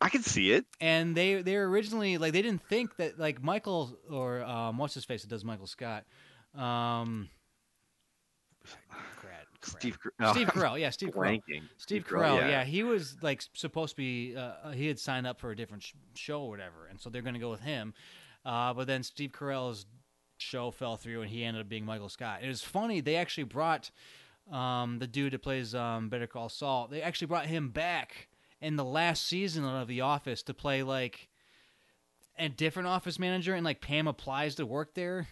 Speaker 8: I can see it.
Speaker 7: And they they were originally like they didn't think that like Michael or um, what's his face that does Michael Scott, um,
Speaker 8: Steve. Car-
Speaker 7: Steve Carell, yeah, [LAUGHS] Steve Carell. Steve
Speaker 8: Carell,
Speaker 7: Carell,
Speaker 8: yeah.
Speaker 7: yeah. he was like supposed to be. Uh, he had signed up for a different sh- show or whatever, and so they're going to go with him. Uh, but then Steve Carell's show fell through, and he ended up being Michael Scott. It was funny. They actually brought um, the dude that plays um, Better Call Saul. They actually brought him back in the last season of The Office to play like a different office manager, and like Pam applies to work there.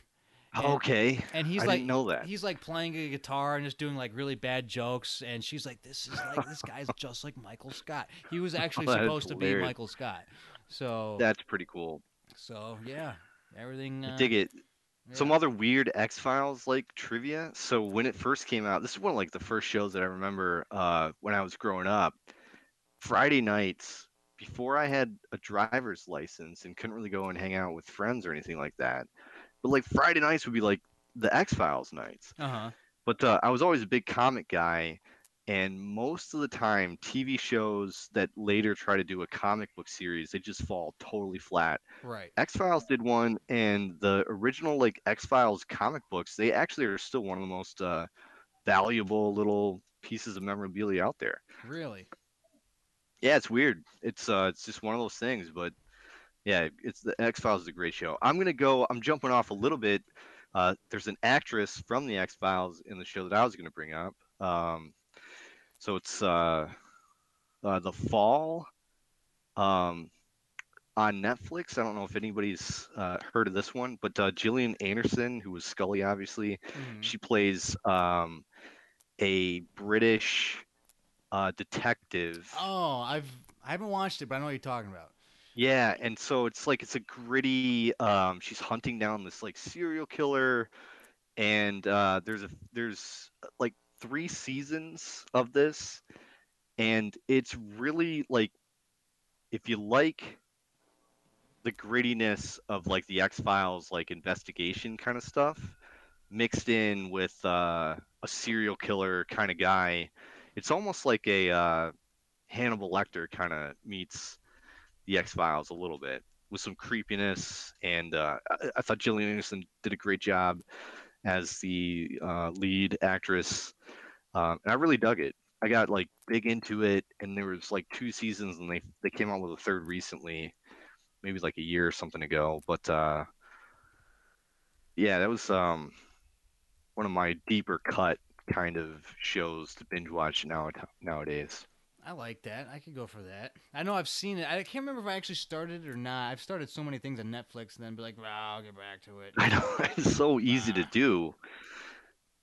Speaker 7: And-
Speaker 8: Okay.
Speaker 7: and he's
Speaker 8: I
Speaker 7: like
Speaker 8: know that.
Speaker 7: he's like playing a guitar and just doing like really bad jokes and she's like this is like this [LAUGHS] guy's just like michael scott he was [LAUGHS] actually supposed to be michael scott so
Speaker 8: That's pretty cool.
Speaker 7: so yeah everything uh,
Speaker 8: dig it. Some other weird X Files like trivia. So when it first came out, this is one of like the first shows that I remember uh, when I was growing up. Friday nights, before I had a driver's license and couldn't really go and hang out with friends or anything like that. But like Friday nights would be like the X Files nights.
Speaker 7: uh-huh
Speaker 8: But uh, I was always a big comic guy, and most of the time, TV shows that later try to do a comic book series, they just fall totally flat.
Speaker 7: right
Speaker 8: X Files did one, and the original like X Files comic books, they actually are still one of the most uh, valuable little pieces of memorabilia out there.
Speaker 7: really
Speaker 8: Yeah, it's weird. It's uh, it's just one of those things, but yeah, it's the X Files is a great show. I'm gonna go. I'm jumping off a little bit. Uh, there's an actress from the X Files in the show that I was gonna bring up. Um, so it's uh, uh, the Fall. Um, on Netflix. I don't know if anybody's uh, heard of this one, but uh, Gillian Anderson, who was Scully, obviously,
Speaker 7: Mhm.
Speaker 8: she plays um, a British uh, detective.
Speaker 7: oh i've i haven't watched it but i know what you're talking about
Speaker 8: Yeah, and so it's like it's a gritty. Um, she's hunting down this like serial killer, and uh, there's a there's uh, like three seasons of this, and it's really like if you like the grittiness of like the X Files like investigation kind of stuff, mixed in with uh, a serial killer kind of guy, it's almost like a uh, Hannibal Lecter kind of meets the X Files a little bit with some creepiness, and uh, I, I thought Gillian Anderson did a great job as the uh, lead actress, um, and I really dug it. I got like big into it, and there was like two seasons, and they they came out with a third recently, maybe like a year or something ago. But uh, yeah, that was um, one of my deeper cut kind of shows to binge watch now nowadays.
Speaker 7: I like that. I could go for that. I know I've seen it. I can't remember if I actually started it or not. I've started so many things on Netflix and then be like, "Wow, I'll get back to it." [LAUGHS]
Speaker 8: I know it's so easy to do.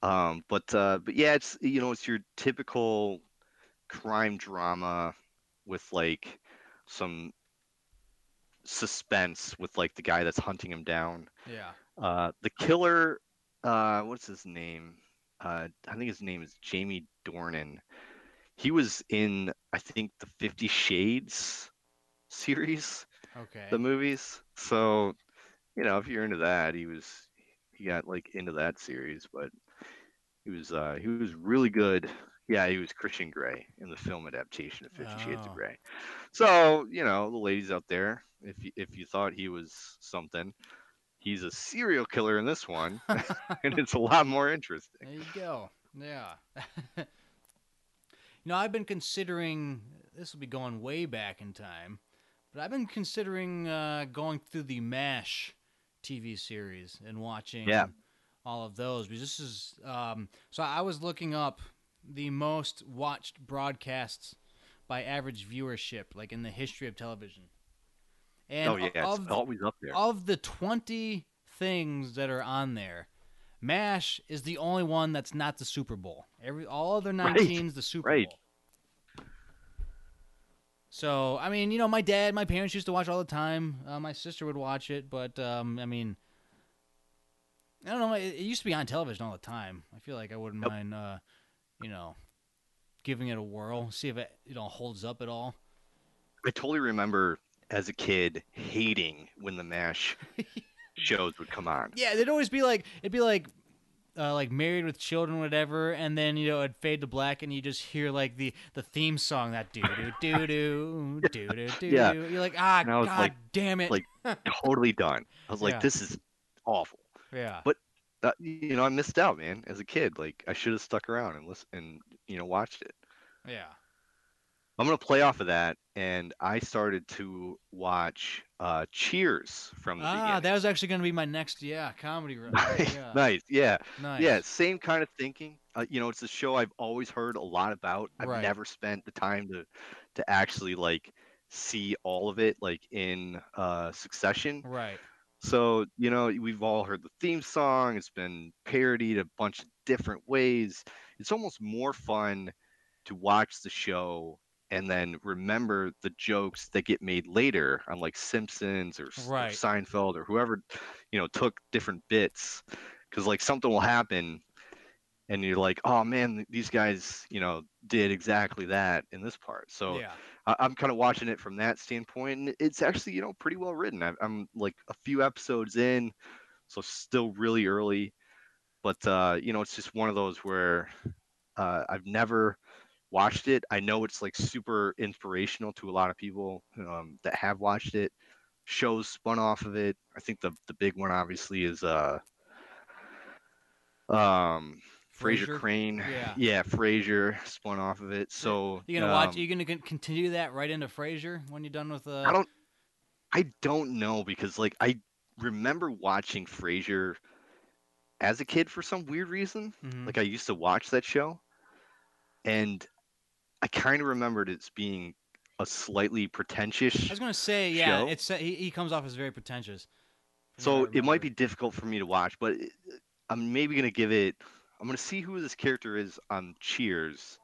Speaker 8: Um, but uh, but yeah, it's you know it's your typical crime drama with like some suspense with like the guy that's hunting him down.
Speaker 7: Yeah.
Speaker 8: Uh, the killer, uh, what's his name? Uh, I think his name is Jamie Dornan. He was in I think the Fifty Shades series
Speaker 7: Okay.
Speaker 8: the movies. So, you know, if you're into that, he was he got like into that series, but he was uh he was really good. Yeah, he was Christian Grey in the film adaptation of Fifty Shades
Speaker 7: Oh.
Speaker 8: of Grey. So, you know, the ladies out there, if you, if you thought he was something, he's a serial killer in this one, [LAUGHS] [LAUGHS] and it's a lot more interesting.
Speaker 7: There you go. Yeah. [LAUGHS] you know, I've been considering this will be going way back in time, but I've been considering uh, going through the MASH TV series and watching
Speaker 8: Yeah.
Speaker 7: all of those because this is um, so I was looking up the most watched broadcasts by average viewership like in the history of television. And
Speaker 8: oh yeah,
Speaker 7: of
Speaker 8: it's always up there.
Speaker 7: of the 20 things that are on there, MASH is the only one that's not the Super Bowl. Every all other
Speaker 8: Right,
Speaker 7: 19's the Super
Speaker 8: right.
Speaker 7: Bowl. So, I mean, you know, my dad, my parents used to watch all the time. Uh, my sister would watch it, but um, I mean, I don't know. It, it used to be on television all the time. I feel like I wouldn't
Speaker 8: Yep.
Speaker 7: mind, uh, you know, giving it a whirl, see if it you know holds up at all.
Speaker 8: I totally remember as a kid hating when the MASH [LAUGHS] shows would come on.
Speaker 7: Yeah, it'd always be like it'd be like uh, like married with children, whatever, and then you know it'd fade to black, and you just hear like the the theme song that do do do [LAUGHS] do do do do.
Speaker 8: Yeah.
Speaker 7: You're like, ah, god
Speaker 8: like-
Speaker 7: damn it.
Speaker 8: like- [LAUGHS] Totally done. I was like,
Speaker 7: Yeah.
Speaker 8: this is awful.
Speaker 7: yeah.
Speaker 8: but- that, you know, I missed out, man. As a kid, like I should have stuck around and listen and you know watched it.
Speaker 7: Yeah.
Speaker 8: I'm gonna play off of that, and I started to watch uh, Cheers from the
Speaker 7: Ah,
Speaker 8: beginning.
Speaker 7: that was actually going to be my next, yeah, comedy. [LAUGHS]
Speaker 8: nice,
Speaker 7: yeah.
Speaker 8: nice, yeah,
Speaker 7: Nice.
Speaker 8: yeah. Same kind of thinking. Uh, you know, it's a show I've always heard a lot about. I've
Speaker 7: Right.
Speaker 8: never spent the time to to actually like see all of it like in uh, succession.
Speaker 7: Right.
Speaker 8: So, you know, we've all heard the theme song. It's been parodied a bunch of different ways. It's almost more fun to watch the show and then remember the jokes that get made later on like Simpsons or, S- or Seinfeld or whoever, you know, took different bits. Because like something will happen and you're like, oh man, these guys, you know, did exactly that in this part. So
Speaker 7: yeah.
Speaker 8: I, I'm kind of watching it from that standpoint, and it's actually you know pretty well written. I, I'm like a few episodes in, so still really early, but uh, you know it's just one of those where uh, I've never watched it. I know it's like super inspirational to a lot of people um, that have watched it. Shows spun off of it. I think the the big one obviously is uh, um, Fraser
Speaker 7: Frasier?
Speaker 8: Crane.
Speaker 7: Yeah.
Speaker 8: yeah, Frasier spun off of it. So
Speaker 7: You gonna watch?
Speaker 8: um,
Speaker 7: You gonna continue that right into Frasier when you're done with uh?
Speaker 8: I don't I don't know because like I remember watching Frasier as a kid for some weird reason.
Speaker 7: Mhm.
Speaker 8: Like I used to watch that show and I kind of remembered it's being a slightly pretentious
Speaker 7: I was gonna say, yeah,
Speaker 8: show.
Speaker 7: it's uh, he, he comes off as very pretentious.
Speaker 8: so it might be difficult for me to watch, but it- I'm maybe going to give it I'm going to see who this character is on Cheers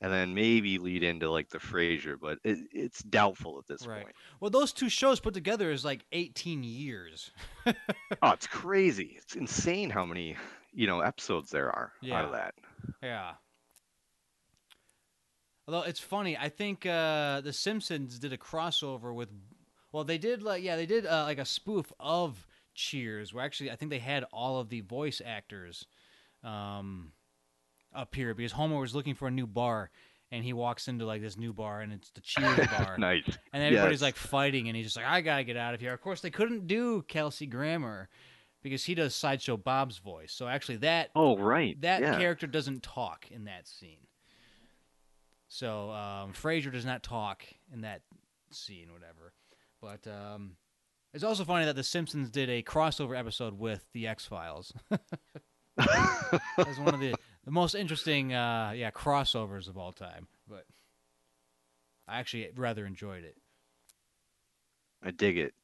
Speaker 8: and then maybe lead into like the Frasier, but it, it's doubtful at this
Speaker 7: Right.
Speaker 8: point.
Speaker 7: Well, those two shows put together is like 18 years. [LAUGHS]
Speaker 8: Oh, it's crazy. It's insane how many, you know, episodes there are out of that.
Speaker 7: Yeah. Although it's funny, I think uh, the Simpsons did a crossover with, well, they did like yeah, they did uh, like a spoof of Cheers, where actually I think they had all of the voice actors um, up here because Homer was looking for a new bar, and he walks into like this new bar, and it's the Cheers [LAUGHS] bar,
Speaker 8: Nice.
Speaker 7: and everybody's
Speaker 8: Yes.
Speaker 7: like fighting, and he's just like, I gotta get out of here. Of course, they couldn't do Kelsey Grammer because he does Sideshow Bob's voice, so actually that
Speaker 8: Oh, right.
Speaker 7: that
Speaker 8: yeah.
Speaker 7: character doesn't talk in that scene. So um, Frasier does not talk in that scene, whatever. But um, it's also funny that The Simpsons did a crossover episode with The X Files. That's one of the, the most interesting, uh, yeah, crossovers of all time. But I actually rather enjoyed it.
Speaker 8: I dig it.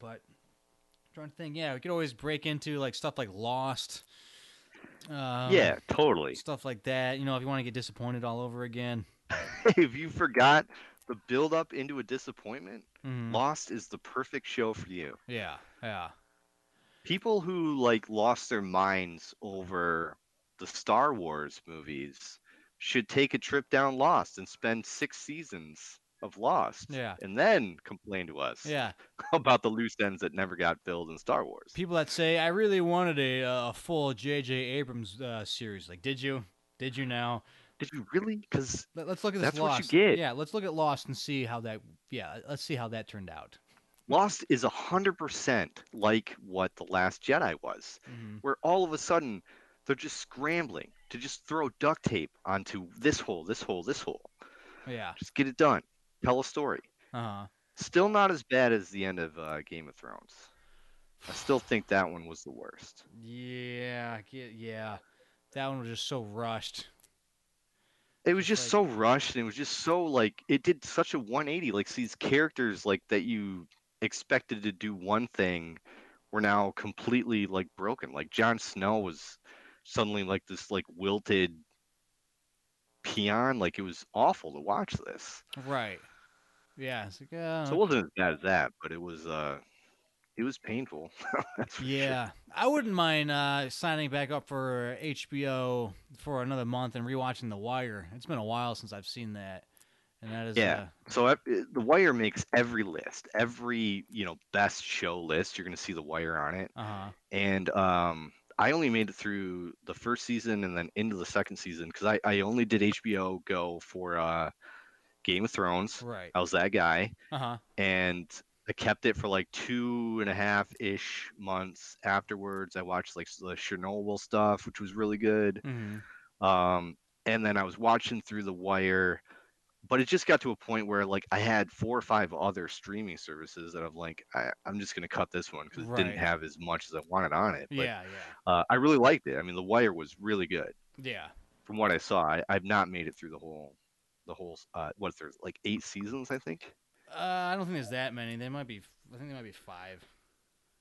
Speaker 7: But I'm trying to think, yeah, we could always break into like stuff like Lost. Um,
Speaker 8: yeah, totally.
Speaker 7: stuff like that. You know, if you want to get disappointed all over again. [LAUGHS]
Speaker 8: if you forgot the build up into a disappointment,
Speaker 7: Mhm.
Speaker 8: Lost is the perfect show for you.
Speaker 7: Yeah, yeah,
Speaker 8: People who like lost their minds over the Star Wars movies should take a trip down Lost and spend 6 seasons of Lost
Speaker 7: yeah,
Speaker 8: and then complain to us
Speaker 7: yeah. [LAUGHS]
Speaker 8: about the loose ends that never got filled in Star Wars.
Speaker 7: People that say I really wanted a, a full J.J. Abrams uh, series, like, did you? Did you now?
Speaker 8: Did you really? Because
Speaker 7: Let, us look at this
Speaker 8: That's what you
Speaker 7: Lost.
Speaker 8: get.
Speaker 7: Yeah, let's look at Lost and see how that. Yeah, let's see how that turned out.
Speaker 8: Lost is a hundred percent like what the Last Jedi was,
Speaker 7: Mhm.
Speaker 8: where all of a sudden they're just scrambling to just throw duct tape onto this hole, this hole, this hole.
Speaker 7: Yeah.
Speaker 8: Just get it done. Tell a story.
Speaker 7: Uh huh.
Speaker 8: Still not as bad as the end of uh, Game of Thrones. I still think that one was the worst.
Speaker 7: Yeah. Yeah. That one was just so rushed.
Speaker 8: It was just so rushed and it was just so like it did such a 180 like these characters like that you expected to do one thing were now completely like broken like Jon Snow was suddenly like this like wilted peon like it was awful to watch this
Speaker 7: Right. Yeah. It's like, uh,
Speaker 8: so it wasn't as bad as that but it was uh it was painful [LAUGHS] for sure.
Speaker 7: Yeah, I wouldn't mind uh, signing back up for HBO for another month and rewatching The Wire. It's been a while since I've seen that, and that is
Speaker 8: Yeah. So uh, the Wire makes every list, every you know best show list. You're gonna see the Wire on it.
Speaker 7: Uh huh.
Speaker 8: and um, I only made it through the first season and then into the second season because I, I only did HBO Go for uh, Game of Thrones.
Speaker 7: Right.
Speaker 8: I was that guy,
Speaker 7: Uh huh.
Speaker 8: and I kept it for like two and a half ish months afterwards. I watched like the Chernobyl stuff, which was really good.
Speaker 7: Mhm.
Speaker 8: Um, and then I was watching through The Wire, but it just got to a point where like I had four or five other streaming services that I'm like, I, I'm just gonna cut this one because it didn't have as much as I wanted on it. But
Speaker 7: Yeah, yeah,
Speaker 8: uh, I really liked it. I mean, The Wire was really good
Speaker 7: yeah.
Speaker 8: from what I saw. I, I've not made it through the whole, the whole. Uh, what's there like eight seasons? I think.
Speaker 7: Uh, I don't think there's that many. There might be. I think there might be five.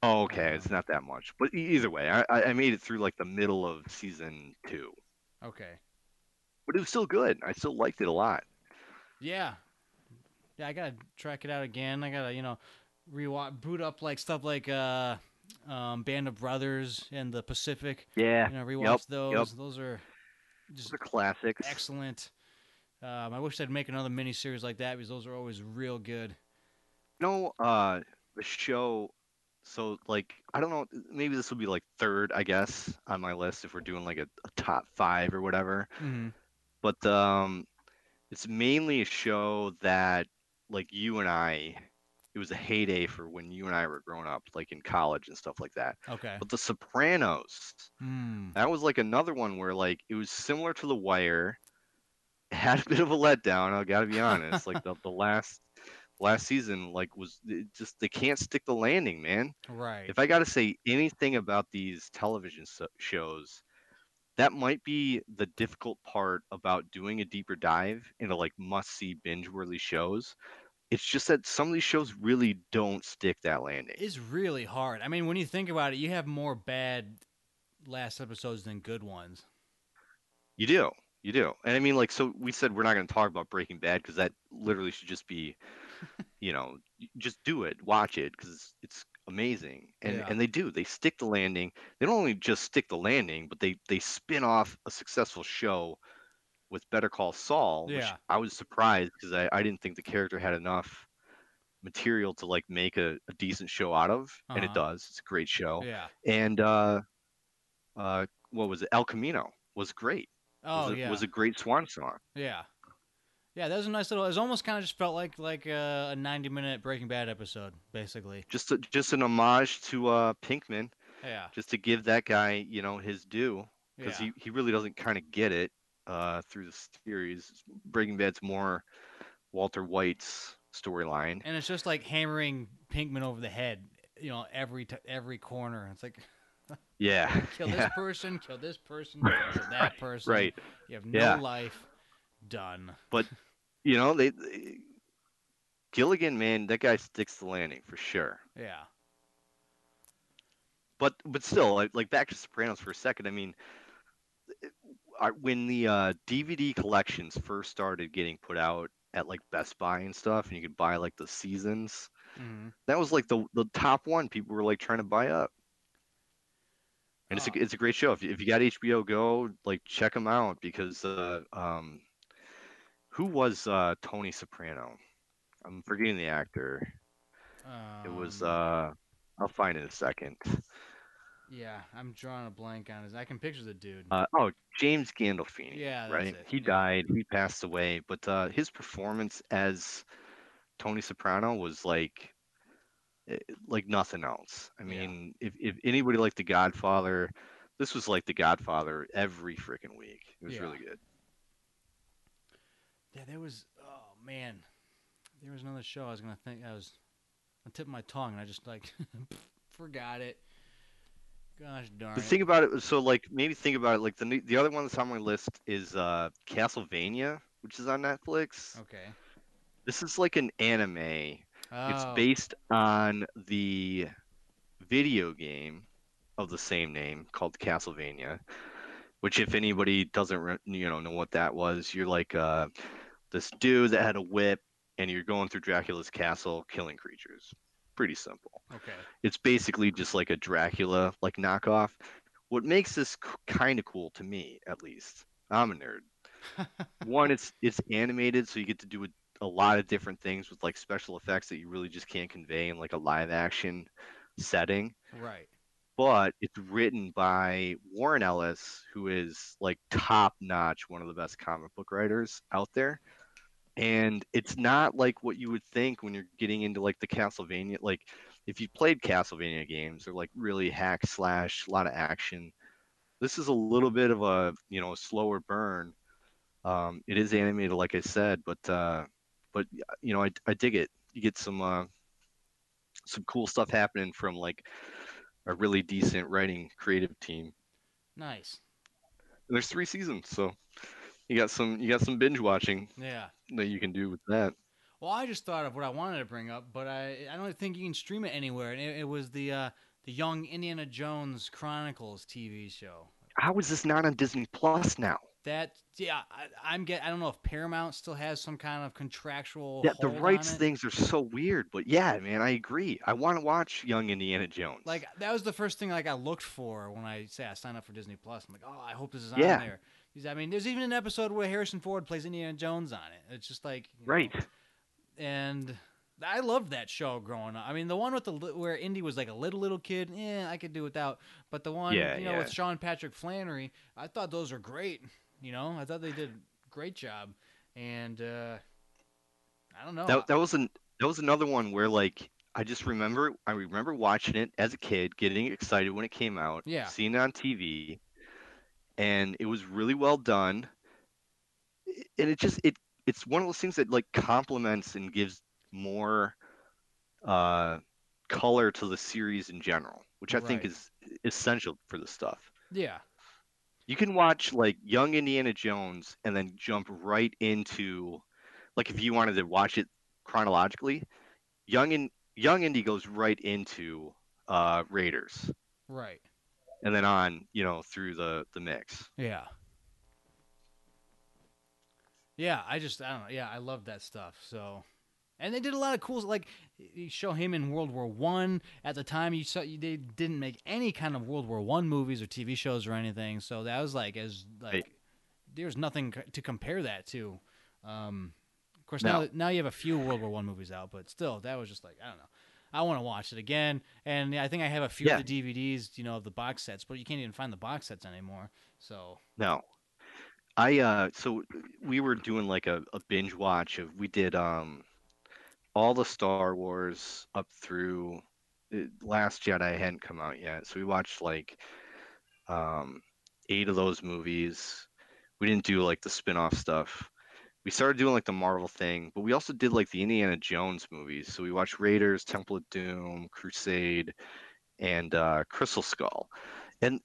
Speaker 8: Oh, okay. It's not that much, but either way, I I made it through like the middle of season two,
Speaker 7: Okay.
Speaker 8: but it was still good. I still liked it a lot.
Speaker 7: Yeah. Yeah, I gotta track it out again. I gotta, you know, rewatch, boot up like stuff like uh, um, Band of Brothers and the Pacific.
Speaker 8: Yeah.
Speaker 7: You know, rewatch
Speaker 8: Yep.
Speaker 7: those.
Speaker 8: Yep.
Speaker 7: Those are just
Speaker 8: Those are classics.
Speaker 7: excellent. Um, I wish they'd make another miniseries like that because those are always real good.
Speaker 8: No, uh, the show. So like, I don't know. Maybe this will be like third, I guess, on my list if we're doing like a, a top five or whatever.
Speaker 7: Mm-hmm.
Speaker 8: But um, it's mainly a show that like you and I. It was a heyday for when you and I were growing up, like in college and stuff like that.
Speaker 7: Okay.
Speaker 8: But The Sopranos,
Speaker 7: Mm.
Speaker 8: that was like another one where like it was similar to The Wire. [LAUGHS] It had a bit of a letdown. I gotta be honest. like the, the last last season, like was it just they can't stick the landing, man.
Speaker 7: Right.
Speaker 8: If I gotta say anything about these television so- shows, that might be the difficult part about doing a deeper dive into like must see binge worthy shows. It's just that some of these shows really don't stick that landing.
Speaker 7: It's really hard. I mean, when you think about it, you have more bad last episodes than good ones.
Speaker 8: You do. You do. And I mean, like, so we said we're not going to talk about Breaking Bad because that literally should just be, [LAUGHS] you know, just do it, watch it because it's amazing. And
Speaker 7: Yeah.
Speaker 8: and they do. They stick the landing. They don't only just stick the landing, but they they spin off a successful show with Better Call Saul, which
Speaker 7: Yeah.
Speaker 8: I was surprised because I, I didn't think the character had enough material to like make a, a decent show out of, and it
Speaker 7: Uh-huh.
Speaker 8: does. It's a great show.
Speaker 7: Yeah.
Speaker 8: And uh, uh, what was it? El Camino was great
Speaker 7: Oh
Speaker 8: was a,
Speaker 7: yeah.
Speaker 8: was a great swan song.
Speaker 7: Yeah. Yeah, that was a nice little. It was almost kind of just felt like like a, a ninety minute Breaking Bad episode, basically.
Speaker 8: Just a, just an homage to uh, Pinkman,
Speaker 7: Yeah.
Speaker 8: just to give that guy you know his due because
Speaker 7: Yeah.
Speaker 8: he, he really doesn't kind of get it uh, through the series. Breaking Bad's more Walter White's storyline.
Speaker 7: And it's just like hammering Pinkman over the head, you know, every t- every corner. It's like [LAUGHS]
Speaker 8: Yeah,
Speaker 7: kill
Speaker 8: yeah,
Speaker 7: this person, kill this person, [LAUGHS] kill that person.
Speaker 8: right.
Speaker 7: You have no
Speaker 8: Yeah.
Speaker 7: life. Done.
Speaker 8: You know they, they Gilligan, man, that guy sticks the landing for sure.
Speaker 7: Yeah.
Speaker 8: but but still like, like back to sopranos for a second i mean when the uh, dvd collections first started getting put out at like best buy and stuff and you could buy like the seasons
Speaker 7: hmm
Speaker 8: that was like the the top one people were like trying to buy up and it's
Speaker 7: Oh.
Speaker 8: a, it's a great show if you, if you got hbo go like check them out because uh um who was uh tony soprano i'm forgetting the actor it was
Speaker 7: Um,
Speaker 8: uh i'll find it in a second
Speaker 7: Yeah, I'm drawing a blank on his. I can picture the dude.
Speaker 8: Uh, oh, James Gandolfini.
Speaker 7: Yeah, that's
Speaker 8: right.
Speaker 7: it,
Speaker 8: He
Speaker 7: yeah.
Speaker 8: died. He passed away. But uh, his performance as Tony Soprano was like, eh, like nothing else. I
Speaker 7: Yeah.
Speaker 8: mean, if if anybody liked The Godfather, this was like The Godfather every freaking week. It was
Speaker 7: Yeah.
Speaker 8: really good.
Speaker 7: Yeah, there was. Oh man, there was another show I was gonna think. I was on the tip of my tongue, and I just like [LAUGHS] forgot it. Gosh darn
Speaker 8: The thing about it, was so like maybe think about it. Like the new- the other one that's on my list is uh, Castlevania, which is on Netflix.
Speaker 7: okay.
Speaker 8: This is like an anime.
Speaker 7: Oh.
Speaker 8: It's based on the video game of the same name called Castlevania, which if anybody doesn't re- you know know what that was, you're like uh, this dude that had a whip and you're going through Dracula's castle killing creatures. Pretty simple.
Speaker 7: Okay.
Speaker 8: It's basically just like a Dracula like knockoff. What makes this kind of cool to me, at least, I'm a nerd. [LAUGHS] One, it's it's animated, so you get to do a, a lot of different things with like special effects that you really just can't convey in like a live action setting.
Speaker 7: Right.
Speaker 8: But it's written by Warren Ellis, who is like top notch, one of the best comic book writers out there. And it's not like what you would think when you're getting into like the Castlevania. Like if you played Castlevania games, they're like really hack slash, a lot of action. This is a little bit of a you know slower burn. Um, it is animated, like I said, but uh, but you know I, I dig it. You get some uh, some cool stuff happening from like a really decent writing creative team.
Speaker 7: Nice.
Speaker 8: And there's three seasons, so you got some you got some binge watching
Speaker 7: Yeah.
Speaker 8: that you can do with that.
Speaker 7: Well, I just thought of what I wanted to bring up, but I I don't think you can stream it anywhere. And it, it was the uh, the Young Indiana Jones Chronicles TV show.
Speaker 8: How is this not on Disney Plus now?
Speaker 7: That yeah, I, I'm get. I don't know if Paramount still has some kind of contractual.
Speaker 8: Yeah, the rights things are so weird, but yeah, man, I agree. I want to watch Young Indiana Jones.
Speaker 7: Like that was the first thing like I looked for when I say I signed up for Disney Plus. I'm like, oh, I hope this is on
Speaker 8: Yeah.
Speaker 7: there. I mean, there's even an episode where Harrison Ford plays Indiana Jones on it. It's just like you know,
Speaker 8: right.
Speaker 7: and I loved that show growing up. I mean, the one with the where Indy was like a little little kid, yeah, I could do without. But the one,
Speaker 8: Yeah,
Speaker 7: you know,
Speaker 8: yeah.
Speaker 7: with Sean Patrick Flanery, I thought those were great. You know, I thought they did a great job. And uh, I don't know.
Speaker 8: That that was an that was another one where like I just remember I remember watching it as a kid, getting excited when it came out,
Speaker 7: Yeah.
Speaker 8: seeing it on TV, and it was really well done. And it just it it's one of those things that like complements and gives more uh color to the series in general, which I think is essential for the stuff.
Speaker 7: yeah,
Speaker 8: You can watch like Young Indiana Jones and then jump right into like if you wanted to watch it chronologically, Young and Young Indy goes right into uh Raiders
Speaker 7: right.
Speaker 8: And then on, you know, through the the mix.
Speaker 7: Yeah. Yeah, I just I don't know. Yeah, I love that stuff. So, and they did a lot of cool like you show him in World War One. At the time, you saw they didn't make any kind of World War One movies or TV shows or anything. So that was like as like
Speaker 8: Right.
Speaker 7: there's nothing to compare that to. Um, of course, now
Speaker 8: No.
Speaker 7: now you have a few World War One movies out, but still, that was just like I don't know. I want to watch it again, and I think I have a few
Speaker 8: Yeah.
Speaker 7: of the DVDs, you know, of the box sets, but you can't even find the box sets anymore. So
Speaker 8: No. I uh so we were doing like a, a binge watch of we did um all the Star Wars up through uh, Last Jedi hadn't come out yet. So we watched like um eight of those movies. We didn't do like the spin-off stuff. We started doing like the Marvel thing, but we also did like the Indiana Jones movies. So we watched Raiders, Temple of Doom, Crusade, and uh Crystal Skull. And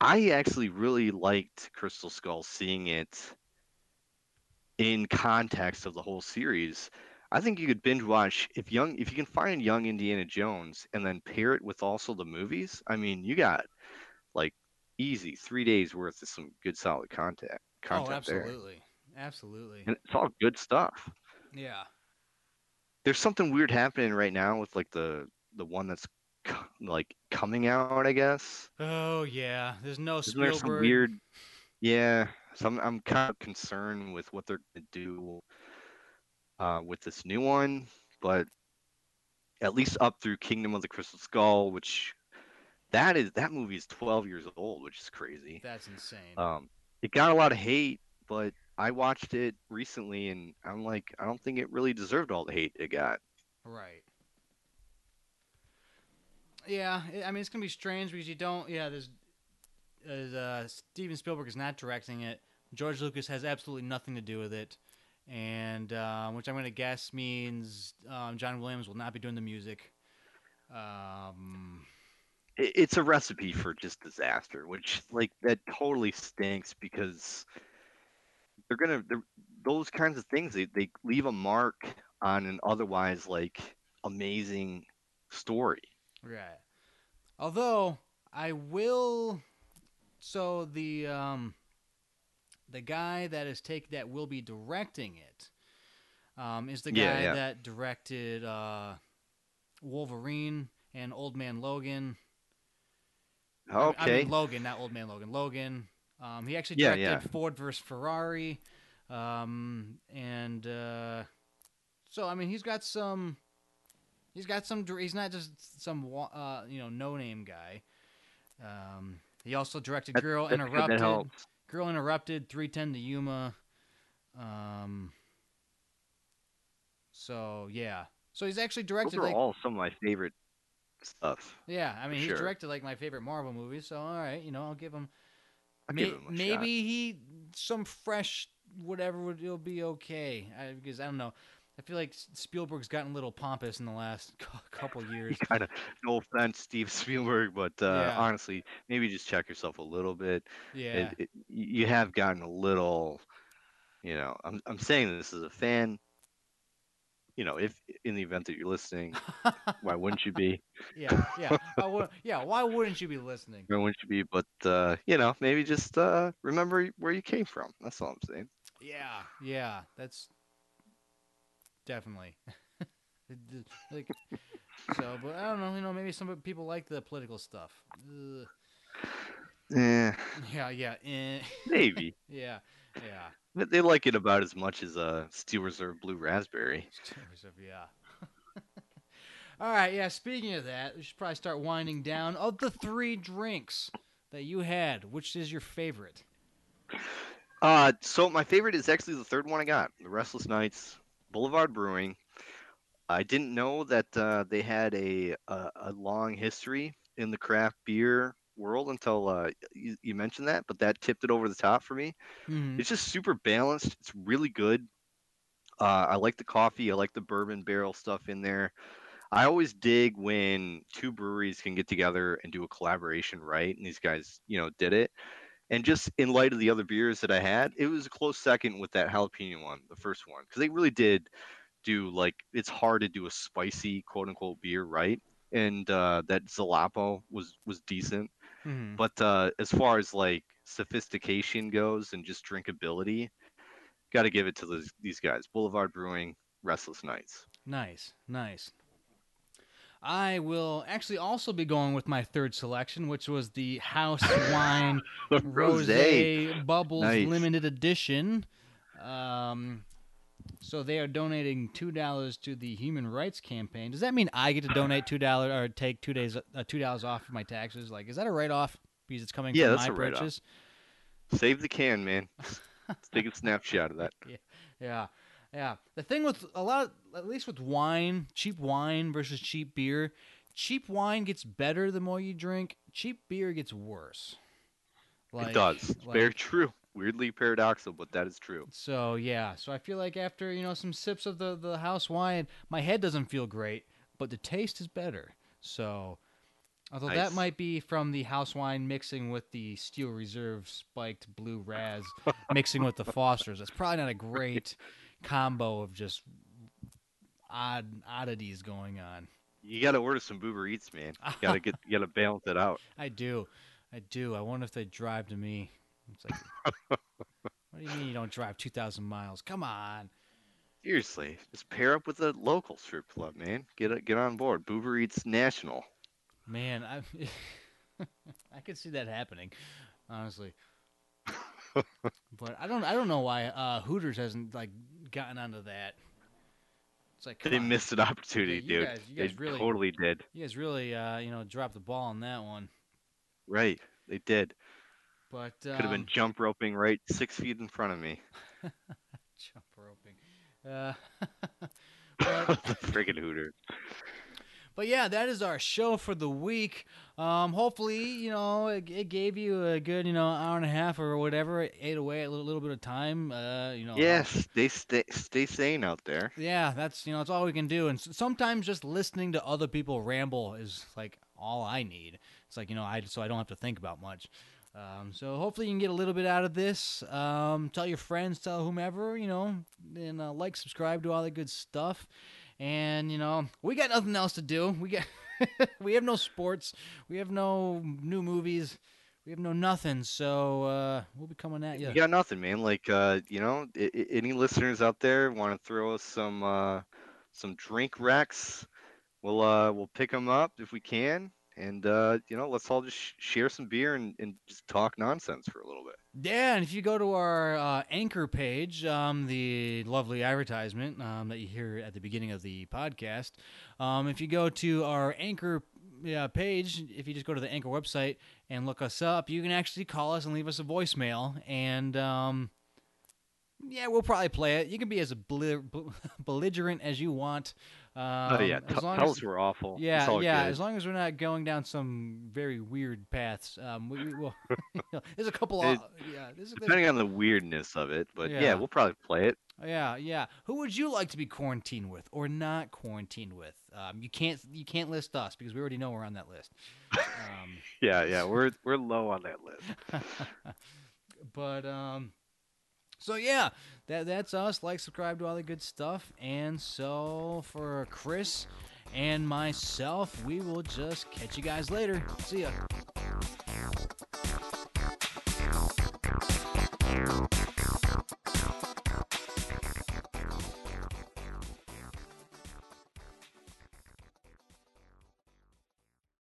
Speaker 8: I actually really liked Crystal Skull, seeing it in context of the whole series. I think you could binge watch if young if you can find young Indiana Jones and then pair it with also the movies. I mean, you got like easy three days worth of some good solid content content
Speaker 7: oh,
Speaker 8: there,
Speaker 7: absolutely,
Speaker 8: and it's all good stuff.
Speaker 7: Yeah.
Speaker 8: There's something weird happening right now with like the the one that's like coming out. I guess
Speaker 7: Oh yeah. There's no
Speaker 8: Isn't there
Speaker 7: Spielberg.
Speaker 8: some weird? Yeah, so I'm I'm kind of concerned with what they're gonna do uh, with this new one, but at least up through Kingdom of the Crystal Skull, which that is that movie is 12 years old, which is crazy.
Speaker 7: That's insane.
Speaker 8: Um, it got a lot of hate, but I watched it recently, and I'm like, I don't think it really deserved all the hate it got.
Speaker 7: right. Yeah, I mean it's gonna be strange because you don't. Yeah, there's. Uh, Steven Spielberg is not directing it. George Lucas has absolutely nothing to do with it, and uh, which I'm gonna guess means um, John Williams will not be doing the music. Um,
Speaker 8: it- it's a recipe for just disaster, which like that totally stinks because they're gonna they're, those kinds of things they, they leave a mark on an otherwise like amazing story.
Speaker 7: Right. Although I will, so the um, the guy that is take that will be directing it, um, is the guy
Speaker 8: Yeah, yeah.
Speaker 7: that directed uh, Wolverine and Old Man Logan. I- I
Speaker 8: Okay,
Speaker 7: mean Logan, not Old Man Logan. Logan. Um, he actually directed
Speaker 8: yeah.
Speaker 7: Ford versus Ferrari, um, and uh, so I mean he's got some. He's got some. He's not just some uh, you know no name guy. Um, he also directed
Speaker 8: That-
Speaker 7: Girl
Speaker 8: that's
Speaker 7: Interrupted. Girl Interrupted, Three Ten to Yuma. Um, So yeah. So he's actually directed.
Speaker 8: Those are
Speaker 7: like
Speaker 8: all some of my favorite stuff.
Speaker 7: yeah. I mean, he's
Speaker 8: sure.
Speaker 7: directed like my favorite Marvel movies. So all right, you know, I'll give him. May-
Speaker 8: a shot.
Speaker 7: maybe he some fresh whatever would it'll be okay. I, because I don't know. I feel like Spielberg's gotten a little pompous in the last [LAUGHS] couple [LAUGHS] years.
Speaker 8: kind of no offense, Steve [LAUGHS] Spielberg, but uh,
Speaker 7: Yeah.
Speaker 8: honestly, maybe just check yourself a little bit.
Speaker 7: Yeah.
Speaker 8: It, it, you have gotten a little, you know. I'm I'm saying this as a fan. You know, if in the event that you're listening, why wouldn't you be? [LAUGHS]
Speaker 7: yeah. Yeah. Why wou- yeah. Why wouldn't you be listening?
Speaker 8: Why wouldn't you be? But uh, you know, maybe just uh, remember where you came from. That's all I'm saying.
Speaker 7: Yeah, yeah, that's definitely [LAUGHS] like so. But I don't know. You know, maybe some people like the political stuff. Ugh.
Speaker 8: Yeah,
Speaker 7: Yeah, yeah, eh.
Speaker 8: maybe. [LAUGHS]
Speaker 7: yeah, yeah.
Speaker 8: But they like it about as much as uh, Steel Reserve Blue Raspberry. [LAUGHS]
Speaker 7: So, yeah. [LAUGHS] All right, yeah. Speaking of that, we should probably start winding down. Of the three drinks that you had, which is your favorite?
Speaker 8: Uh, so my favorite is actually the third one I got, the Restless Nights Boulevard Brewing. I didn't know that uh, they had a, a a long history in the craft beer world until uh, you, you mentioned that, but that tipped it over the top for me.
Speaker 7: Mhm.
Speaker 8: It's just super balanced. It's really good. Uh, I like the coffee. I like the bourbon barrel stuff in there. I always dig when two breweries can get together and do a collaboration right, and these guys, you know, did it. And just in light of the other beers that I had, it was a close second with that jalapeno one, the first one, because they really did do like it's hard to do a spicy quote unquote beer right, and uh, that Zalapo was was decent.
Speaker 7: Mhm.
Speaker 8: But uh, as far as like sophistication goes and just drinkability, got to give it to those, these guys. Boulevard Brewing, Restless Nights.
Speaker 7: Nice, nice. I will actually also be going with my third selection, which was the House [LAUGHS] Wine Rose Bubbles
Speaker 8: Nice.
Speaker 7: Limited Edition. Um, so they are donating two dollars to the Human Rights Campaign. Does that mean I get to donate two dollars or take two days uh, two dollars off of my taxes? Like, is that a write off because it's coming
Speaker 8: Yeah,
Speaker 7: from
Speaker 8: that's
Speaker 7: my
Speaker 8: a write-off.
Speaker 7: purchase?
Speaker 8: Save the can, man. [LAUGHS] Let's take a snapshot of that.
Speaker 7: Yeah, yeah. yeah. The thing with a lot, at least with wine, cheap wine versus cheap beer, cheap wine gets better the more you drink. Cheap beer gets worse.
Speaker 8: it does. It's
Speaker 7: like-
Speaker 8: very true. Weirdly paradoxical, but that is true.
Speaker 7: So yeah, so I feel like after you know some sips of the the house wine, my head doesn't feel great, but the taste is better. So, although that might be from the house wine mixing with the Steel Reserve spiked blue raz [LAUGHS] mixing with the Fosters, that's probably not a great combo of just odd oddities going on.
Speaker 8: You got to order some Boober Eats, man. You got to get, [LAUGHS] you got to balance it out.
Speaker 7: I do, I do. I wonder if they drive to me. It's like, [LAUGHS] what do you mean you don't drive two thousand miles? Come on.
Speaker 8: Seriously, just pair up with a local strip club, man. Get it, get on board. Boober Eats National.
Speaker 7: Man, I [LAUGHS] I could see that happening, honestly. [LAUGHS] but I don't I don't know why uh, Hooters hasn't like gotten onto that. It's like
Speaker 8: They
Speaker 7: on.
Speaker 8: missed an opportunity,
Speaker 7: Yeah, you
Speaker 8: dude.
Speaker 7: guys- you guys
Speaker 8: they
Speaker 7: really-
Speaker 8: totally did.
Speaker 7: You guys really uh, you know dropped the ball on that one.
Speaker 8: Right, they did.
Speaker 7: But
Speaker 8: Could have been
Speaker 7: um,
Speaker 8: jump roping right six feet in front of me. [LAUGHS]
Speaker 7: jump roping. Uh, [LAUGHS] but, [LAUGHS]
Speaker 8: Friggin' Hooters.
Speaker 7: But yeah, that is our show for the week. Um, hopefully, you know, it, it gave you a good, you know, hour and a half or whatever. It ate away a little, little bit of time. Uh, you know.
Speaker 8: Yes, they stay stay sane out there.
Speaker 7: Yeah, that's you know, it's all we can do. And sometimes just listening to other people ramble is like all I need. It's like you know, I so I don't have to think about much. Um, so hopefully you can get a little bit out of this. Um, tell your friends, tell whomever, you know, and uh, like, subscribe, do all the good stuff. And you know, we got nothing else to do. We got [LAUGHS] we have no sports. We have no new movies. We have no nothing. So uh, we'll be coming at you.
Speaker 8: You got nothing, man. Like, uh, you know, I- I- any listeners out there want to throw us some uh, some drink racks? We'll uh, we'll pick them up if we can, and uh, you know, let's all just sh- share some beer and, and just talk nonsense for a little bit.
Speaker 7: Yeah, and if you go to our uh, anchor page, um, the lovely advertisement um, that you hear at the beginning of the podcast, um, if you go to our anchor uh, page, if you just go to the anchor website and look us up, you can actually call us and leave us a voicemail, and um, Yeah, we'll probably play it. You can be as bel- bel- [LAUGHS] belligerent as you want. Um,
Speaker 8: oh yeah, t-
Speaker 7: as-
Speaker 8: us awful.
Speaker 7: Yeah, yeah.
Speaker 8: good.
Speaker 7: As long as we're not going down some very weird paths, um, we, we will. [LAUGHS] [LAUGHS] there's a couple
Speaker 8: It-
Speaker 7: of yeah. There's, there's,
Speaker 8: Depending on the weirdness of it, but yeah.
Speaker 7: Yeah.
Speaker 8: we'll probably play it.
Speaker 7: yeah, yeah. Who would you like to be quarantined with or not quarantined with? Um, you can't you can't list us because we already know we're on that list. Um, [LAUGHS]
Speaker 8: Yeah, yeah, we're we're low on that list.
Speaker 7: but um, so yeah, that that's us. Like, subscribe to all the good stuff. And so for Chris and myself, we will just catch you guys later. See ya. Thank you.